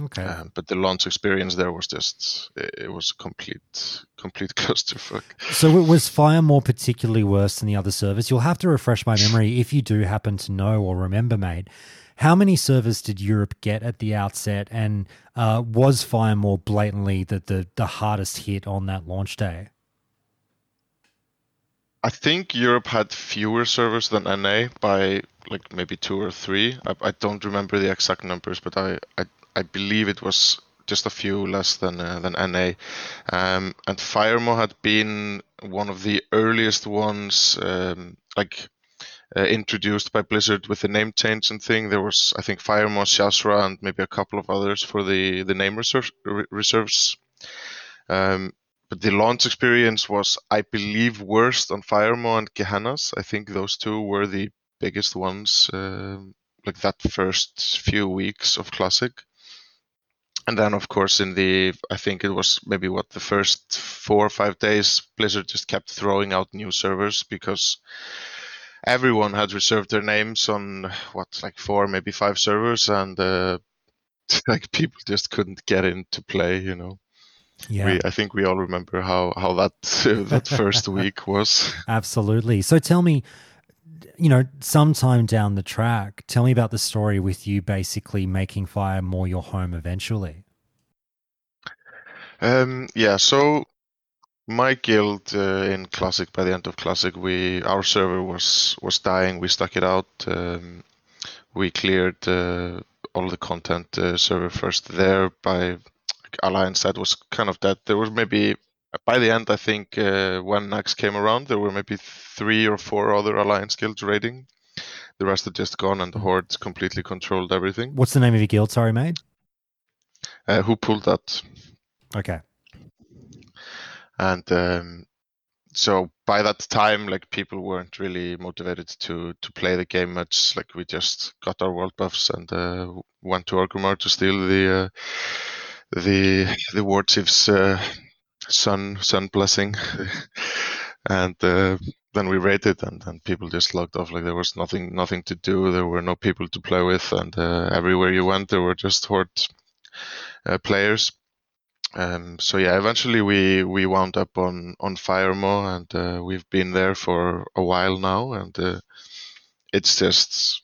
Okay. Um, but the launch experience there was just it, it was a complete complete (laughs) clusterfuck. So it was Firemaw particularly worse than the other servers? You'll have to refresh my memory if you do happen to know or remember, mate. How many servers did Europe get at the outset, and uh, was Firemaw blatantly the, the the hardest hit on that launch day? I think Europe had fewer servers than NA by like maybe two or three. I, I don't remember the exact numbers, but I, I, I believe it was just a few less than uh, than NA. Um, and Firemaw had been one of the earliest ones, um, like uh, introduced by Blizzard with the name change and thing. There was, I think, Firemaw, Shazzrah, and maybe a couple of others for the the name reserve, reserves. Um, but the launch experience was, I believe, worst on Firemaw and Gehennas. I think those two were the biggest ones, uh, like that first few weeks of Classic. And then, of course, in the, I think it was maybe what the first four or five days, Blizzard just kept throwing out new servers because everyone had reserved their names on what, like four, maybe five servers, and uh, (laughs) like people just couldn't get in to play, you know. Yeah. We, I think we all remember how how that uh, (laughs) that first week was. (laughs) Absolutely. So tell me, you know, sometime down the track, tell me about the story with you basically making Firemaw your home eventually. Um, yeah, so my guild uh, in Classic, by the end of Classic, we our server was was dying. We stuck it out. Um, we cleared uh, all the content uh, server first there by Alliance that was kind of dead. There was maybe by the end, I think uh, when Naxx came around, there were maybe three or four other Alliance guilds raiding. The rest had just gone, and the Horde completely controlled everything. What's the name of your guild? Sorry, mate. Uh, who pulled that? Okay. And um, so by that time, like people weren't really motivated to to play the game much. Like we just got our world buffs and uh, went to Orgrimmar to steal the uh, the the war chief's uh, sun sun blessing, (laughs) and uh, then we raided, and then people just logged off. Like there was nothing nothing to do. There were no people to play with, and uh, everywhere you went, there were just horde uh, players. Um, so yeah, eventually we we wound up on on Firemaw, and uh, we've been there for a while now, and uh, it's just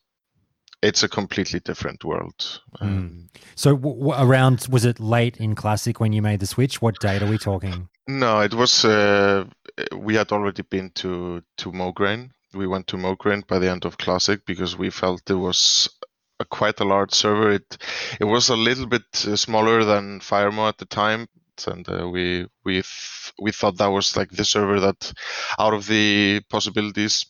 it's a completely different world. Um, So w- w- around was it late in Classic when you made the switch? What date are we talking? No, it was. Uh, we had already been to to Mograine. We went to Mograine by the end of Classic because we felt it was a quite a large server. It it was a little bit uh, smaller than Firemaw at the time, and uh, we we th- we thought that was like the server that, out of the possibilities,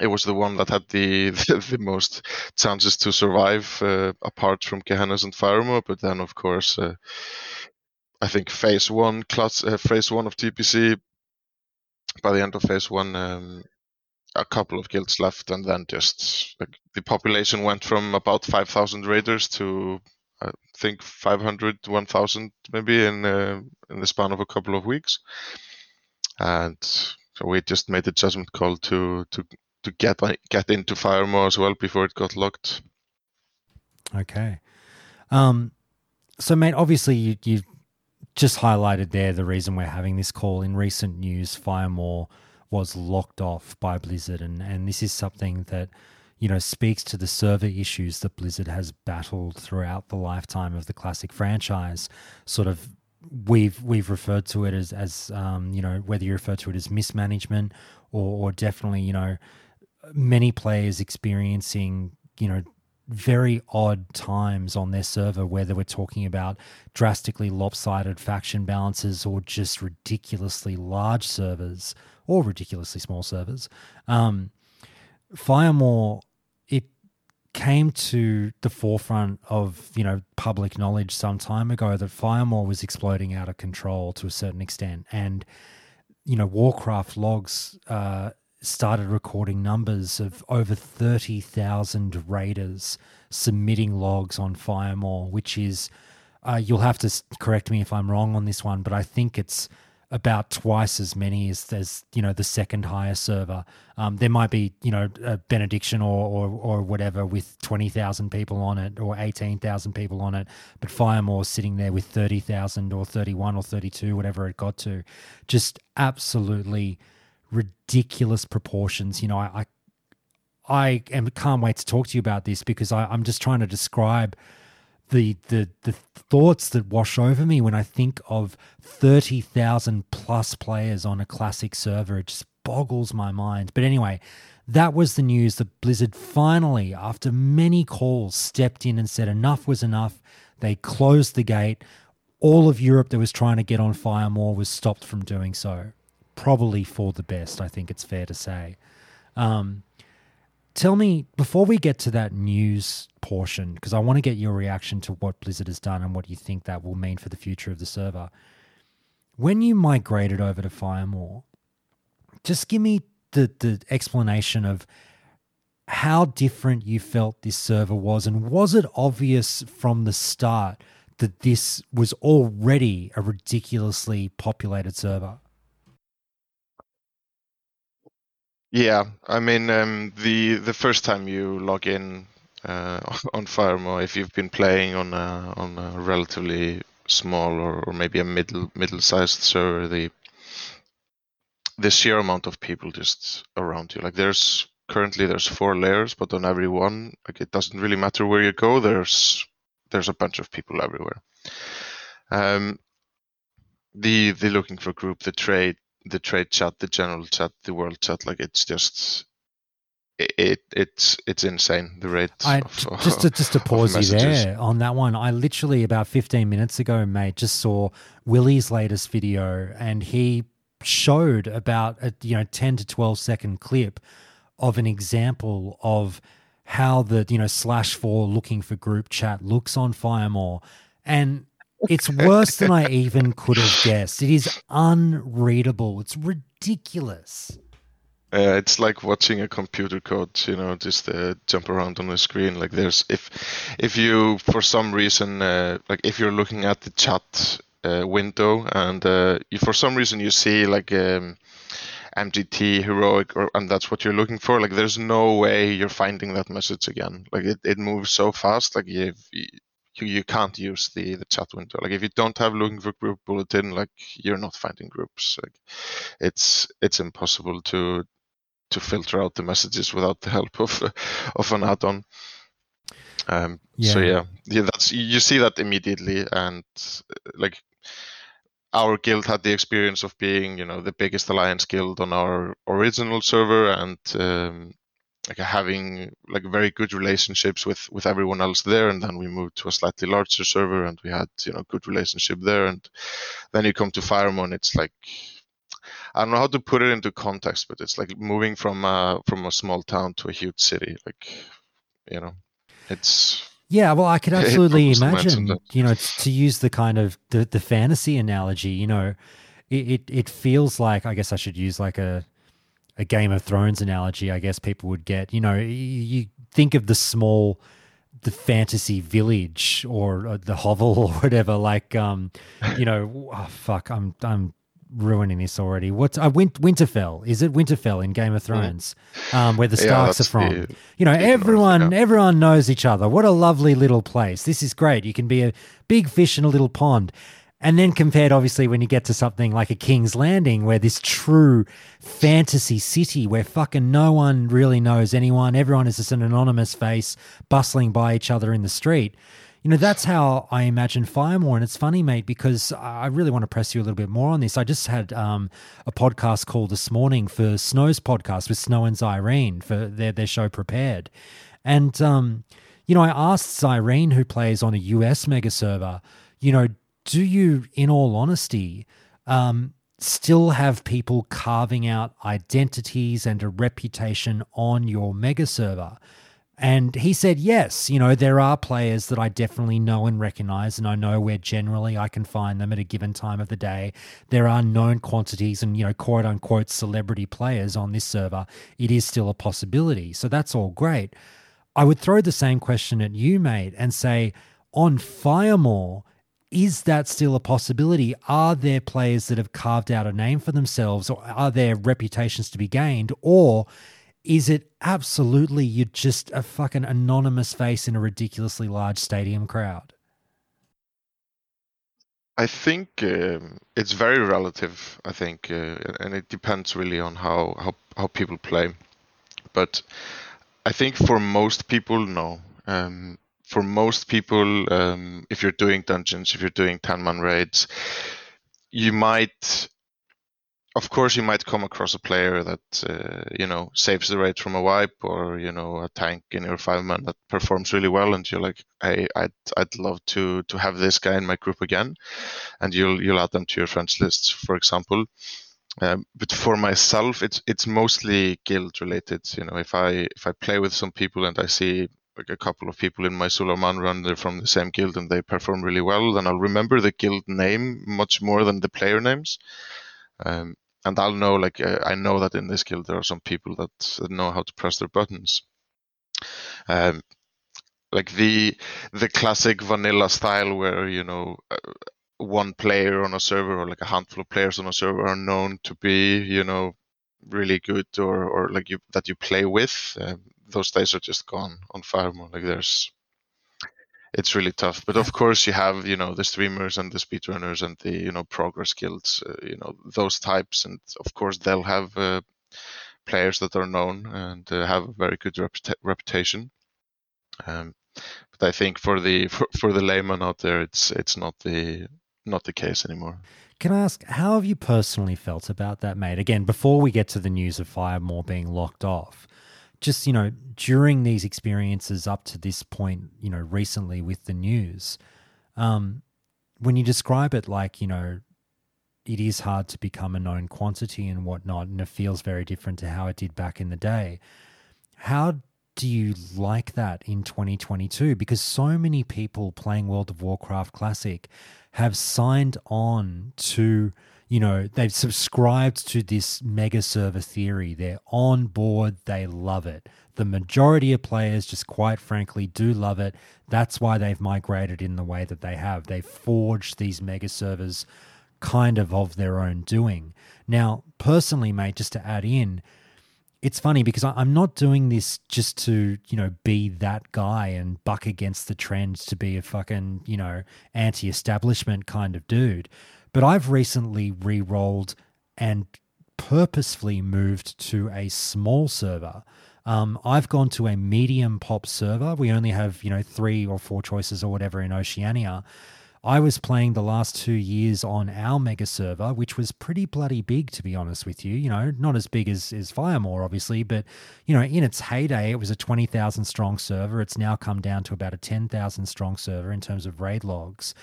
it was the one that had (laughs) the the, most chances to survive uh, apart from Gehennas and Firemaw. But then, of course, uh, I think phase one class uh, phase one of TBC. By the end of phase one, um, a couple of guilds left, and then just like, the population went from about five thousand raiders to I think 500, 1,000 maybe in uh, in the span of a couple of weeks, and so we just made the judgment call to to to get get into Firemaw as well before it got locked. Okay. Um, so, mate, obviously you, you've just highlighted there the reason we're having this call. In recent news, Firemaw was locked off by Blizzard, and, and this is something that, you know, speaks to the server issues that Blizzard has battled throughout the lifetime of the classic franchise. Sort of, we've we've referred to it as as um, you know whether you refer to it as mismanagement or, or definitely you know many players experiencing you know very odd times on their server, whether we're talking about drastically lopsided faction balances or just ridiculously large servers or ridiculously small servers. Um, Firemaw, it came to the forefront of you know public knowledge some time ago that Firemaw was exploding out of control to a certain extent, and you know Warcraft logs. Uh, started recording numbers of over 30,000 raiders submitting logs on Firemaw, which is uh, you'll have to correct me if I'm wrong on this one, but I think it's about twice as many as, as you know the second highest server. Um, there might be you know a benediction or or, or whatever with twenty thousand people on it or eighteen thousand people on it, but Firemaw's sitting there with thirty thousand or thirty one or thirty two, whatever it got to, just absolutely ridiculous proportions. You know, I. I I am, can't wait to talk to you about this because I, I'm just trying to describe the the the thoughts that wash over me when I think of thirty thousand plus players on a classic server. It just boggles my mind. But anyway, that was the news that Blizzard finally, after many calls, stepped in and said enough was enough. They closed the gate. All of Europe that was trying to get on Firemaw was stopped from doing so. Probably for the best, I think it's fair to say. Um, tell me before we get to that news portion because i want to get your reaction to what blizzard has done and what you think that will mean for the future of the server when you migrated over to firemaw just give me the, the explanation of how different you felt this server was and was it obvious from the start that this was already a ridiculously populated server Yeah, I mean, um, the the first time you log in uh, (laughs) on Firemaw, if you've been playing on a on a relatively small or, or maybe a middle middle sized server, the the sheer amount of people just around you. Like there's currently there's four layers, but on every one, like it doesn't really matter where you go. There's there's a bunch of people everywhere. Um, the the looking for group, the trade the trade chat, the general chat, the world chat, like it's just it, it it's it's insane the rate. I of, just to just to (laughs) pause you there on that one. I literally about 15 minutes ago, mate, just saw Willie's latest video, and he showed about a you know 10 to 12 second clip of an example of how the you know slash four looking for group chat looks on Firemaw, and it's worse than I even could have guessed. It is unreadable. It's ridiculous. Uh, it's like watching a computer code, you know, just uh, jump around on the screen. Like there's if if you for some reason uh, like if you're looking at the chat uh, window and uh, you, for some reason you see like um, MGT heroic or and that's what you're looking for. Like there's no way you're finding that message again. Like it, it moves so fast. Like you you you can't use the the chat window. Like if you don't have looking for group bulletin, like you're not finding groups. Like it's it's impossible to to filter out the messages without the help of (laughs) of an add-on. Um, So Yeah. yeah, yeah, that's you see that immediately, and uh, like our guild had the experience of being, you know, the biggest alliance guild on our original server, and um, like having like very good relationships with with everyone else there. And then we moved to a slightly larger server, and we had you know good relationship there. And then you come to Firemaw, it's like I don't know how to put it into context, but it's like moving from a from a small town to a huge city. Like, you know, it's Yeah, well, I could (laughs) absolutely boggles the mind imagine, you know, to use the kind of the, the fantasy analogy, you know, it, it it feels like I guess I should use like a a Game of Thrones analogy. I guess people would get, you know, you think of the small the fantasy village or uh, the hovel (laughs) or whatever like um you know oh, fuck i'm i'm ruining this already. What's uh, Win- winterfell. Is it winterfell in game of thrones um where the Yeah, starks are from? the- you know everyone everyone knows each other. What a lovely little place. This is great. You can be a big fish in a little pond and then compared obviously when you get to something like a king's landing where this true fantasy city where fucking no one really knows anyone everyone is just an anonymous face bustling by each other in the street you know that's how i imagine firemaw. And it's funny mate because i really want to press you a little bit more on this. I just had um, a podcast call this morning for snow's podcast with snow and zyrene for their, their show prepared. And um, you know i asked zyrene who plays on a us mega server you know do you in all honesty um, still have people carving out identities and a reputation on your mega server and he said, yes, you know, there are players that I definitely know and recognize, and I know where generally I can find them at a given time of the day. There are known quantities and, you know, quote unquote celebrity players on this server. It is still a possibility. So that's all great. I would throw the same question at you, mate, and say, on Firemaw, is that still a possibility? Are there players that have carved out a name for themselves, or are there reputations to be gained, or is it absolutely you're just a fucking anonymous face in a ridiculously large stadium crowd? I think um, it's very relative. I think, uh, and it depends really on how, how how people play. But I think for most people, no. Um, for most people, um, if you're doing dungeons, if you're doing ten man raids, you might of course you might come across a player that uh, you know saves the raid from a wipe or you know a tank in your five man that performs really well and you're like hey I'd, I'd love to to have this guy in my group again. And you'll you'll add them to your friends lists for example. Um, but for myself it's it's mostly guild related. You know if i if i play with some people and i see like a couple of people in my Zul'Aman run they're from the same guild and they perform really well then i'll remember the guild name much more than the player names um, and I'll know like uh, I know that in this guild there are some people that know how to press their buttons. Um, like the the classic vanilla style where you know uh, one player on a server or like a handful of players on a server are known to be you know really good or or like you that you play with. Um, those days are just gone on Firemaw. Like there's it's really tough. But of course, you have you know the streamers and the speedrunners and the you know progress guilds, uh, you know those types, and of course they'll have uh, players that are known and uh, have a very good reputa- reputation. Um, but I think for the (laughs) for, for the layman out there, it's it's not the not the case anymore. Can I ask, how have you personally felt about that, mate? Again, before we get to the news of Firemaw being locked off, just you know during these experiences up to this point you know recently with the news um, when you describe it like you know it is hard to become a known quantity and whatnot and it feels very different to how it did back in the day how do you like that in 2022 because so many people playing world of warcraft classic have signed on to you know, they've subscribed to this mega server theory. They're on board. They love it. The majority of players, just quite frankly, do love it. That's why they've migrated in the way that they have. They've forged these mega servers kind of of their own doing. Now, personally, mate, just to add in, it's funny because I'm not doing this just to, you know, be that guy and buck against the trend to be a fucking, you know, anti establishment kind of dude. But I've recently re rolled and purposefully moved to a small server. Um, I've gone to a medium pop server. We only have, you know, three or four choices or whatever in Oceania. I was playing the last two years on our mega server, which was pretty bloody big, to be honest with you. You know, not as big as, as Firemaw, obviously, but, you know, in its heyday, it was a 20,000 strong server. It's now come down to about a 10,000 strong server in terms of raid logs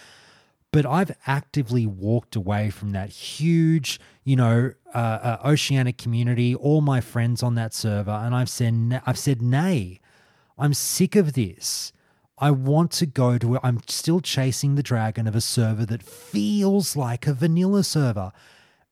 but I've actively walked away from that huge, you know, uh, uh, oceanic community, all my friends on that server, and I've said, I've said, nay, I'm sick of this. I want to go to. where I'm still chasing the dragon of a server that feels like a vanilla server.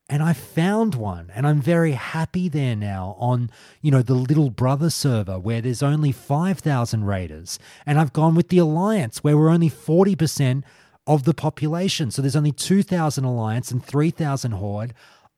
And I found one, and I'm very happy there now on, you know, the little brother server where there's only 5,000 raiders. And I've gone with the Alliance where we're only 40% of the population. So there's only 2,000 Alliance and 3,000 Horde.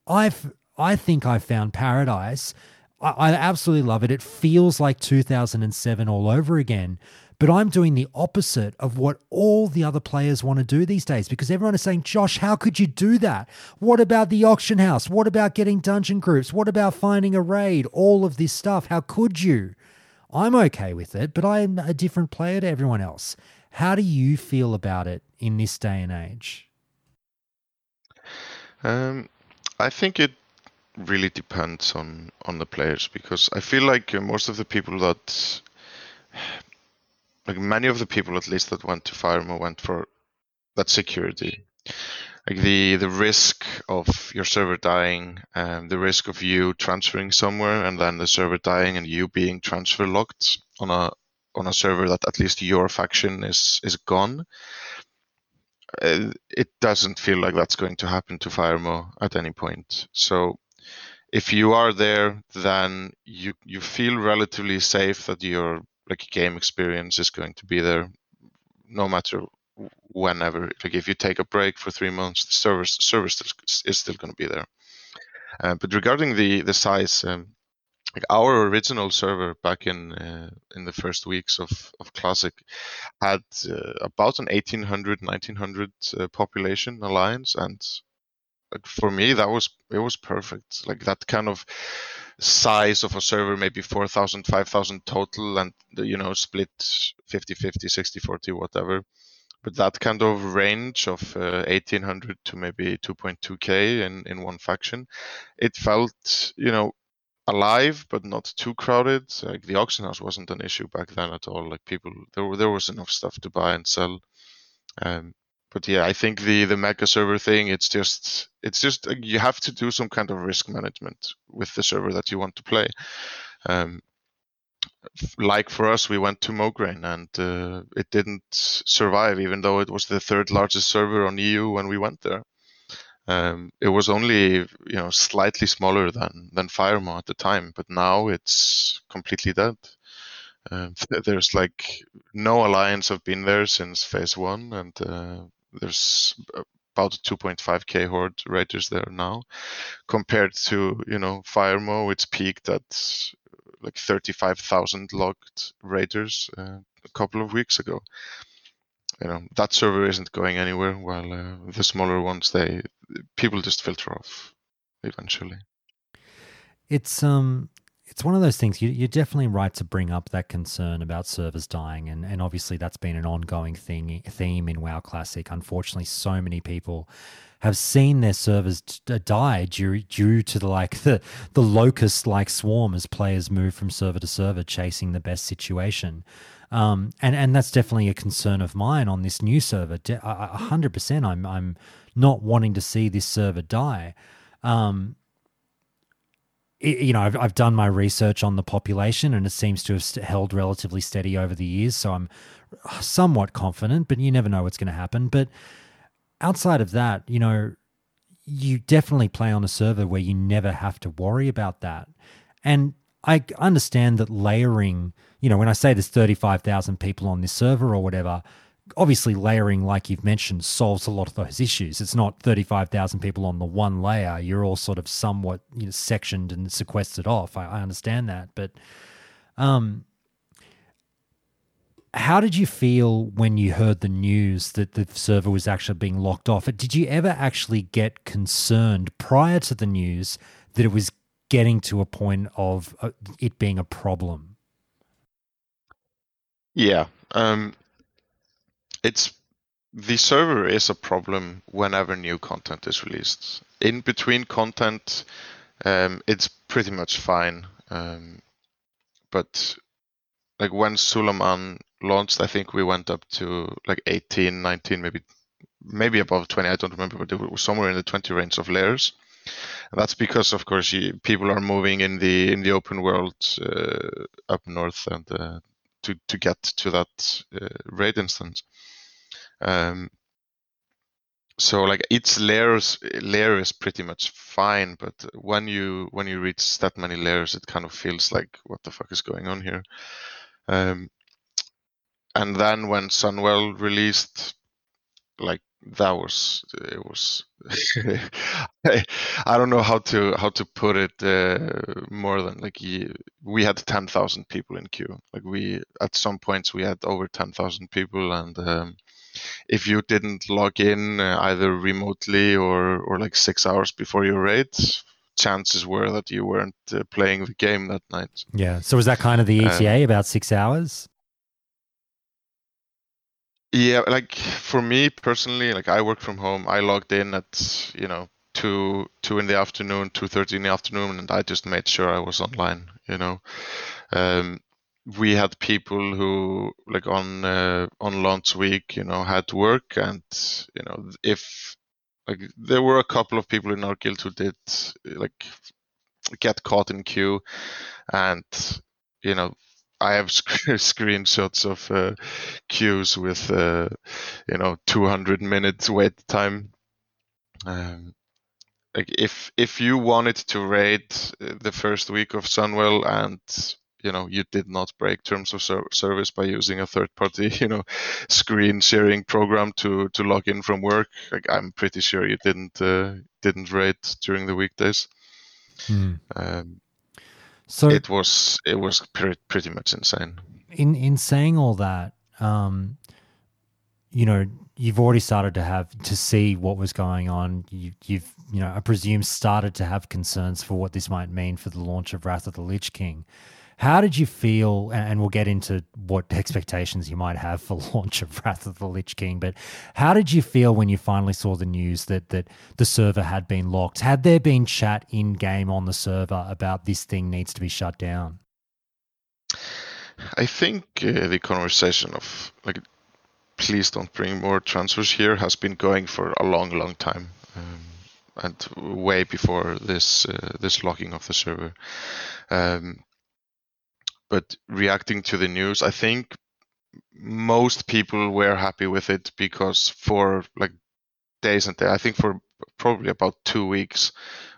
I've, I think I found paradise. I, I absolutely love it. It feels like 2007 all over again. But I'm doing the opposite of what all the other players want to do these days because everyone is saying, Josh, how could you do that? What about the auction house? What about getting dungeon groups? What about finding a raid? All of this stuff. How could you? I'm okay with it, but I'm a different player to everyone else. How do you feel about it in this day and age? Um, I think it really depends on on the players because I feel like uh, most of the people that (sighs) like many of the people at least that went to Firemaw went for that security like the the risk of your server dying and the risk of you transferring somewhere and then the server dying and you being transfer locked on a on a server that at least your faction is is gone it doesn't feel like that's going to happen to Firemaw at any point. So if you are there, then you you feel relatively safe that your like game experience is going to be there, no matter whenever. Like if you take a break for three months, the service server is still going to be there. Uh, but regarding the the size, um, like our original server back in uh, in the first weeks of, of classic had uh, about an 1800 1900 uh, population alliance and for me that was it was perfect. Like that kind of size of a server maybe 4000 5000 total and you know split 50 50 60 40 whatever. But that kind of range of uh, 1800 to maybe 2.2k in in one faction it felt you know alive but not too crowded. Like the auction house wasn't an issue back then at all. Like people there were, there was enough stuff to buy and sell. Um, but yeah i think the the mega server thing it's just it's just uh, you have to do some kind of risk management with the server that you want to play. Um, like for us we went to mograine and uh, it didn't survive even though it was the third largest server on eu when we went there um, it was only you know slightly smaller than than Firemaw at the time, but now it's completely dead. Um, there's like no alliance have been there since phase one, and uh, there's about 2.5k horde raiders there now, compared to you know Firemaw, it's peaked at like 35,000 logged raiders uh, a couple of weeks ago you know that server isn't going anywhere while uh, the smaller ones they people just filter off eventually. It's um it's one of those things you, you're definitely right to bring up that concern about servers dying and, and obviously that's been an ongoing thing theme in wow classic. Unfortunately so many people have seen their servers die due, due to the like the, the locust like swarm as players move from server to server chasing the best situation um, and and that's definitely a concern of mine on this new server. A hundred percent, I'm I'm not wanting to see this server die. Um, it, you know, I've I've done my research on the population, and it seems to have held relatively steady over the years. So I'm somewhat confident, but you never know what's going to happen. But outside of that, you know, you definitely play on a server where you never have to worry about that. And I understand that layering you know, when I say there's 35,000 people on this server or whatever, obviously layering, like you've mentioned, solves a lot of those issues. It's not 35,000 people on the one layer. You're all sort of somewhat you know, sectioned and sequestered off. I, I understand that. But um, how did you feel when you heard the news that the server was actually being locked off? Did you ever actually get concerned prior to the news that it was getting to a point of uh, it being a problem? Yeah, um, it's the server is a problem whenever new content is released. In between content, um, it's pretty much fine. Um, but like when Zul'Aman launched, I think we went up to like 18, 19, maybe maybe above 20. I don't remember, but it was somewhere in the 20 range of layers. That's because, of course, you, people are moving in the in the open world uh, up north, and uh, to to get to that uh, RAID instance. Um, so like each layers layer is pretty much fine, but when you when you reach that many layers, it kind of feels like what the fuck is going on here. Um, and then when Sunwell released, like that was it was I, (laughs) I don't know how to how to put it uh, more than like we had 10,000 people in queue. Like we at some points we had over 10,000 people and um, if you didn't log in uh, either remotely or or like 6 hours before your raid chances were that you weren't uh, playing the game that night. Yeah. So was that kind of the ETA um, about 6 hours yeah, like for me personally, like I work from home. I logged in at you know two two in the afternoon, two thirty in the afternoon, and I just made sure I was online. You know, um, we had people who like on uh, on launch week, you know, had to work, and you know if like there were a couple of people in our guild who did like get caught in queue, and you know I have sc- (laughs) screenshots of uh, queues with uh, you know 200 minutes wait time. Um, like if if you wanted to raid uh, the first week of Sunwell and you know you did not break terms of ser- service by using a third party (laughs) you know screen sharing program to to log in from work like i'm pretty sure you didn't uh, didn't raid during the weekdays Hmm. um, So it was it was pretty, pretty much insane in in saying all that, um, you know, you've already started to have to see what was going on. You, you've, you know, I presume started to have concerns for what this might mean for the launch of Wrath of the Lich King. How did you feel? And we'll get into what expectations you might have for (laughs) launch of Wrath of the Lich King. But how did you feel when you finally saw the news that that the server had been locked? Had there been chat in game on the server about this thing needs to be shut down? I think uh, the conversation of like, please don't bring more transfers here has been going for a long, long time, um, and way before this uh, this locking of the server. Um, but reacting to the news, I think most people were happy with it because for like days and days, I think for probably about two weeks,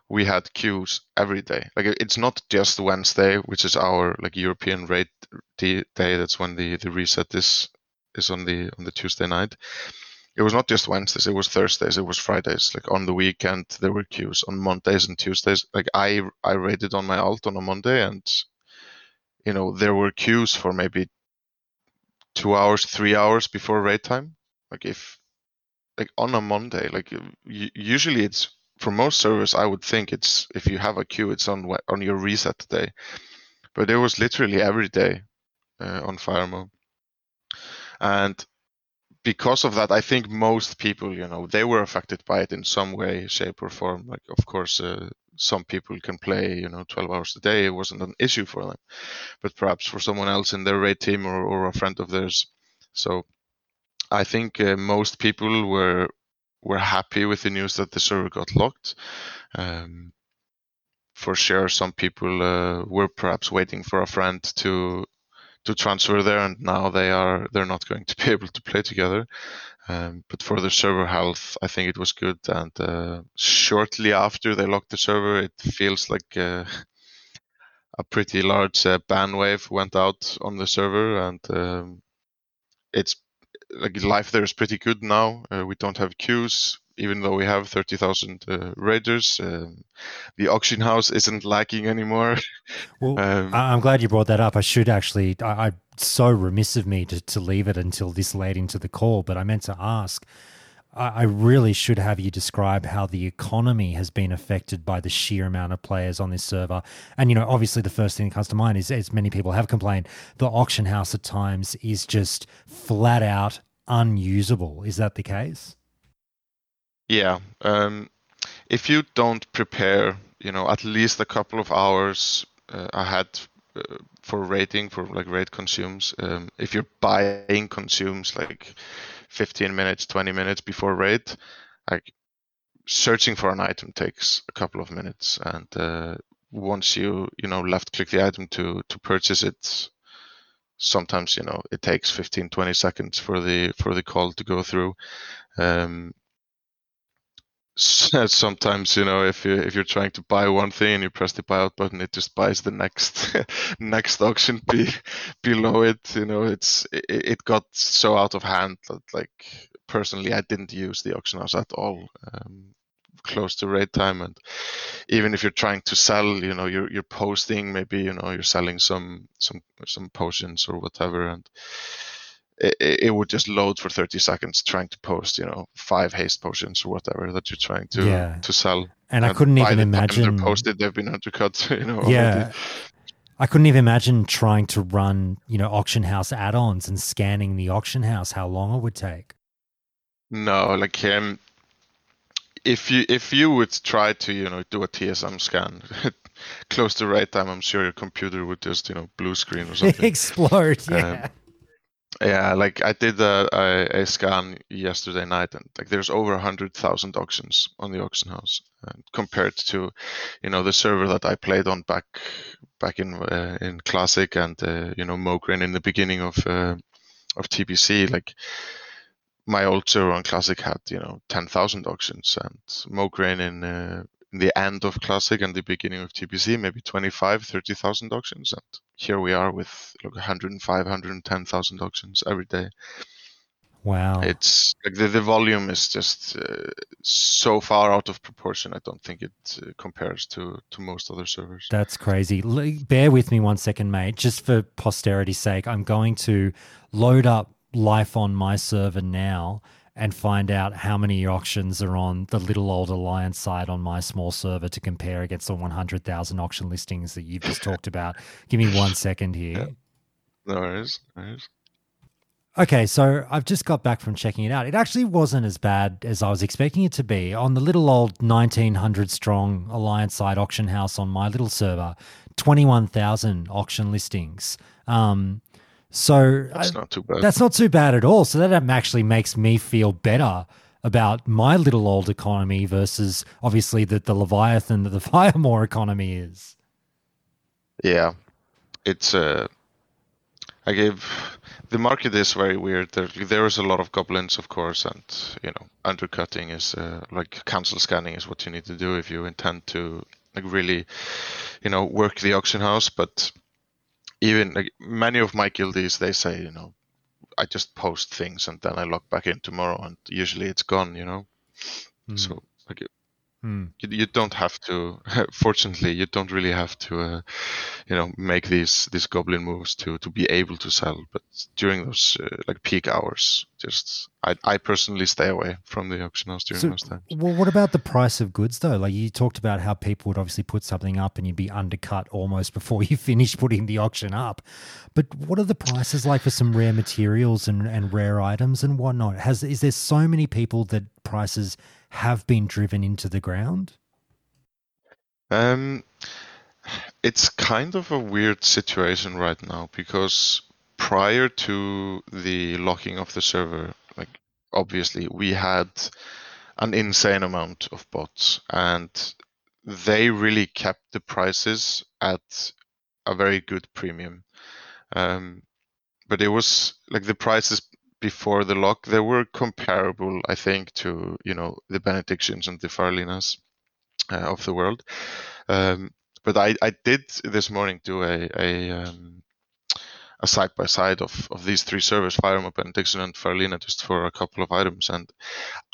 we had queues every day. Like it's not just Wednesday, which is our like European rate day. That's when the the reset is is on the on the Tuesday night. It was not just Wednesdays. It was Thursdays. It was Fridays. Like on the weekend, there were queues on Mondays and Tuesdays. Like I I rated on my alt on a Monday, and you know there were queues for maybe two hours, three hours before raid time. Like if like on a Monday, like usually it's for most servers, I would think it's if you have a queue, it's on on your reset day. But it was literally every day uh, on Firemaw, and because of that, I think most people, you know, they were affected by it in some way, shape, or form. Like, of course, uh, some people can play, you know, 12 hours a day. It wasn't an issue for them, but perhaps for someone else in their raid team or, or a friend of theirs. So I think uh, most people were were happy with the news that the server got locked. Um, for sure, some people uh, were perhaps waiting for a friend to to transfer there, and now they are they're not going to be (laughs) able to play together. Um, but for the server health, I think it was good. And uh, shortly after they locked the server, it feels like uh, (laughs) a pretty large uh, ban wave went out on the server, and um, it's like life there is pretty good now. Uh, we don't have queues, even though we have thirty thousand uh, raiders. Um, the auction house isn't lacking anymore. (laughs) Well, Um, I'm glad you brought that up. I should actually, I, I so remiss of me to, to leave it until this late into the call, but I meant to ask. I I really should have you describe how the economy has been affected by the sheer amount of players on this server. And, you know, obviously the first thing that comes to mind is, as many people have complained, the auction house at times is just flat out unusable. Is that the case? Yeah. Um, if you don't prepare, you know, at least a couple of hours uh, ahead uh, for rating, for like rate consumes, um, if you're buying consumes like 15 minutes, 20 minutes before rate, like searching for an item takes a couple of minutes. And uh, once you, you know, left click the item to, to purchase it, sometimes, you know, it takes 15, 20 seconds for the, for the call to go through. Um, (laughs) sometimes you know if you if you're trying to buy one thing and you press the buyout button it just buys the next (laughs) next auction be, (laughs) below it you know it's it, it got so out of hand that like personally i didn't use the auction house at all um, close to raid time. And even if you're trying to sell you know you're you're posting maybe you know you're selling some some some potions or whatever. And it, it would just load for 30 seconds trying to post you know five haste potions or whatever that you're trying to Yeah. to sell And I couldn't even the imagine- they're posted they've been undercut (laughs) you know Yeah. already. I couldn't even imagine trying to run, you know, auction house add-ons and scanning the auction house, how long it would take. no like um if you if you would try to you know do a tsm scan (laughs) close to right time i'm sure your computer would just you know blue screen or something (laughs) Explode, Um, yeah. like I did a, a, a scan yesterday night, and like there's over hundred thousand auctions on the auction house, and compared to, you know, the server that I played on back back in uh, in Classic and uh, you know Mograine in the beginning of uh, of TBC, like my old server on Classic had you know ten thousand auctions, and Mograine in uh, in the end of Classic and the beginning of TBC, maybe 25, 30,000 auctions. And here we are with like 105, 110,000 auctions every day. Wow. It's like the, the volume is just uh, so far out of proportion. I don't think it uh, compares to, to most other servers. That's crazy. L- bear with me one second, mate. Just for posterity's sake, I'm going to load up life on my server now and find out how many auctions are on the little old alliance side on my small server to compare against the 100,000 auction listings that you've just talked about. Give me one second here. Yeah. No worries. No worries. Okay, so I've just got back from checking it out. It actually wasn't as bad as I was expecting it to be. On the little old 1900 strong Alliance side auction house on my little server, 21,000 auction listings. Um, so That's I- not too bad. That's not too bad at all. So that actually makes me feel better about my little old economy versus obviously the, the Leviathan that the (laughs) Firemaw economy is. Yeah, it's uh, I gave the market is very weird. There, there is a lot of goblins, of course, and you know, undercutting is uh, like council scanning is what you need to do if you intend to like really, you know, work the auction house. But even like many of my guildies, they say, you know, I just post things and then I log back in tomorrow, and usually it's gone. You know, hmm. so like Hmm. you, you don't have to (laughs) fortunately you don't really have to uh, you know make these these goblin moves to to be able to sell but during those uh, like peak hours just I, I personally stay away from the auction house during So, those times well, what about the price of goods though? Like you talked about how people would obviously put something up and you'd be undercut almost (laughs) before you finish putting the auction up. But what are the prices like for some rare materials and, and rare items and whatnot? Has is there so many people that prices have been driven into the ground? Um, it's kind of a weird situation right now because prior to the locking of the server, like obviously we had an insane amount of bots and they really kept the prices at a very good premium. Um, but it was like the prices before the lock, they were comparable, I think, to you know the Benedictions and the Faerlinas uh, of the world. Um, but I, I did this morning do a a, um, a side by side of, of these three servers, Firemaw, Benediction, and Faerlina, just for a couple of items. And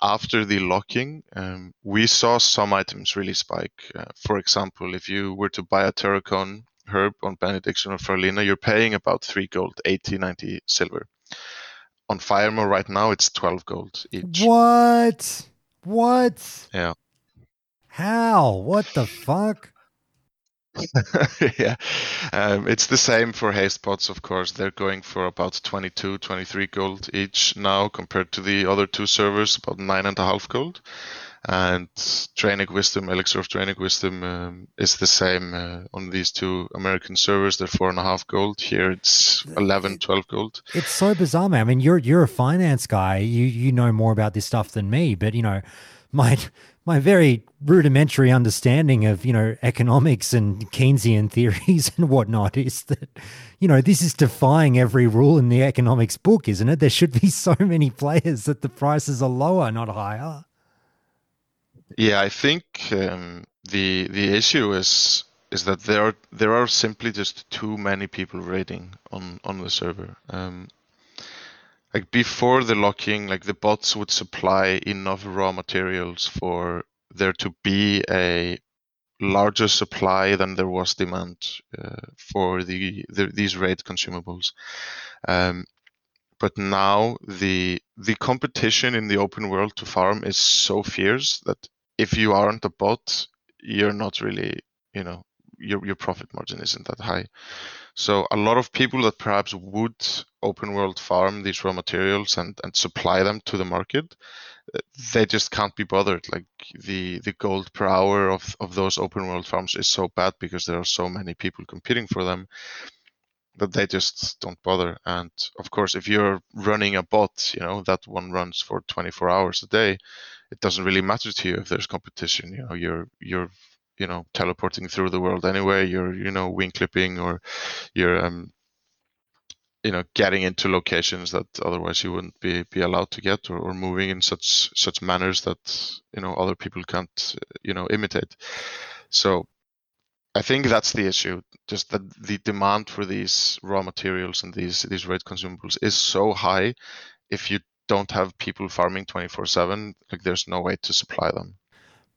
after the locking, um, we saw some items really spike. Uh, for example, if you were to buy a Terocone herb on Benediction or Faerlina, you're paying about 3 gold, 80, 90 silver. On Firemaw right now, it's 12 gold each. What? What? Yeah. How? What the fuck? (laughs) yeah, um, it's the same for haste pots, of course. They're going for about 22, 23 gold each now, compared to the other two servers, about nine and a half gold. And Draenic Wisdom, Elixir of Draenic Wisdom, um, is the same uh, on these two American servers. They're four and a half gold. Here it's 11, 12 gold. It's so bizarre, man. I mean, you're you're a finance guy. You you know more about this stuff than me, but you know, (laughs) my my very rudimentary understanding of you know economics and Keynesian theories (laughs) and whatnot is that you know this is defying every rule in the economics book, isn't it? There should be (laughs) so many players that the prices are lower, not higher. Yeah, I think um, the the issue is is that there are there are simply just too many people raiding on on the server. Um, like before the locking, like the bots would supply enough raw materials for there to be a larger supply than there was demand uh, for the, the these raid consumables. Um, but now the the competition in the open world to farm is so fierce that if you aren't a bot, you're not really, you know, your your profit margin isn't that high. So a lot of people that perhaps would open world farm these raw materials and, and supply them to the market, uh, they just can't be bothered. Like the the gold per hour of, of those open world farms is so bad because there are so many people competing for them that they just don't bother. And of course, if you're running a bot, you know that one runs for 24 hours a day, it doesn't really matter to you if there's competition. You know, you're you're you know teleporting through the world anyway. You're you know wing clipping or you're um you know getting into locations that otherwise you wouldn't be, be allowed to get or, or moving in such such manners that you know other people can't you know imitate so i think that's the issue just that the demand for these raw materials and these these raid consumables is so high if you don't have people farming 24 7 like there's no way to supply them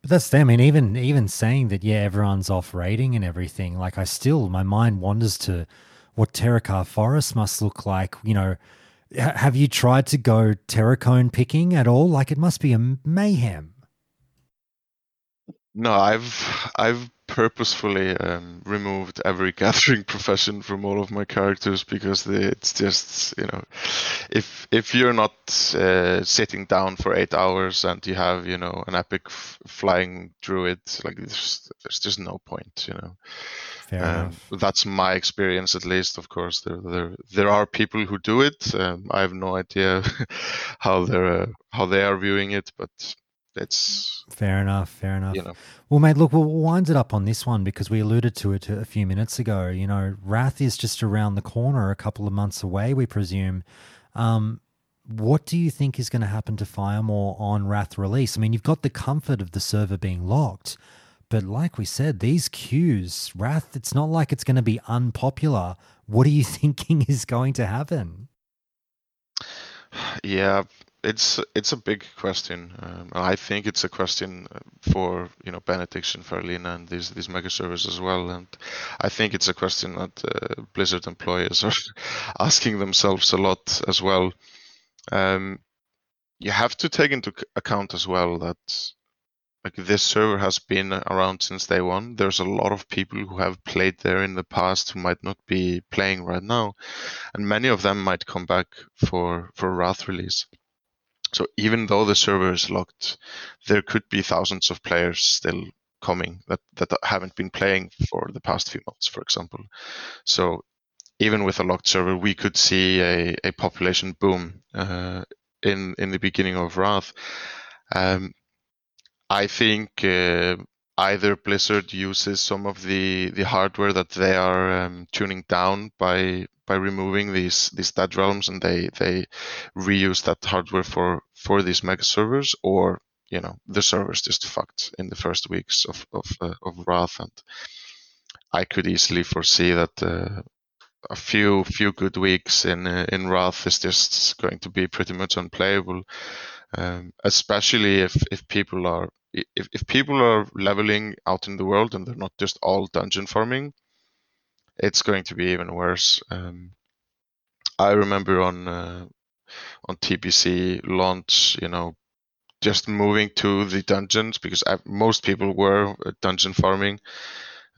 But that's the, I mean, even even saying that, yeah, everyone's off raiding and everything. Like, I still, my mind wanders to what Terokkar Forest must look like. You know, ha- have you tried to go terocone picking at all? Like, it must be a mayhem. No, I've I've purposefully um, removed every (laughs) gathering profession from all of my characters because they, it's just you know, if if you're not uh, sitting down for eight hours and you have you know an epic f- flying druid, like there's, there's just no point, you know. Um. That's my experience, at least. Of course, there there there are people who do it. Um, I have no idea (laughs) how they're uh, how they are viewing it, but it's Fair enough. Fair enough. you know Well, mate, look, we'll wind it up on this one because we alluded to it a few minutes ago. You know, Wrath is just around the corner, a couple of months away, we presume. Um, what do you think is going to happen to Firemaw on Wrath release? I mean, you've got the comfort of the server being locked, but like we said, these queues, Wrath, it's not like it's going to be unpopular. What are you (laughs) thinking is going to happen? Yeah, it's it's a big question. Um, I think it's a question for you know Benediction, Faerlina, and these these mega servers as well. And I think it's a question that uh, Blizzard employees (laughs) are asking themselves a lot as well. Um, you have to take into account as well that like this server has been around since day one. There's a lot of people who have played there in the past who might not be playing right now, and many of them might come back for for Wrath release. So even though the server is locked, there could be thousands of players still coming that that haven't been playing for the past few months, for example. So even with a locked server, we could see a, a population boom uh, in in the beginning of Wrath. Um, I think uh, either Blizzard uses some of the, the hardware that they are um, tuning down by by removing these these dead realms, and they they reuse that hardware for for these mega servers, or you know the servers just fucked in the first weeks of of uh, of Wrath, and I could easily foresee that. Uh, a few few good weeks in uh, in Wrath is just going to be pretty much unplayable, um, especially if if people are if if people are leveling out in the world and they're not just all dungeon farming, it's going to be even worse. Um, I remember on uh, on TBC launch, you know, just moving to the dungeons because I, most people were uh, dungeon farming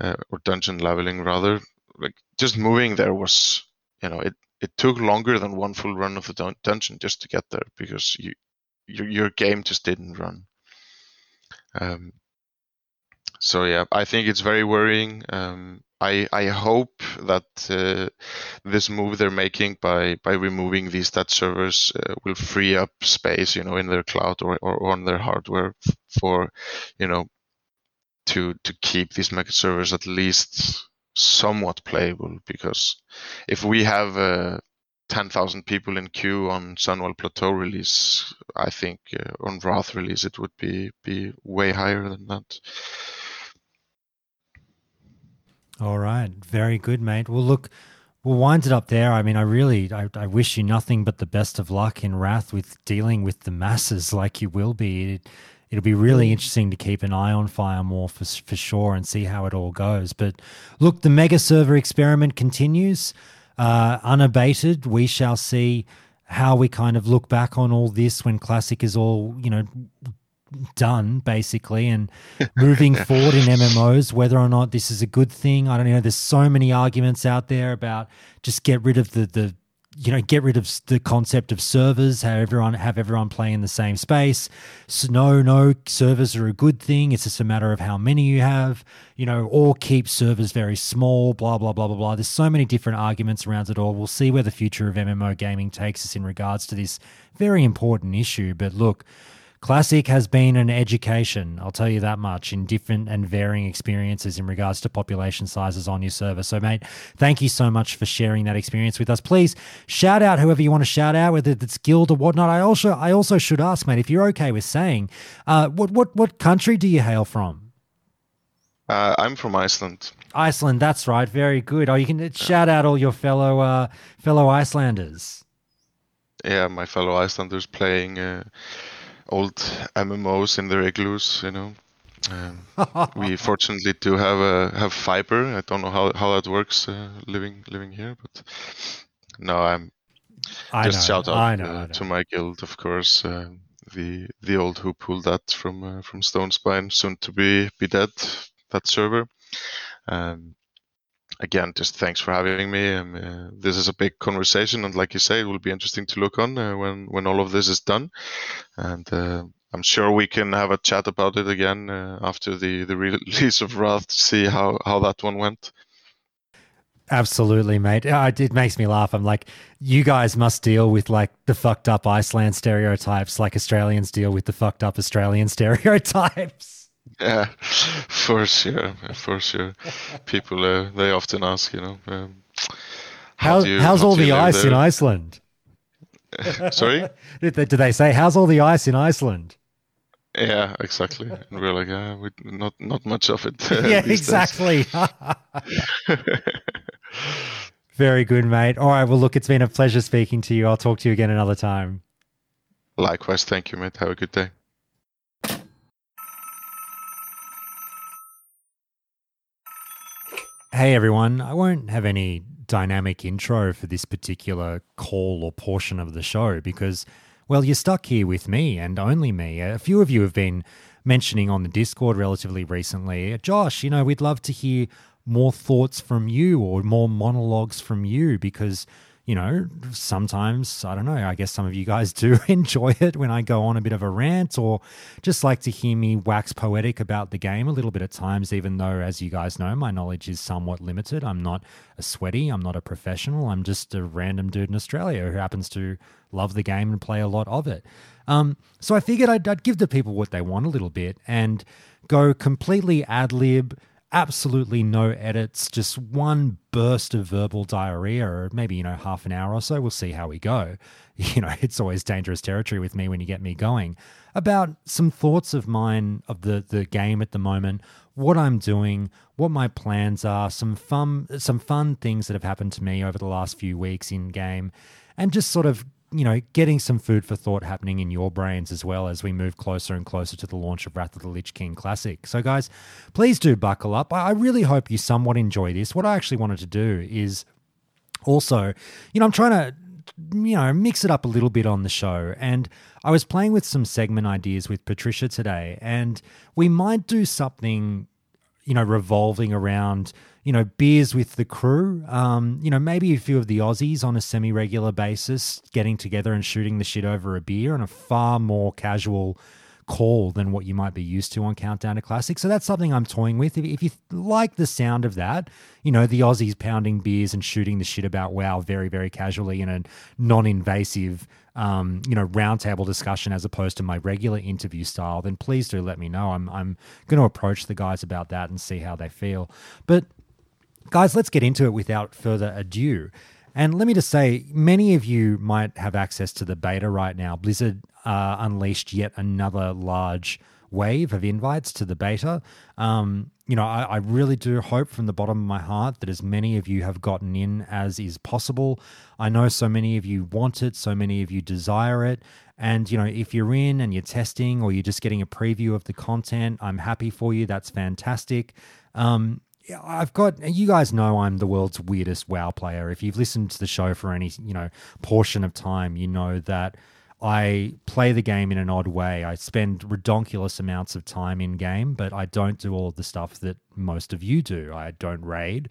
uh, or dungeon leveling rather. Like just moving there was, you know, it it took longer than one full run of the dun- dungeon just to get there because you your your game just didn't run. Um, so yeah, I think it's very worrying. Um, I I hope that uh, this move they're making by by removing these stat servers uh, will free up space, you know, in their cloud or, or on their hardware for, you know, to to keep these mega servers at least somewhat playable. Because if we have uh, 10,000 people in queue on Sunwell Plateau release, I think uh, on Wrath release it would be be way higher than that. All right. Very good, mate. Well, look, we'll wind it up there. I mean, I really, I, I wish you nothing but the best of luck in Wrath with dealing with the masses like you will be. It, it'll be really interesting to keep an eye on Firemaw for, for sure and see how it all goes. But look, the mega server experiment continues uh, unabated. We shall see how we kind of look back on all this when Classic is all, you know, done basically and (laughs) moving forward in MMOs whether or not this is a good thing. I don't know there's so many arguments out there about just get rid of the the you know get rid of the concept of servers have everyone have everyone play in the same space. So no no servers are a good thing. It's just a matter of how many you have you know or keep servers very small blah blah blah blah blah. There's so many different arguments around it all. We'll see where the future of MMO gaming takes us in regards to this very important issue. But look Classic has been an education, I'll tell you that much, in different and varying experiences in regards to population sizes on your server. So, mate, thank you so much for sharing that experience with us. Please shout out whoever you want to shout out, whether it's guild or whatnot. I also I also should ask, mate, if you're okay with saying, uh, what what what country do you hail from? Uh, I'm from Iceland. Iceland, that's right. Very good. Oh, you can shout out all your fellow uh, fellow Icelanders. Yeah, my fellow Icelanders playing uh, old MMOs in their igloos. You know, um, (laughs) we fortunately do have uh, have fiber. I don't know how, how that works uh, living living here, but no, I'm I just know, shout out I know, uh, I know. to my guild, of course. Uh, the the old who pulled that from uh, from Stone Spine, soon to be be dead. That server. Um, again, just thanks for having me. Um, uh, this is a big conversation, and like you say, it will be interesting to look on uh, when when all of this is done. And uh, I'm sure we can have a chat about it again uh, after the the (laughs) release of Wrath to see how how that one went. Absolutely, mate. It makes me laugh. I'm like, you guys must deal with like the fucked up Iceland stereotypes, like Australians deal with the fucked up Australian (laughs) stereotypes. Yeah, for sure, for sure. People uh, they often ask, you know, um, how How, you- how's how all the ice in? Iceland? (laughs) Sorry? (laughs) Did they, do they say how's all the ice in Iceland? Yeah, exactly. And we're like, uh, we, not not much of it. (laughs) uh, yeah, exactly. Very good, mate. All right. Well, look, it's been a pleasure speaking to you. I'll talk to you again another time. Likewise, thank you, mate. Have a good day. Hey everyone, I won't have any dynamic intro for this particular call or portion of the show because, well, you're stuck here with me and only me. A few of you have been mentioning on the Discord relatively recently, Josh, you know, we'd love to hear more thoughts from you or more monologues from you because, you know, sometimes, I don't know, I guess some of you guys do (laughs) enjoy it when I go on a bit of a rant or just like to hear me wax poetic about the game a little bit at times, even though, as you guys know, my knowledge is somewhat limited. I'm not a sweaty, I'm not a professional, I'm just a random dude in Australia who happens to love the game and play a lot of it. Um, so I figured I'd, I'd give the people what they want a little bit and go completely ad lib absolutely no edits, just one burst of verbal diarrhea, or maybe, you know, half an hour or so. We'll see how we go. (laughs) You know, it's always dangerous territory with me when you get me going. About some thoughts of mine of the, the game at the moment, what I'm doing, what my plans are, some fun some fun things that have happened to me over the last few weeks in game, and just sort of you know, getting some food for thought happening in your brains as well as we move closer and closer to the launch of Wrath of the Lich King Classic. So, guys, please do buckle up. I really hope you somewhat enjoy this. What I actually wanted to do is also, you know, I'm trying to, you know, mix it up a little bit on the show. And I was playing with some segment ideas with Patricia today, and we might do something you know, revolving around, you know, beers with the crew. Um, you know, maybe a few of the Aussies on a semi regular basis getting together and shooting the shit over a beer on a far more casual call than what you might be used to on Countdown to Classic. So that's something I'm toying with. If, if you like the sound of that, you know, the Aussies pounding beers and shooting the shit about WoW very, very casually in a non invasive, um, you know, roundtable discussion as opposed to my regular interview style, then please do let me know. I'm, I'm going to approach the guys about that and see how they feel. But guys, let's get into it without further ado. And let me just say, many of you might have access to the beta right now. Blizzard uh, unleashed yet another large wave of invites to the beta. Um, you know, I, I really do hope from the bottom of my heart that as many of you have gotten in as is possible. I know so many of you want it, so many of you desire it. And, you know, if you're in and you're testing or you're just getting a preview of the content, I'm happy for you. That's fantastic. Um, yeah, I've got you guys know I'm the world's weirdest WoW player. If you've listened to the show for any, you know, portion of time, you know that I play the game in an odd way. I spend redonkulous amounts of time in game, but I don't do all the stuff that most of you do. I don't raid.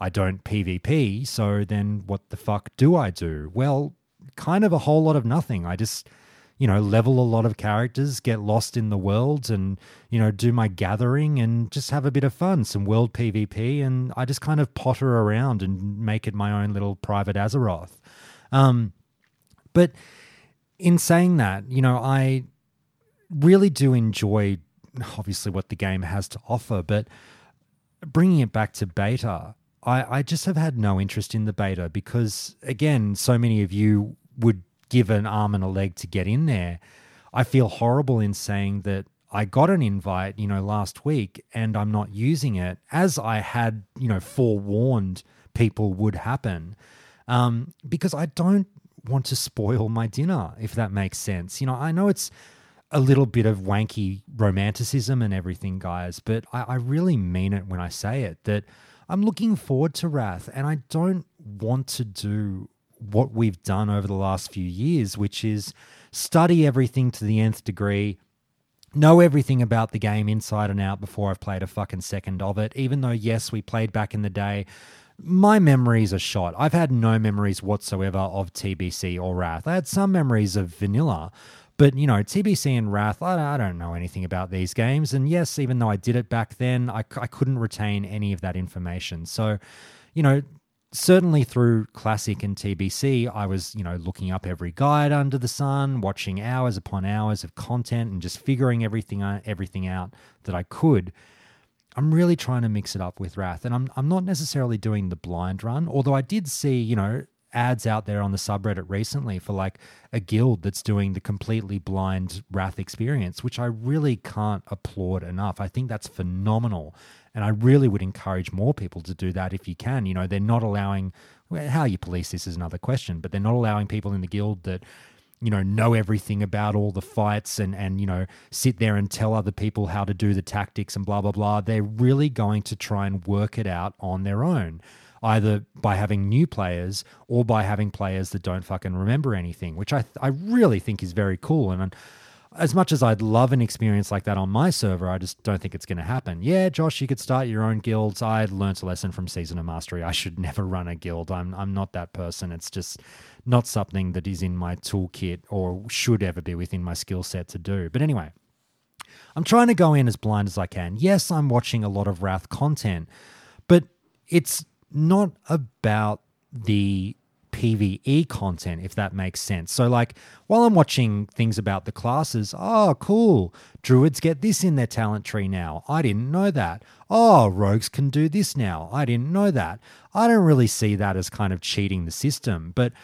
I don't PvP. So then what the fuck do I do? Well, kind of a whole lot of nothing. I just you know, level a lot of characters, get lost in the world, and you know, do my gathering and just have a bit of fun, some world PvP, and I just kind of potter around and make it my own little private Azeroth. Um, but in saying that, you know, I really do enjoy, obviously, what the game has to offer. But bringing it back to beta, I, I just have had no interest in the beta because, again, so many of you would give an arm and a leg to get in there. I feel horrible in saying that I got an invite, you know, last week and I'm not using it as I had, you know, forewarned people would happen. Um, because I don't want to spoil my dinner, if that makes sense. You know, I know it's a little bit of wanky romanticism and everything, guys, but I, I really mean it when I say it that I'm looking forward to Wrath and I don't want to do what we've done over the last few years, which is study everything to the nth degree, know everything about the game inside and out before I've played a fucking second of it. Even though, yes, we played back in the day, my memories are shot. I've had no memories whatsoever of TBC or Wrath. I had some memories of vanilla, but you know, TBC and Wrath, I, don't know anything about these games. And yes, even though I did it back then, I, I couldn't retain any of that information. So, you know, certainly through classic and TBC, I was, you know, looking up every guide under the sun, watching hours upon hours of content and just figuring everything out, everything out that I could. I'm really trying to mix it up with Wrath, and I'm I'm not necessarily doing the blind run, although I did see, you know, ads out there on the subreddit recently for like a guild that's doing the completely blind Wrath experience, which I really can't applaud enough. I think that's phenomenal. And I really would encourage more people to do that if you can. You know, they're not allowing, well, how you police this is another question, but they're not allowing people in the guild that, you know, know everything about all the fights and, and, you know, sit there and tell other people how to do the tactics and blah, blah, blah. They're really going to try and work it out on their own either by having new players or by having players that don't fucking remember anything, which I I really think is very cool. And as much as I'd love an experience like that on my server, I just don't think it's going to happen. Yeah, Josh, you could start your own guilds. I learned a lesson from Season of Mastery. I should (laughs) never run a guild. I'm I'm not that person. It's just not something that is in my toolkit or should ever be within my skill set to do. But anyway, I'm trying to go in as blind as I can. Yes, I'm watching a lot of Wrath content, but it's not about the PvE content, if that makes sense. So, like, while I'm watching things about the classes, oh, cool, druids get this in their talent tree now. I didn't know that. Oh, rogues can do this now. I didn't know that. I don't really see that as kind of cheating the system. But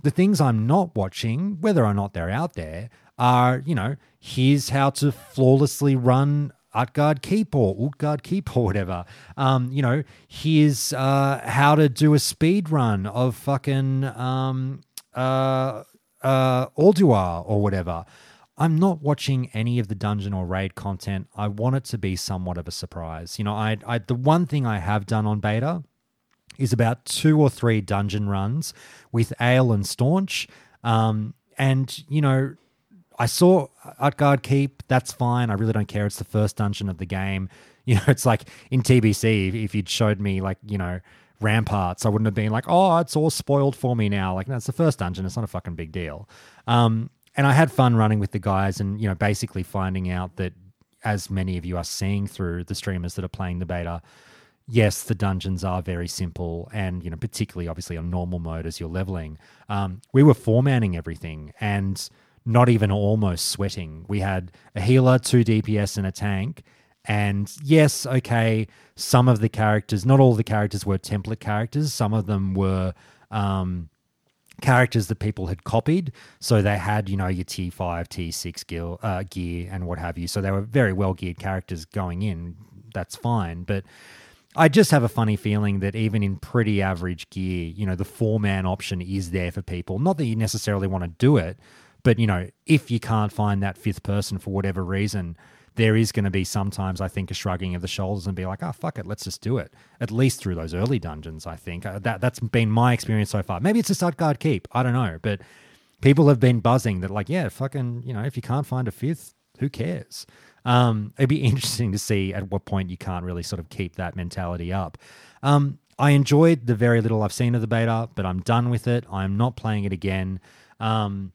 the things I'm not watching, whether or not they're out there, are, you know, here's how to flawlessly run Utgarde Keep or Utgarde Keep or whatever. Um, you know, here's uh, how to do a speed run of fucking um, uh, uh, Ulduar or whatever. I'm not watching any of the dungeon or raid content. I want it to be somewhat of a surprise. You know, I, I the one thing I have done on beta is about two or three dungeon runs with Ale and Staunch. Um, and, you know, I saw Utgarde Keep. That's fine. I really don't care. It's the first dungeon of the game. (laughs) You know, it's like in TBC. If you'd showed me like you know ramparts, I wouldn't have been like, oh, it's all spoiled for me now. Like that's the first dungeon. It's not a fucking big deal. Um, and I had fun running with the guys, and you know, basically finding out that as many of you are seeing through the streamers that are playing the beta, yes, the dungeons are very simple, and you know, particularly obviously on normal mode as you're leveling. Um, we were formatting everything, and not even almost sweating. We had a healer, two DPS, and a tank. And yes, okay, some of the characters, not all the characters were template characters. Some of them were um, characters that people had copied. So they had, you know, your T5, T6 gear, uh, gear and what have you. So they were very well geared characters going in. That's fine. But I just have a funny feeling that even in pretty average gear, you know, the four man option is there for people. Not that you necessarily want to do it, but you know, if you can't find that fifth person for whatever reason, there is going to be sometimes I think a shrugging of the shoulders and be like, "Oh fuck it, let's just do it." At least through those early dungeons, I think uh, that that's been my experience so far. Maybe it's a Utgarde Keep, I don't know, but people have been buzzing that like, yeah, fucking, you know, if you can't find a fifth, who cares? Um, it'd be (laughs) interesting to see at what point you can't really sort of keep that mentality up. Um, I enjoyed the very little I've seen of the beta, but I'm done with it. I'm not playing it again. Um,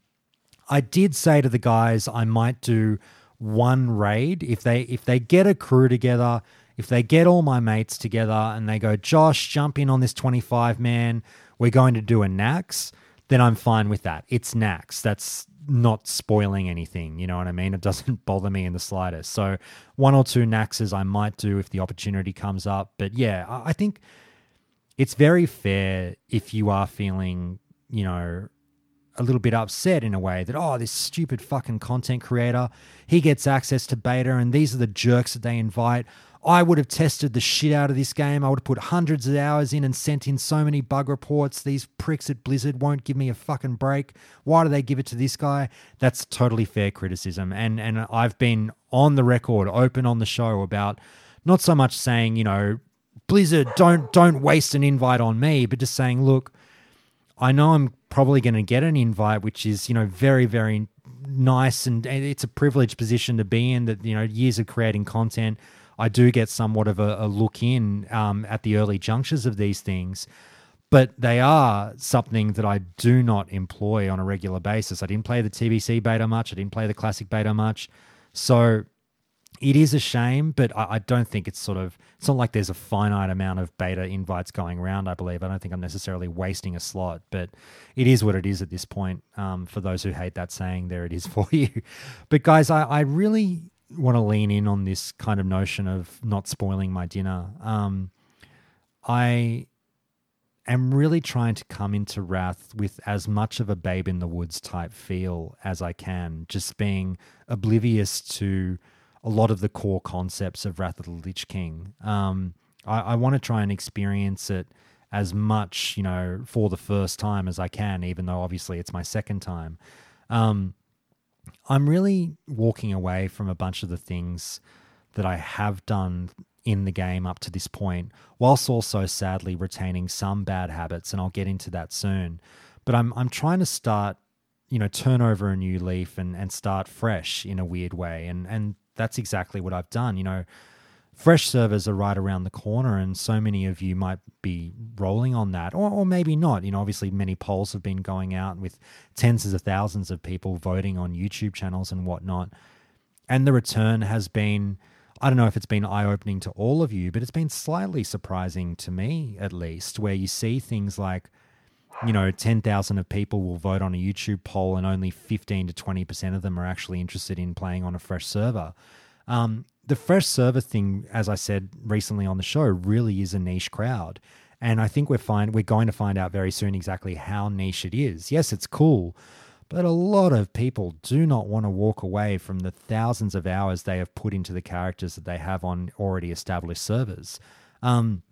I did say to the guys I might do one raid if they if they get a crew together, if they get all my mates together and they go, Josh, jump in on this 25 man, we're going to do a Naxx. then I'm fine with that. It's Naxx. That's not spoiling anything. You know what I mean? It doesn't (laughs) bother me in the slightest. So one or two Naxxes I might do if the opportunity comes up. But yeah, I I think it's very fair if you are feeling, you know, a little bit upset in a way that, oh, this stupid fucking content creator, he gets access to beta and these are the jerks that they invite. I would have tested the shit out of this game. I would have put hundreds of hours in and sent in so many bug reports. These pricks at Blizzard won't give me a fucking break. Why do they give it to this guy? That's totally fair criticism. And and I've been on the record, open on the show about not so much saying, you know, Blizzard, don't don't waste an invite on me, but just saying, look, I know I'm probably going to get an invite, which is, you know, very, very nice and it's a privileged position to be in that, you know, years of creating content. I do get somewhat of a, a look in um, at the early junctures of these things, but they are something that I do not employ on a regular basis. I didn't play the TBC beta much, I didn't play the classic beta much. So it is a shame, but I, I don't think it's sort of it's not like there's a finite amount of beta invites going around. I believe I don't think I'm necessarily wasting a slot, but it is what it is at this point. Um, for those who hate that saying, there it is (laughs) for you. But guys, I, I really want to lean in on this kind of notion of not spoiling my dinner. Um, I am really trying to come into Wrath with as much of a babe in the woods type feel as I can, just being oblivious to a lot of the core concepts of Wrath of the Lich King. Um, I, I want to try and experience it as much, you know, for the first time as I can, even though obviously it's my second time. Um, I'm really walking away from a bunch of the things that I have done in the game up to this point, whilst also sadly retaining some bad habits, and I'll get into that soon. But I'm I'm trying to start, you know, turn over a new leaf and and start fresh in a weird way, and and that's exactly what I've done. You know, fresh servers are right around the corner, and so many of you might be rolling on that, or, or maybe not. You know, obviously, many polls have been going out with tens of thousands of people voting on YouTube channels and whatnot. And the return has been, I don't know if it's been eye opening to all of you, but it's been slightly surprising to me, at least, where you see things like, you know, 10,000 of people will vote on a YouTube poll and only 15 to 20% of them are actually interested in playing on a fresh server. Um, the fresh server thing, as I said recently on the show, really is a niche crowd. And I think we're find we're going to find out very soon exactly how niche it is. Yes, it's cool, but a lot of people do not want to walk away from the thousands of hours they have put into the characters that they have on already established servers. Um,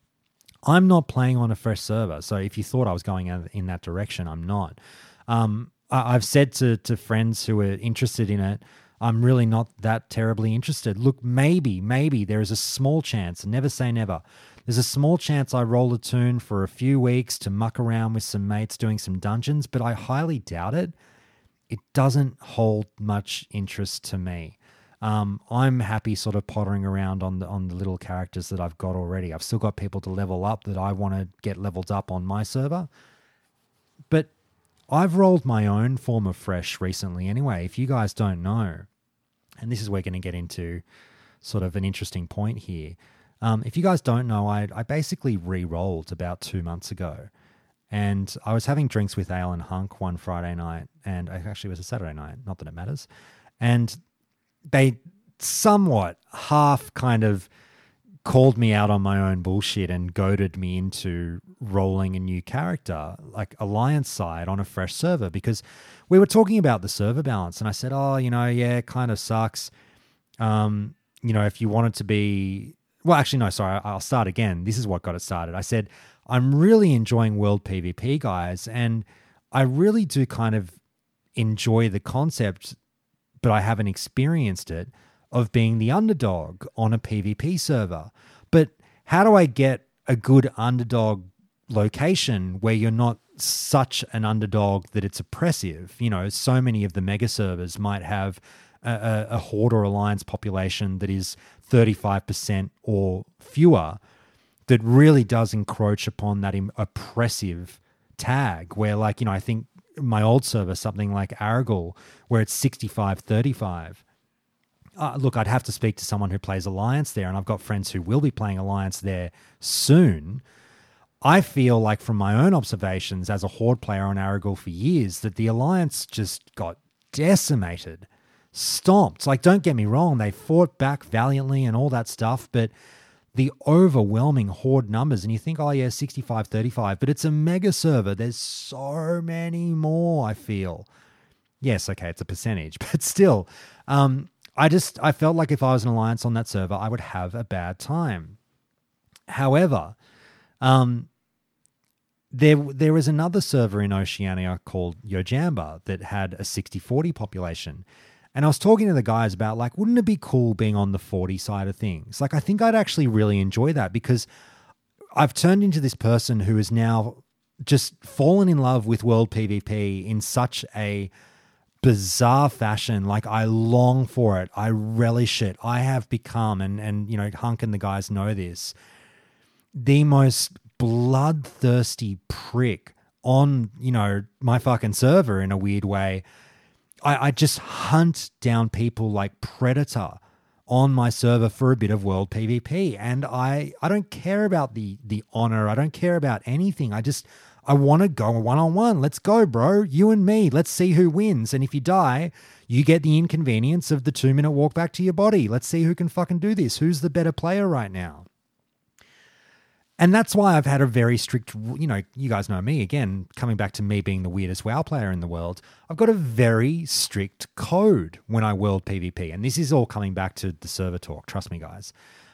I'm not playing on a fresh server, so if you thought I was going in that direction, I'm not. Um, I- I've said to to friends who are interested in it, I'm really not that terribly interested. Look, maybe, maybe there is a small chance, never say never. There's a small chance I roll a tune for a few weeks to muck around with some mates doing some dungeons, but I highly doubt it. It doesn't hold much interest to me. Um, I'm happy sort of pottering around on the on the little characters that I've got already. I've still got people to level up that I want to get leveled up on my server. But I've rolled my own form of fresh recently anyway. If you guys don't know, and this is where we're going to get into sort of an interesting point here. Um, if you guys don't know, I, I basically re rolled about two months ago. And I was having drinks with Ale and Hunk one Friday night, and actually it was a Saturday night, not that it matters. And they somewhat half kind of called me out on my own bullshit and goaded me into rolling a new character, like Alliance side on a fresh server, because we were talking about the server balance. And I said, oh, you know, yeah, kind of sucks. Um, you know, if you wanted to be, well, actually, no, sorry, I'll start again. This is what got it started. I said, I'm really enjoying World PvP, guys. And I really do kind of enjoy the concept, but I haven't experienced it of being the underdog on a PvP server. But how do I get a good underdog location where you're not such an underdog that it's oppressive? You know, so many of the mega servers might have a, a, Horde or Alliance population that is 35% or fewer that really does encroach upon that oppressive tag where like you know i think my old server something like Arugal where it's 65 35 uh, look i'd have to speak to someone who plays alliance there and i've got friends who will be playing alliance there soon I feel like from my own observations as a Horde player on Arugal for years that the Alliance just got decimated, stomped. Like, don't get me wrong, they fought back valiantly and all that stuff, but the overwhelming Horde numbers, and you think, oh yeah, 65 35, but it's a mega server. There's so many more, I feel. Yes, okay, it's a percentage, (laughs) but still, um, I just I felt like if I was an alliance on that server, I would have a bad time. However, um, there there is another server in Oceania called Yojamba that had a 60-40 population. And I was talking to the guys about like, wouldn't it be cool being on the 40 side of things? Like I think I'd actually really enjoy that because I've turned into this person who is now just fallen in love with world PvP in such a bizarre fashion. Like I long for it. I relish it. I have become, and and you know, Hunk and the guys know this, the most bloodthirsty prick on, you know, my fucking server in a weird way. I, I just hunt down people like Predator on my server for a bit of world PvP. And I I don't care about the the honor. I don't care about anything. I just I want to go one on one. Let's go, bro. You and me. Let's see who wins. And if you die, you get the inconvenience of the two minute walk back to your body. Let's see who can fucking do this. Who's the better player right now? And that's why I've had a very strict, you know, you guys know me again, coming back to me being the weirdest WoW player in the world. I've got a very strict code when I world PvP. And this is all coming back to the server talk. Trust me, guys.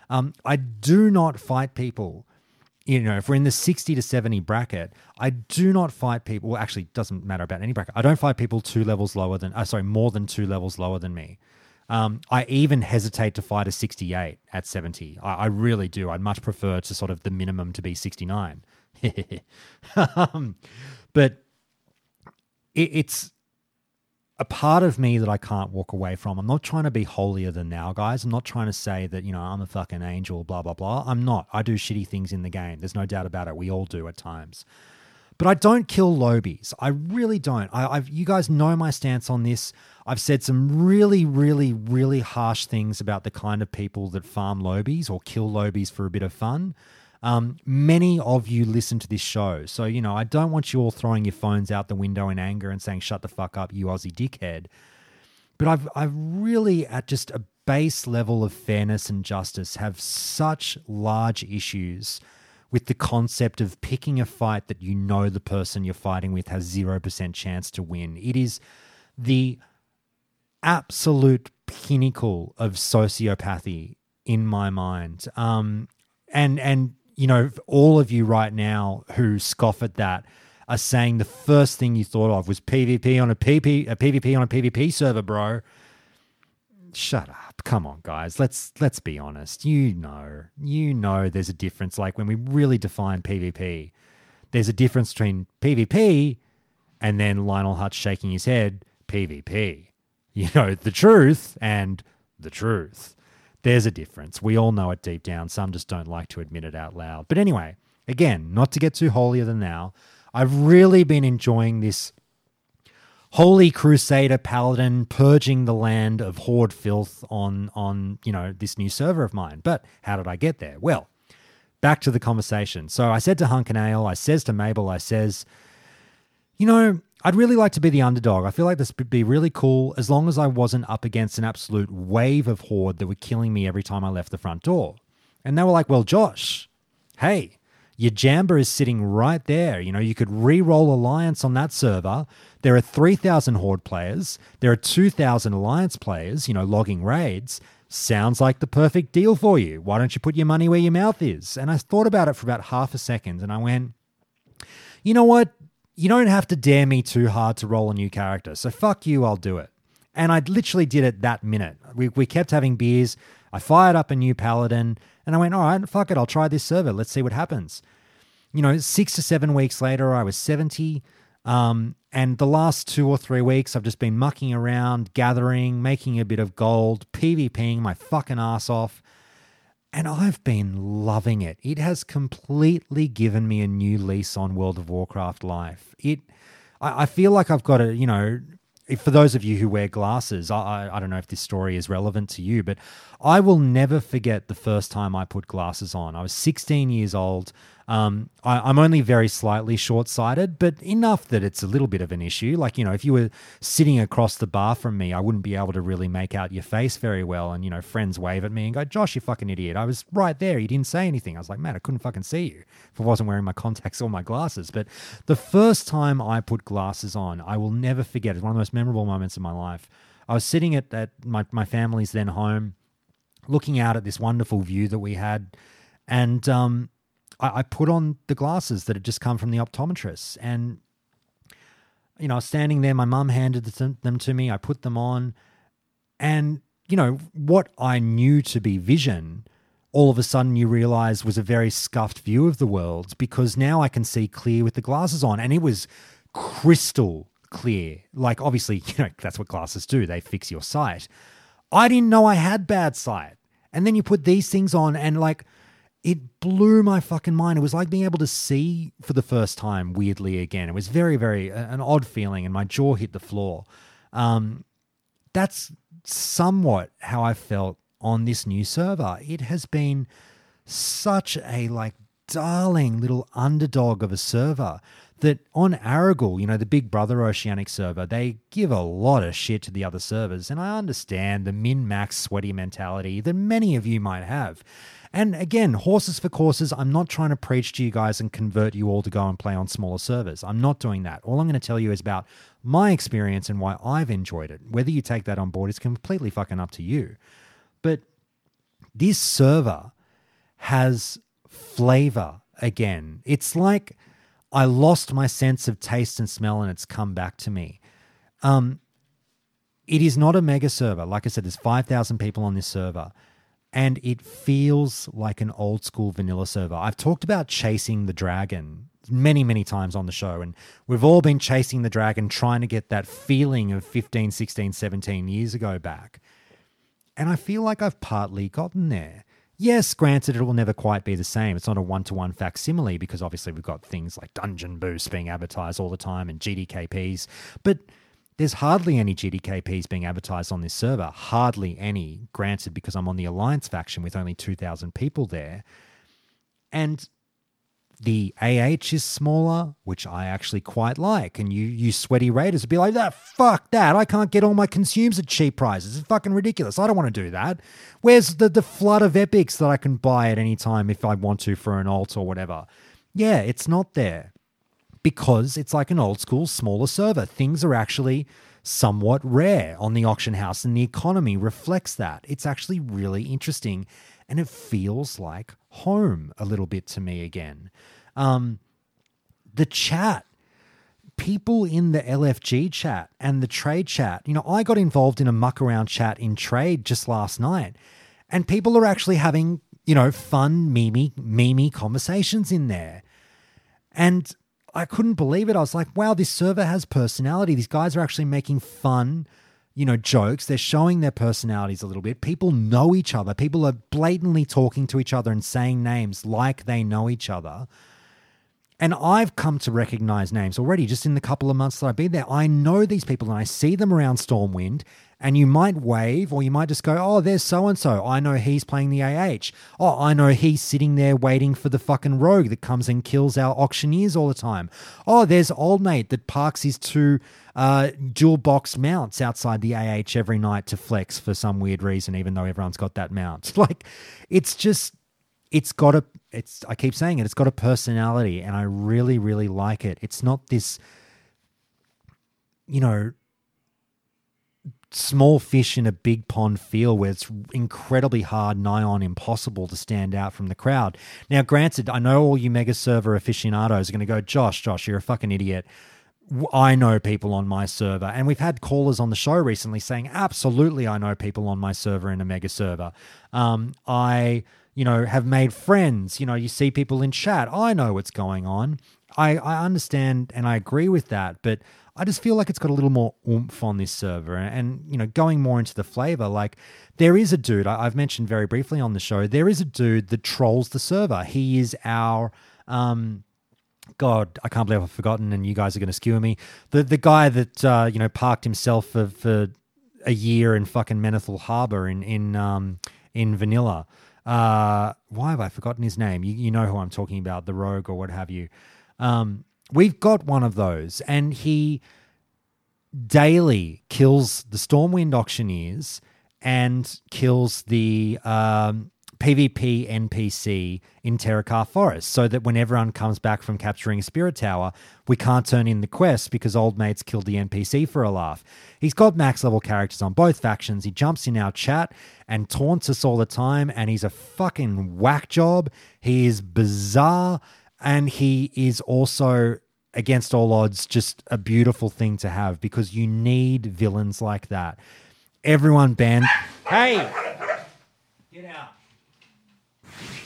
Um, I do not fight people you know, if we're in the 60 to 70 bracket, I do not fight people. Well, actually, doesn't matter about any bracket. I don't fight people two levels lower than, uh, sorry, more than two levels lower than me. Um, I even hesitate to fight a 68 at 70. I, I, really do. I'd much prefer to sort of the minimum to be 69. (laughs) um, but it, it's a part of me that I can't walk away from. I'm not trying to be holier than thou, guys. I'm not trying to say that, you know, I'm a fucking angel, blah, blah, blah. I'm not. I do shitty things in the game. There's no doubt about it. We all do at times. But I don't kill lowbies. I really don't. I, have you guys know my stance on this. I've said some really, really, really harsh things about the kind of people that farm lowbies or kill lobies for a bit of fun. Um, many of you listen to this show. So, you know, I don't want you all throwing your phones out the window in anger and saying, shut the fuck up, you Aussie dickhead. But I've, I've really, at just a base level of fairness and justice, have such large issues with the concept of picking a fight that you know the person you're fighting with has 0% chance to win. It is the absolute pinnacle of sociopathy in my mind. Um, and and you know, all of you right now who scoff at that are saying the first thing you thought of was PvP on a PP, a PvP on a PvP server, bro. Shut up. Come on, guys. Let's let's be honest. You know, you know there's a difference. Like when we really define PvP, there's a difference between PvP and then Lionel Hutz shaking his head, PvP. You know, the truth and the truth. There's a difference. We all know it deep down. Some just don't like to admit it out loud. But anyway, again, not to get too holier than thou, I've really been enjoying this holy crusader paladin purging the land of horde filth on on you know this new server of mine. But how did I get there? Well, back to the conversation. So I said to Hunk and Ale, I says to Mabel, I says, you know, I'd really like to be the underdog. I feel like this would be really cool as long as I wasn't up against an absolute wave of horde that were killing me every time I left the front door. And they were like, well, Josh, hey, Yojamba is sitting right there. You know, you could re roll Alliance on that server. There are 3,000 Horde players. There are 2,000 Alliance players, you know, logging raids. Sounds like the perfect deal for you. Why don't you put your money where your mouth is? And I thought about it for about half a second and I went, you know what? you don't have to dare me too hard to roll a new character. So fuck you, I'll do it. And I literally did it that minute. We, we kept having beers. I fired up a new paladin and I went, all right, fuck it, I'll try this server. Let's see what happens. You know, six to seven weeks later, I was 70. Um, and the last two or three weeks, I've just been mucking around, gathering, making a bit of gold, PvPing my fucking ass off. And I've been loving it. It has completely given me a new lease on World of Warcraft life. It, I, I feel like I've got a, you know, for those of you who wear glasses, I, I don't know if this story is relevant to you, but I will never forget the first time I put glasses on. I was 16 years old. Um, I, I'm only very slightly short sighted, but enough that it's a little bit of an issue. Like, you know, if you were sitting across the bar from me, I wouldn't be able to really make out your face very well. And, you know, friends wave at me and go, Josh, you fucking idiot. I was right there. You didn't say anything. I was like, man, I couldn't fucking see you if I wasn't wearing my contacts or my glasses. But the first time I put glasses on, I will never forget. It's one of the most memorable moments of my life. I was sitting at, at my, my family's then home, looking out at this wonderful view that we had. And, um, I, I put on the glasses that had just come from the optometrist. And, you know, standing there. My mum handed them to me. I put them on. And, you know, what I knew to be vision, all of a sudden you realize was a very scuffed view of the world because now I can see clear with the glasses on. And it was crystal clear. Like, obviously, (laughs) you know, that's what glasses do, they fix your sight. I didn't know I had bad sight. And then you put these things on, and like, it blew my fucking mind. It was like being able to see for the first time weirdly again. It was very, very an odd feeling, and my jaw hit the floor. Um, that's somewhat how I felt on this new server. It has been such a like darling little underdog of a server that on Arugal, you know, the big brother oceanic server, they give a lot of shit to the other servers. And I understand the min max sweaty mentality that many of you might have. And again, horses for courses, I'm not trying to preach to you guys and convert you all to go and play on smaller servers. I'm not doing that. All I'm going to tell you is about my experience and why I've enjoyed it. Whether you take that on board is completely fucking up to you. But this server has flavor again. It's like I lost my sense of taste and smell and it's come back to me. Um, it is not a mega server. Like I said, there's 5,000 people on this server and it feels like an old school vanilla server. I've talked about chasing the dragon many, many times on the show, and we've all been chasing the dragon, trying to get that feeling of 15, 16, 17 years ago back. And I feel like I've partly gotten there. Yes, granted, it will never quite be the same. It's not a one to one facsimile because obviously we've got things like Dungeon Boost being advertised all the time and GDKPs. But there's hardly any GDKPs being advertised on this server. Hardly any, granted, because I'm on the Alliance faction with only 2,000 people there. And the AH is smaller, which I actually quite like. And you, you sweaty raiders would be like, that, fuck that. I can't get all my consumes at cheap prices. It's fucking ridiculous. I don't want to do that. Where's the, the flood of epics that I can buy at any time if I want to for an alt or whatever? Yeah, it's not there because it's like an old school, smaller server. Things are actually somewhat rare on the auction house, and the economy reflects that. It's actually really interesting, and it feels like home a little bit to me again. Um, the chat, people in the LFG chat and the trade chat, you know, I got involved in a muck around chat in trade just last night, and people are actually having, you know, fun, mimi, mimi conversations in there. And I couldn't believe it. I was like, wow, this server has personality. These guys are actually making fun, you know, jokes. They're showing their personalities a little bit. People know each other. People are blatantly talking to each other and saying names like they know each other. And I've come to recognize names already just in the couple of months that I've been there. I know these people and I see them around Stormwind and you might wave or you might just go, oh, there's so and so. I know he's playing the AH. Oh, I know he's sitting there waiting for the fucking rogue that comes and kills our auctioneers all the time. Oh, there's old mate that parks his two uh, dual box mounts outside the AH every night to flex for some weird reason, even though everyone's got that mount. (laughs) Like, it's just, it's got a, it's, I keep saying it, it's got a personality and I really, really like it. It's not this, you know, small fish in a big pond feel where it's incredibly hard, nigh on impossible to stand out from the crowd. Now, granted, I know all you mega server aficionados are going to go, Josh, Josh, you're a fucking idiot. I know people on my server, and we've had callers on the show recently saying, absolutely, I know people on my server in a mega server. Um, I, you know, have made friends. You know, you see people in chat. I know what's going on. I, I understand and I agree with that, but I just feel like it's got a little more oomph on this server. And, you know, going more into the flavor, like there is a dude, I, have mentioned very briefly on the show, there is a dude that trolls the server. He is our. Um, God, I can't believe I've forgotten, and you guys are going to skewer me. The the guy that uh, you know parked himself for, for a year in fucking Menethil Harbor in in um, in Vanilla. Uh, why have I forgotten his name? You, you know who I'm talking about, the rogue or what have you. Um, we've got one of those, and he daily kills the Stormwind auctioneers and kills the um, PvP NPC in Terokkar Forest so that when everyone comes back from capturing Spirit Tower, we can't turn in the quest because old mates killed the NPC for a laugh. He's got max level characters on both factions. He jumps in our chat and taunts us all the time, and he's a fucking whack job. He is bizarre, and he is also against all odds just a beautiful thing to have because you need villains like that. Everyone banned. Hey, get out.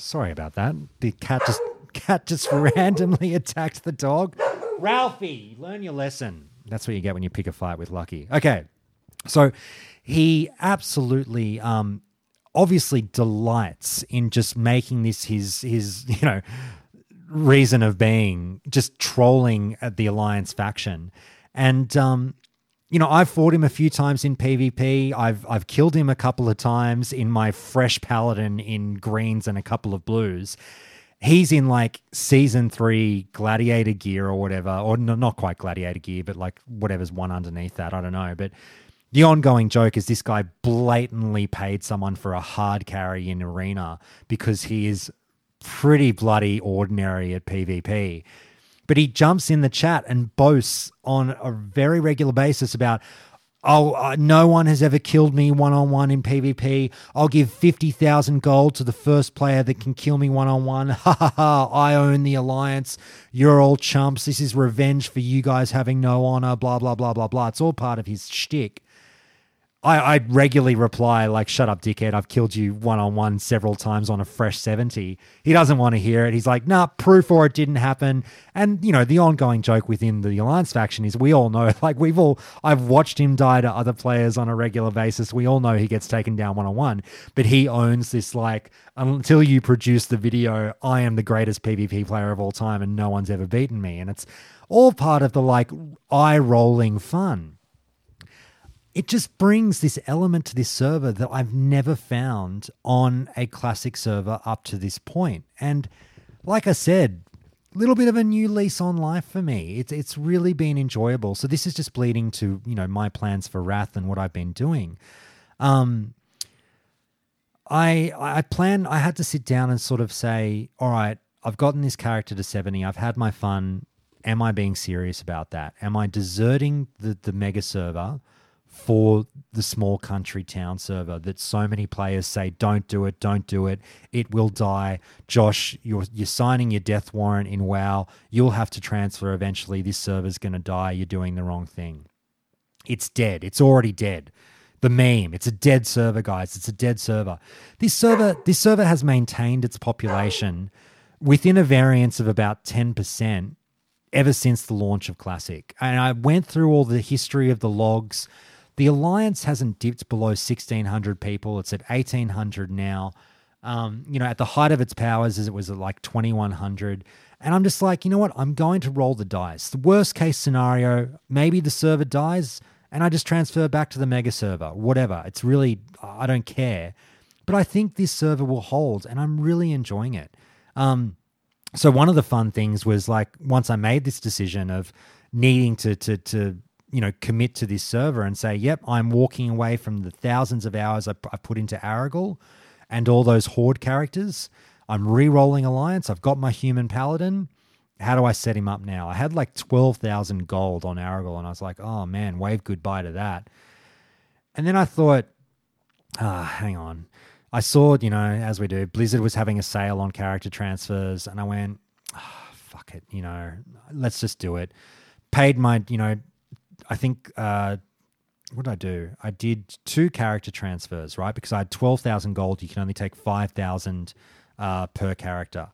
Sorry about that. The cat just (laughs) cat just (laughs) randomly attacked the dog. Ralphie, learn your lesson. That's what you get when you pick a fight with Lucky. Okay, so he absolutely, um, obviously delights in just making this his his (laughs) you know reason of being, just trolling at the Alliance faction, and um, you know, I've fought him a few times in PvP. I've I've killed him a couple of times in my fresh paladin in greens and a couple of blues. He's in like season three gladiator gear or whatever, or no, not quite gladiator gear, but like whatever's one underneath that. I don't know. But the ongoing joke is this guy blatantly paid someone for a hard carry in arena because he is pretty bloody ordinary at PvP but he jumps in the chat and boasts on a very regular basis about oh uh, no one has ever killed me one-on-one in pvp i'll give 50000 gold to the first player that can kill me one-on-one. (laughs) Ha ha ha. I own the alliance. You're all chumps. This is revenge for you guys having no honor blah blah blah blah blah. It's all part of his shtick I, I regularly reply like, "Shut up, dickhead! I've killed you one on one several times on a fresh 70. He doesn't want to hear it. He's like, "Nah, proof or it didn't happen." And you know, the ongoing joke within the Alliance faction is we all know, (laughs) like we've all, I've watched him die to other players on a regular basis. We all know he gets taken down one on one, but he owns this like until you produce the video, I am the greatest PvP player of all time, and no one's ever beaten me. And it's all part of the like eye rolling fun it just brings this element to this server that I've never found on a classic server up to this point. And like I said, little bit of a new lease on life for me. It's it's really been enjoyable. So this is just bleeding to, you know, my plans for Wrath and what I've been doing. Um I I plan I had to sit down and sort of say, all right, I've gotten this character to 70. I've had my fun. Am I being serious about that? Am I deserting the the mega server? For the small country town server that so many players say don't do it don't do it. It will die. Josh you're you're signing your death warrant in wow. You'll have to transfer eventually. This server's going to die. You're doing the wrong thing. It's dead. It's already dead. The meme. It's a dead server guys. It's a dead server. This server this server has maintained its population within a variance of about 10% ever since the launch of classic. And i went through all the history of the logs the Alliance hasn't dipped below 1,600 people. It's at 1,800 now. Um, you know, at the height of its powers, as it was at like 2,100. And I'm just like, you know what? I'm going to roll the dice. The worst case scenario, maybe the server dies and I just transfer back to the mega server, whatever. It's really, I don't care. But I think this server will hold and I'm really enjoying it. Um, so one of the fun things was like once I made this decision of needing to to to you know commit to this server and say, "Yep, I'm walking away from the thousands of hours I, I put into Arugal and all those horde characters. I'm re-rolling Alliance. I've got my human paladin. How do I set him up now? I had like twelve thousand gold on Arugal, and I was like, "Oh man, wave goodbye to that." And then I thought, ah, hang on. I saw, you know, as we do, Blizzard was having a sale on character transfers, and I went, oh, fuck it, you know, let's just do it. Paid my, you know, I think uh, what did I do? I did two character transfers, right? Because I had twelve thousand gold. You can only take five thousand uh, per character.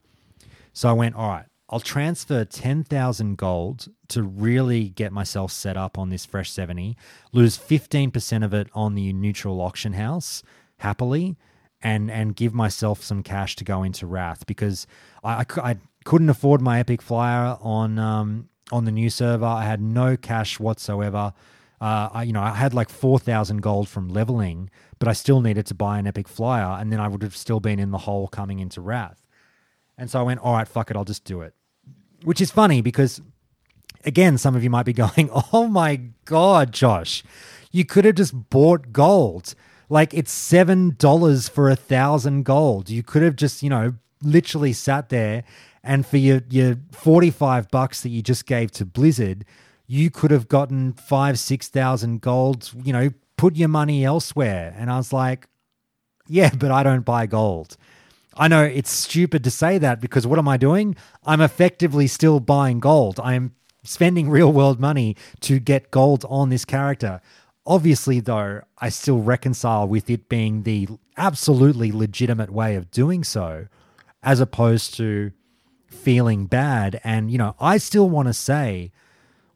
So I went, all right. I'll transfer ten thousand gold to really get myself set up on this fresh seventy. Lose fifteen percent of it on the neutral auction house happily, and and give myself some cash to go into Wrath because I, I, I couldn't afford my epic flyer on um, on the new server. I had no cash whatsoever. Uh, I, you know, I had like 4,000 gold from leveling, but I still needed to buy an epic flyer, and then I would have still been in the hole coming into Wrath. And so I went, all right, fuck it, I'll just do it. Which is funny because, again, some of you might be (laughs) going, oh my God, Josh, you could have just bought gold. Like it's $7 for a thousand gold. You could have just, you know, literally sat there and for your, your 45 bucks that you just gave to Blizzard, you could have gotten five, 6,000 gold, you know, put your money elsewhere. And I was like, yeah, but I don't buy gold. I know it's stupid to say that because what am I doing? I'm effectively still buying gold. I'm spending (laughs) real world money to get gold on this character. Obviously, though, I still reconcile with it being the absolutely legitimate way of doing so, as opposed to feeling bad. And, you know, I still want to say,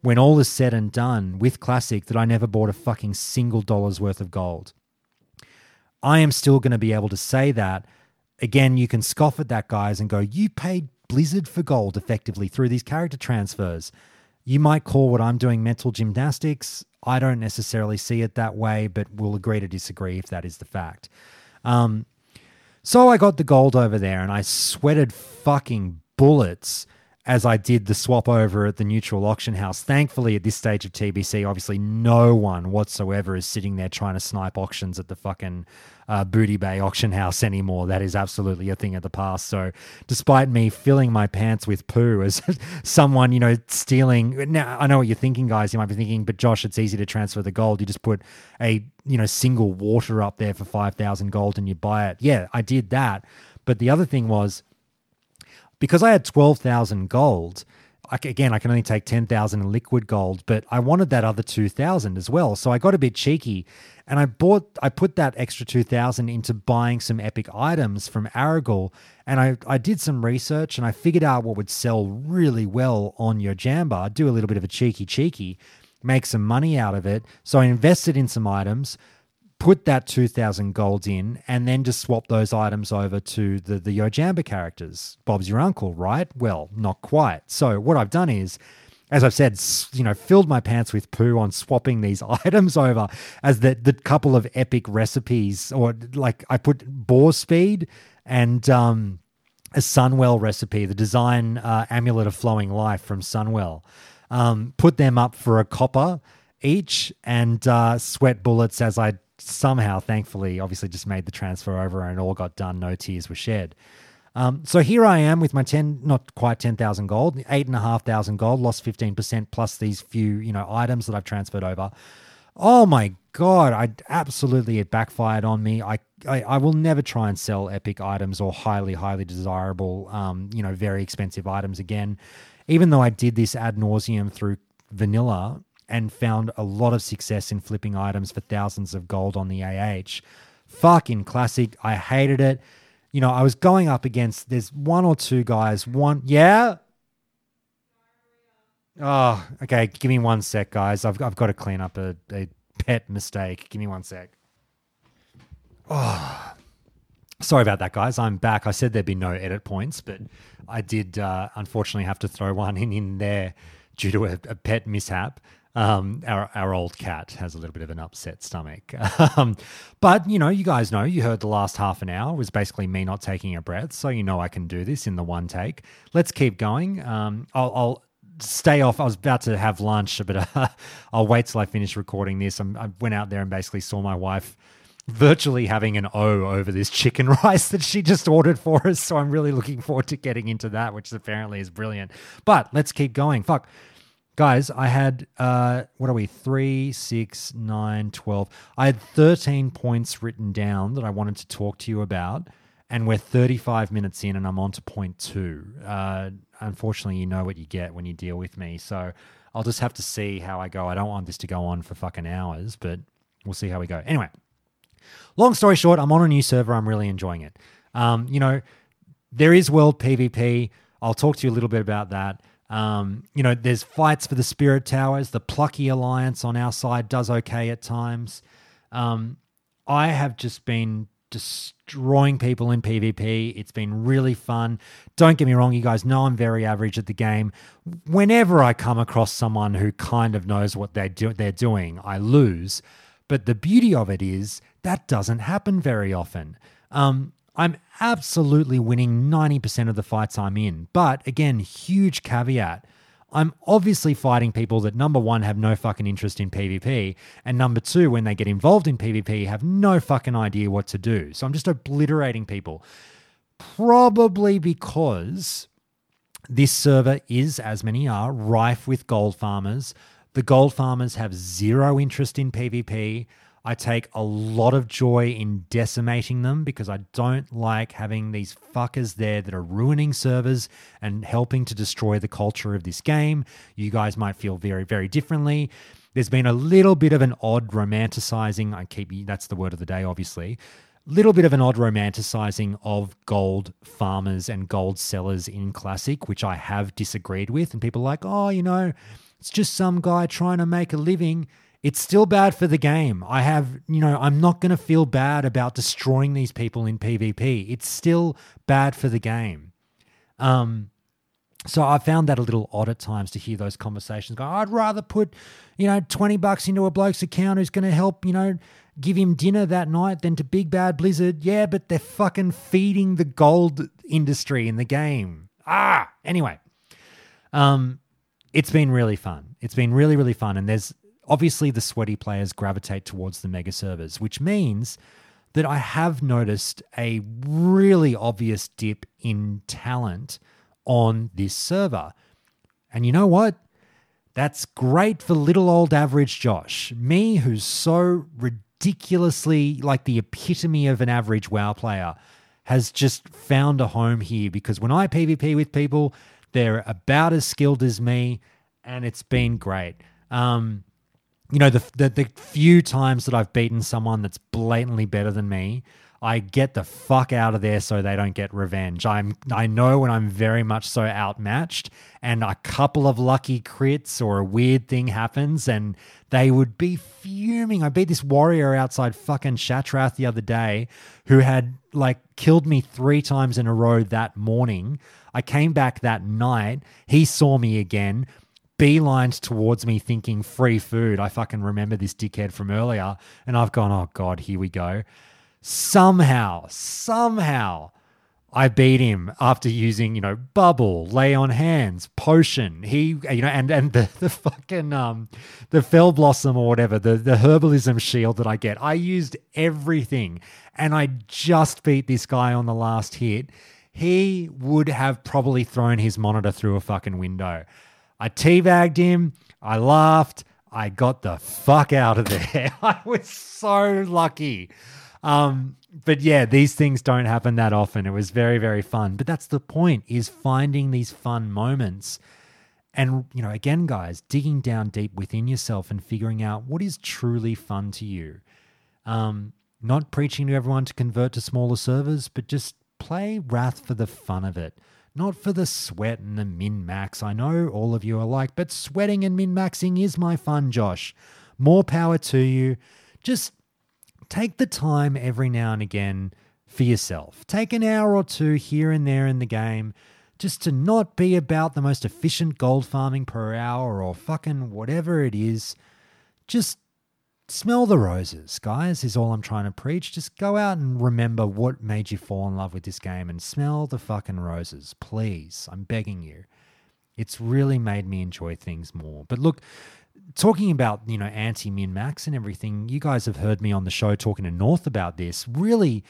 when all is said and done with Classic, that I never bought a fucking single dollar's worth of gold. I am still going to be able to say that. Again, you can scoff at that, guys, and go, you paid Blizzard for gold effectively through these character transfers. You might call what I'm doing mental gymnastics. I don't necessarily see it that way, but we'll agree to disagree if that is the fact. Um, so I got the gold over there and I sweated fucking bullets as I did the swap over at the neutral auction house. Thankfully, at this stage of TBC, obviously no one whatsoever is sitting there trying to snipe auctions at the fucking uh, Booty Bay auction house anymore. That is absolutely a thing of the past. So, despite me filling my pants with poo as (laughs) someone, you know, stealing. Now, I know what you're thinking, guys. You might be thinking, but Josh, it's easy to transfer the gold. You just put a, you know, single water up there for 5,000 gold and you buy it. Yeah, I did that. But the other thing was, because I had 12,000 gold, I, again, I can only take 10,000 in liquid gold, but I wanted that other 2,000 as well. So I got a bit cheeky and I bought, I put that extra 2,000 into buying some epic items from Arugal. And I, I did some research and I figured out what would sell really well on your I'd do a little bit of a cheeky, cheeky, make some money out of it. So I invested in some items put that 2000 gold in and then just swap those items over to the, the Yojamba characters. Bob's your uncle, right? Well, not quite. So what I've done is, as I've said, you know, filled my pants with poo on swapping these (laughs) items over as the, the couple of epic recipes, or like I put boar speed and um, a Sunwell recipe, the design uh, amulet of flowing life from Sunwell. Um, put them up for a copper each and uh, sweat bullets as I somehow, thankfully, obviously just made the transfer over and all got done. No tears were shed. Um, so here I am with my 10, not quite 10,000 gold, 8,500 gold, lost 15% plus these few, you know, items that I've transferred over. Oh my God, I absolutely, it backfired on me. I, I, I will never try and sell epic items or highly, highly desirable, um, you know, very expensive items again. Even though I did this ad nauseum through vanilla, and found a lot of success in flipping items for thousands of gold on the AH. Fucking classic. I hated it. You know, I was going up against there's one or two guys. One, yeah. Oh, okay. Give me one sec, guys. I've I've got to clean up a, a pet mistake. Give me one sec. Oh, sorry about that, guys. I'm back. I said there'd be no edit points, but I did uh, unfortunately have to throw one in in there due to a, a pet mishap. Um, our our old cat has a little bit of an upset stomach, (laughs) um, but you know, you guys know. You heard the last half an hour was basically me not taking a breath, so you know I can do this in the one take. Let's keep going. Um, I'll, I'll stay off. I was about to have lunch, but uh, (laughs) I'll wait till I finish recording this. I'm, i went out there and basically saw my wife virtually having an O over this chicken (laughs) rice that she just ordered for us. So I'm really looking forward to getting into that, which apparently is brilliant. But let's keep going. Fuck guys, I had uh, what are we? Three, six, nine, twelve. I had thirteen points written down that I wanted to talk to you about, and we're thirty-five minutes in, and I'm on to point two. Uh, unfortunately, you know what you get when you deal with me, so I'll just have to see how I go. I don't want this to go on for fucking hours, but we'll see how we go. Anyway, long story short, I'm on a new server. I'm really enjoying it. Um, you know, there is world PvP. I'll talk to you a little bit about that. Um, you know, there's fights for the Spirit Towers. The Plucky Alliance on our side does okay at times. Um, I have just been destroying people in PvP. It's been really fun. Don't get me wrong, you guys know I'm very average at the game. Whenever I come across someone who kind of knows what they do, they're doing, I lose. But the beauty of it is that doesn't happen very often. Um, I'm absolutely winning 90% of the fights I'm in. But again, huge caveat. I'm obviously fighting people that number one have no fucking interest in PvP, and number two, when they get involved in PvP, have no fucking idea what to do. So I'm just obliterating people. Probably because this server is, as many are, rife with gold farmers. The gold farmers have zero interest in PvP. I take a lot of joy in decimating them because I don't like having these fuckers there that are ruining servers and helping to destroy the culture of this game. You guys might feel very, very differently. There's been a little bit of an odd romanticizing. I keep that's the word of the day, obviously. Little bit of an odd romanticizing of gold farmers and gold sellers in Classic, which I have disagreed with. And people are like, oh, you know, it's just some guy trying to make a living it's still bad for the game. I have, you know, I'm not going to feel bad about destroying these people in PvP. It's still bad for the game. Um, so I found that a little odd at times to hear those conversations go, I'd rather put, you know, 20 bucks into a bloke's account who's going to help, you know, give him dinner that night than to Big Bad Blizzard. Yeah, but they're fucking feeding the gold industry in the game. Ah, anyway. Um, it's been really fun. It's been really, really fun. And there's Obviously, the sweaty players gravitate towards the mega servers, which means that I have noticed a really obvious dip in talent on this server. And you know what? That's great for little old average Josh. Me, who's so ridiculously like the epitome of an average WoW player, has just found a home here because when I PvP with people, they're about as skilled as me, and it's been great. Um, you know, the, the, the few times that I've beaten someone that's blatantly better than me, I get the fuck out of there so they don't get revenge. I'm I know when I'm very much so outmatched and a couple of lucky crits or a weird thing happens and they would be fuming. I beat this warrior outside fucking Shattrath the other day who had like killed me 3 times in a row that morning. I came back that night, he saw me again beelined towards me thinking free food. I fucking remember this dickhead from earlier. And I've gone, oh God, here we go. Somehow, somehow, I beat him after using, you know, bubble, lay on hands, potion. He, you know, and and the, (laughs) the fucking um the fell blossom or whatever, the the herbalism shield that I get. I used everything, and I just beat this guy on the last hit. He would have probably thrown his monitor through a fucking window. I teabagged him. I laughed. I got the fuck out of there. (laughs) I was so lucky. Um, but yeah, these things don't happen that often. It was very, very fun. But that's the point is finding these fun moments. And, you know, again, guys, digging down deep within yourself and figuring out what is truly fun to you. Um, not preaching to everyone to convert to smaller servers, but just play Wrath for the fun of it not for the sweat and the min max. I know all of you are like, but sweating and min maxing is my fun, Josh. More power to you. Just take the time every now and again for yourself. Take an hour or two here and there in the game just to not be about the most efficient gold farming per hour or fucking whatever it is. Just smell the roses, guys, is all I'm trying to preach. Just go out and remember what made you fall in love with this game and smell the fucking roses, please. I'm begging you. It's really made me enjoy things more. But look, talking about, you know, anti min max and everything, you guys have heard me on the show talking to North about this. Really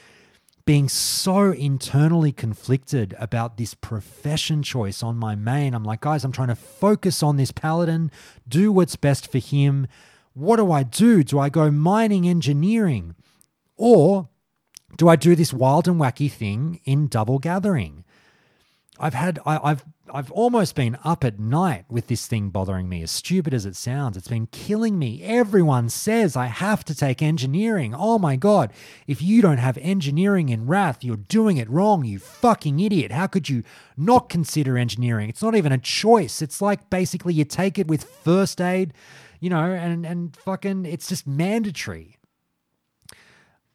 being so internally conflicted about this profession choice on my main. I'm like, guys, I'm trying to focus on this paladin, do what's best for him what do I do? Do I go mining engineering? Or do I do this wild and wacky thing in double gathering? I've had I, have I've almost been up at night with this thing bothering me. As stupid as it sounds, it's been killing me. Everyone says I have to take engineering. Oh my god! If you don't have engineering in Wrath, you're doing it wrong. You fucking idiot! How could you not consider engineering? It's not even a choice. It's like basically you take it with first aid you know, and and fucking it's just mandatory.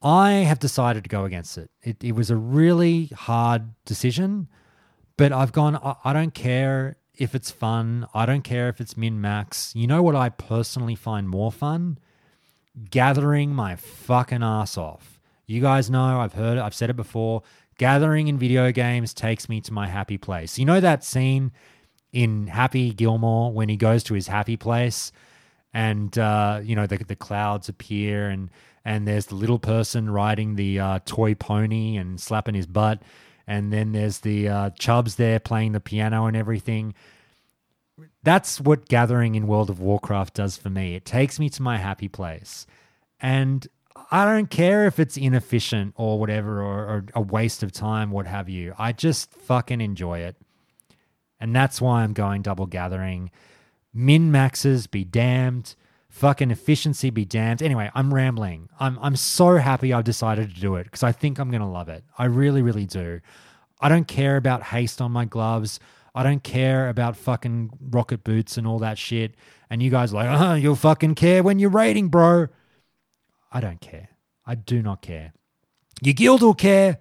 I have decided to go against it. It, it was a really hard decision, but I've gone, I, I don't care if it's fun. I don't care if it's min max. You know what I personally find more fun? Gathering my fucking ass off. You guys know, I've heard it, I've said it before. Gathering in video games takes me to my happy place. You know that scene in Happy Gilmore when he goes to his happy place and uh, you know the the clouds appear and and there's the little person riding the uh, toy pony and slapping his butt. And then there's the uh, chubs there playing the piano and everything. That's what gathering in world of warcraft does for me. It takes me to my happy place. And i don't care if it's inefficient or whatever or, or a waste of time what have you. I just fucking enjoy it. And that's why i'm going double gathering min maxes be damned fucking efficiency be damned. Anyway i'm rambling. I'm i'm so happy i've decided to do it because i think i'm going to love it. I really really do. I don't care about haste on my gloves. I don't care about fucking rocket boots and all that shit. And you guys are like oh you'll fucking care when you're raiding bro. I don't care. I do not care. Your guild will care.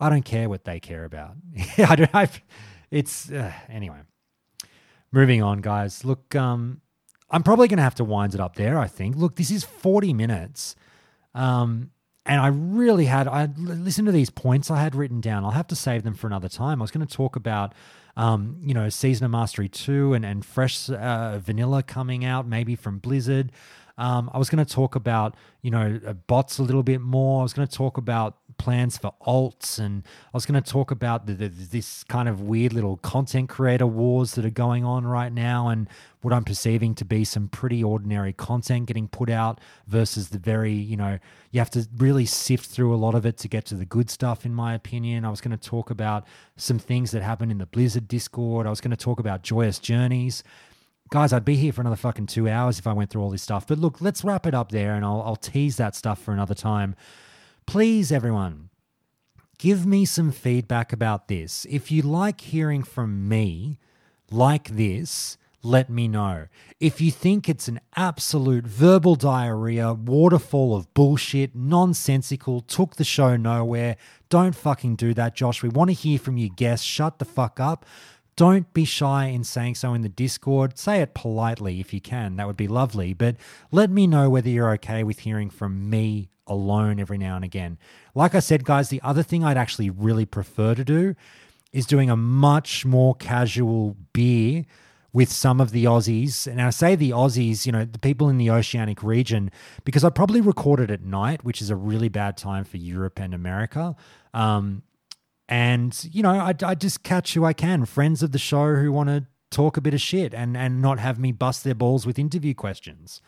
I don't care what they care about. (laughs) I don't I, it's uh, anyway moving on guys. Look um i'm probably gonna have to wind it up there i think. Look this is 40 minutes um and i really had i listened to these points i had written down. I'll have to save them for another time. I was going to talk about um you know season of mastery 2 and and fresh uh, vanilla coming out maybe from blizzard. Um, I was going to talk about, you know, uh, bots a little bit more. I was going to talk about plans for alts, and I was going to talk about the, the, this kind of weird little content creator wars that are going on right now, and what I'm perceiving to be some pretty ordinary content getting put out versus the very, you know, you have to really sift through a lot of it to get to the good stuff, in my opinion. I was going to talk about some things that happened in the Blizzard Discord. I was going to talk about Joyous Journeys guys, I'd be here for another fucking two hours if I went through all this stuff. But look, let's wrap it up there and I'll, I'll tease that stuff for another time. Please, everyone, give me some feedback about this. If you like hearing from me like this, let me know. If you think it's an absolute verbal diarrhea, waterfall of bullshit, nonsensical, took the show nowhere, don't fucking do that, Josh. We want to hear from you guests. Shut the fuck up. Don't be shy in saying so in the Discord. Say it politely if you can. That would be lovely. But let me know whether you're okay with hearing from me alone every now and again. Like I said, guys, the other thing I'd actually really prefer to do is doing a much more casual beer with some of the Aussies. And I say the Aussies, you know, the people in the oceanic region, because I probably recorded at night, which is a really bad time for Europe and America. Um, and you know I, I just catch who i can friends of the show who want to talk a bit of shit and and not have me bust their balls with interview questions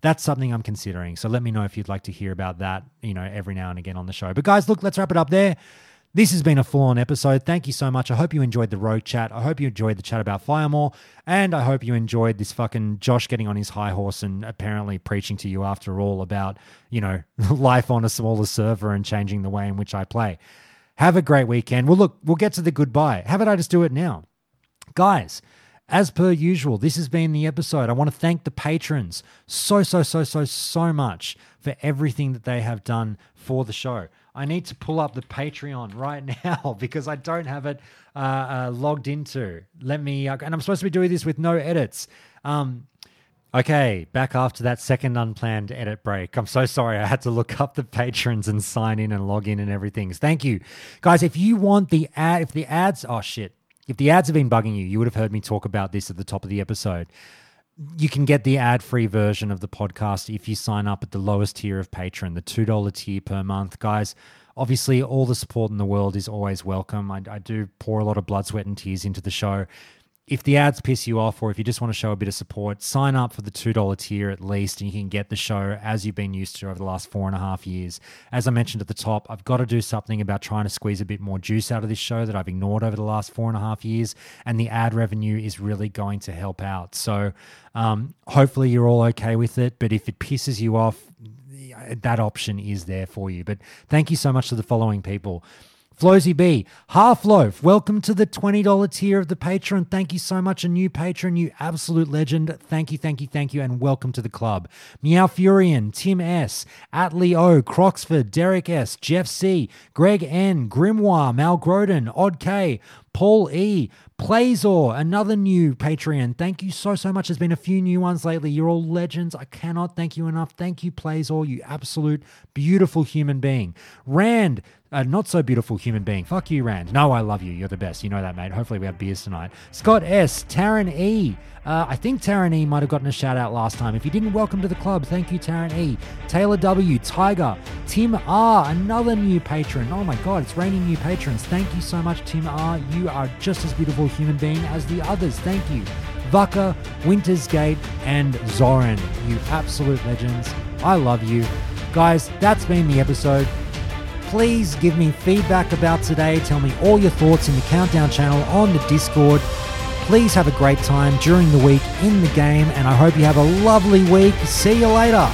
that's something i'm considering so let me know if you'd like to hear about that you know every now and again on the show but guys look let's wrap it up there this has been a full on episode. Thank you so much. I hope you enjoyed the rogue chat. I hope you enjoyed the chat about Firemaw. And I hope you enjoyed this fucking Josh getting on his high horse and apparently preaching to you after all about, you know, (laughs) life on a smaller server and changing the way in which I play. Have a great weekend. Well, look, we'll get to the goodbye. How about I just do it now? Guys, as per usual, this has been the episode. I want to thank the patrons so, so, so, so, so much for everything that they have done for the show. I need to pull up the Patreon (laughs) right now (laughs) because I don't have it uh, uh, logged into. Let me, uh, and I'm supposed to be doing this with no edits. Um, Okay, back after that second unplanned edit break. I'm so sorry. I had to look up the patrons and sign in and log in and everything. Thank you. Guys, if you want the ad, if the ads, oh shit. If the ads have been bugging you, you would have heard me talk about this at the top of the episode. You can get the ad free version of the podcast if you sign up at the lowest tier of Patreon, the $2 tier per month. Guys, obviously, all the support in the world is always welcome. I, I do pour a lot of blood, sweat, and tears into the show if the ads piss you off or if you just want to show a bit of support, sign up for the $2 tier at least, and you can get the show as you've been used to over the last four and a half years. As I mentioned at the top, I've got to do something about trying to squeeze a bit more juice out of this show that I've ignored over the last four and a half years, and the ad revenue is really going to help out. So um, hopefully you're all okay with it, but if it pisses you off, that option is there for you. But thank you so much to the following people. Flosy B, Half Loaf, welcome to the $20 tier of the Patreon. Thank you so much, a new patron, you absolute legend. Thank you, thank you, thank you, and welcome to the club. Meow Furian, Tim S, Atley O, Croxford, Derek S, Jeff C, Greg N, Grimoire, Mal Groden, Odd K, Paul E, Playzor, another new Patreon. Thank you so, so much. There's been a few new ones lately. You're all legends. I cannot thank you enough. Thank you, Playzor, you absolute beautiful human being. Rand, a not so beautiful human being. Fuck you, Rand. No, I love you. You're the best. You know that, mate. Hopefully, we have beers tonight. Scott S. Taryn E. Uh, I think Taryn E might have gotten a shout out last time. If you didn't, welcome to the club. Thank you, Taryn E. Taylor W. Tiger. Tim R. Another new patron. Oh my God, it's raining new patrons. Thank you so much, Tim R. You are just as beautiful human being as the others. Thank you. Vaka, Wintersgate, and Zoran. You absolute legends. I love you. Guys, that's been the episode please give me feedback about today. Tell me all your thoughts in the Countdown channel on the Discord. Please have a great time during the week in the game, and I hope you have a lovely week. See you later.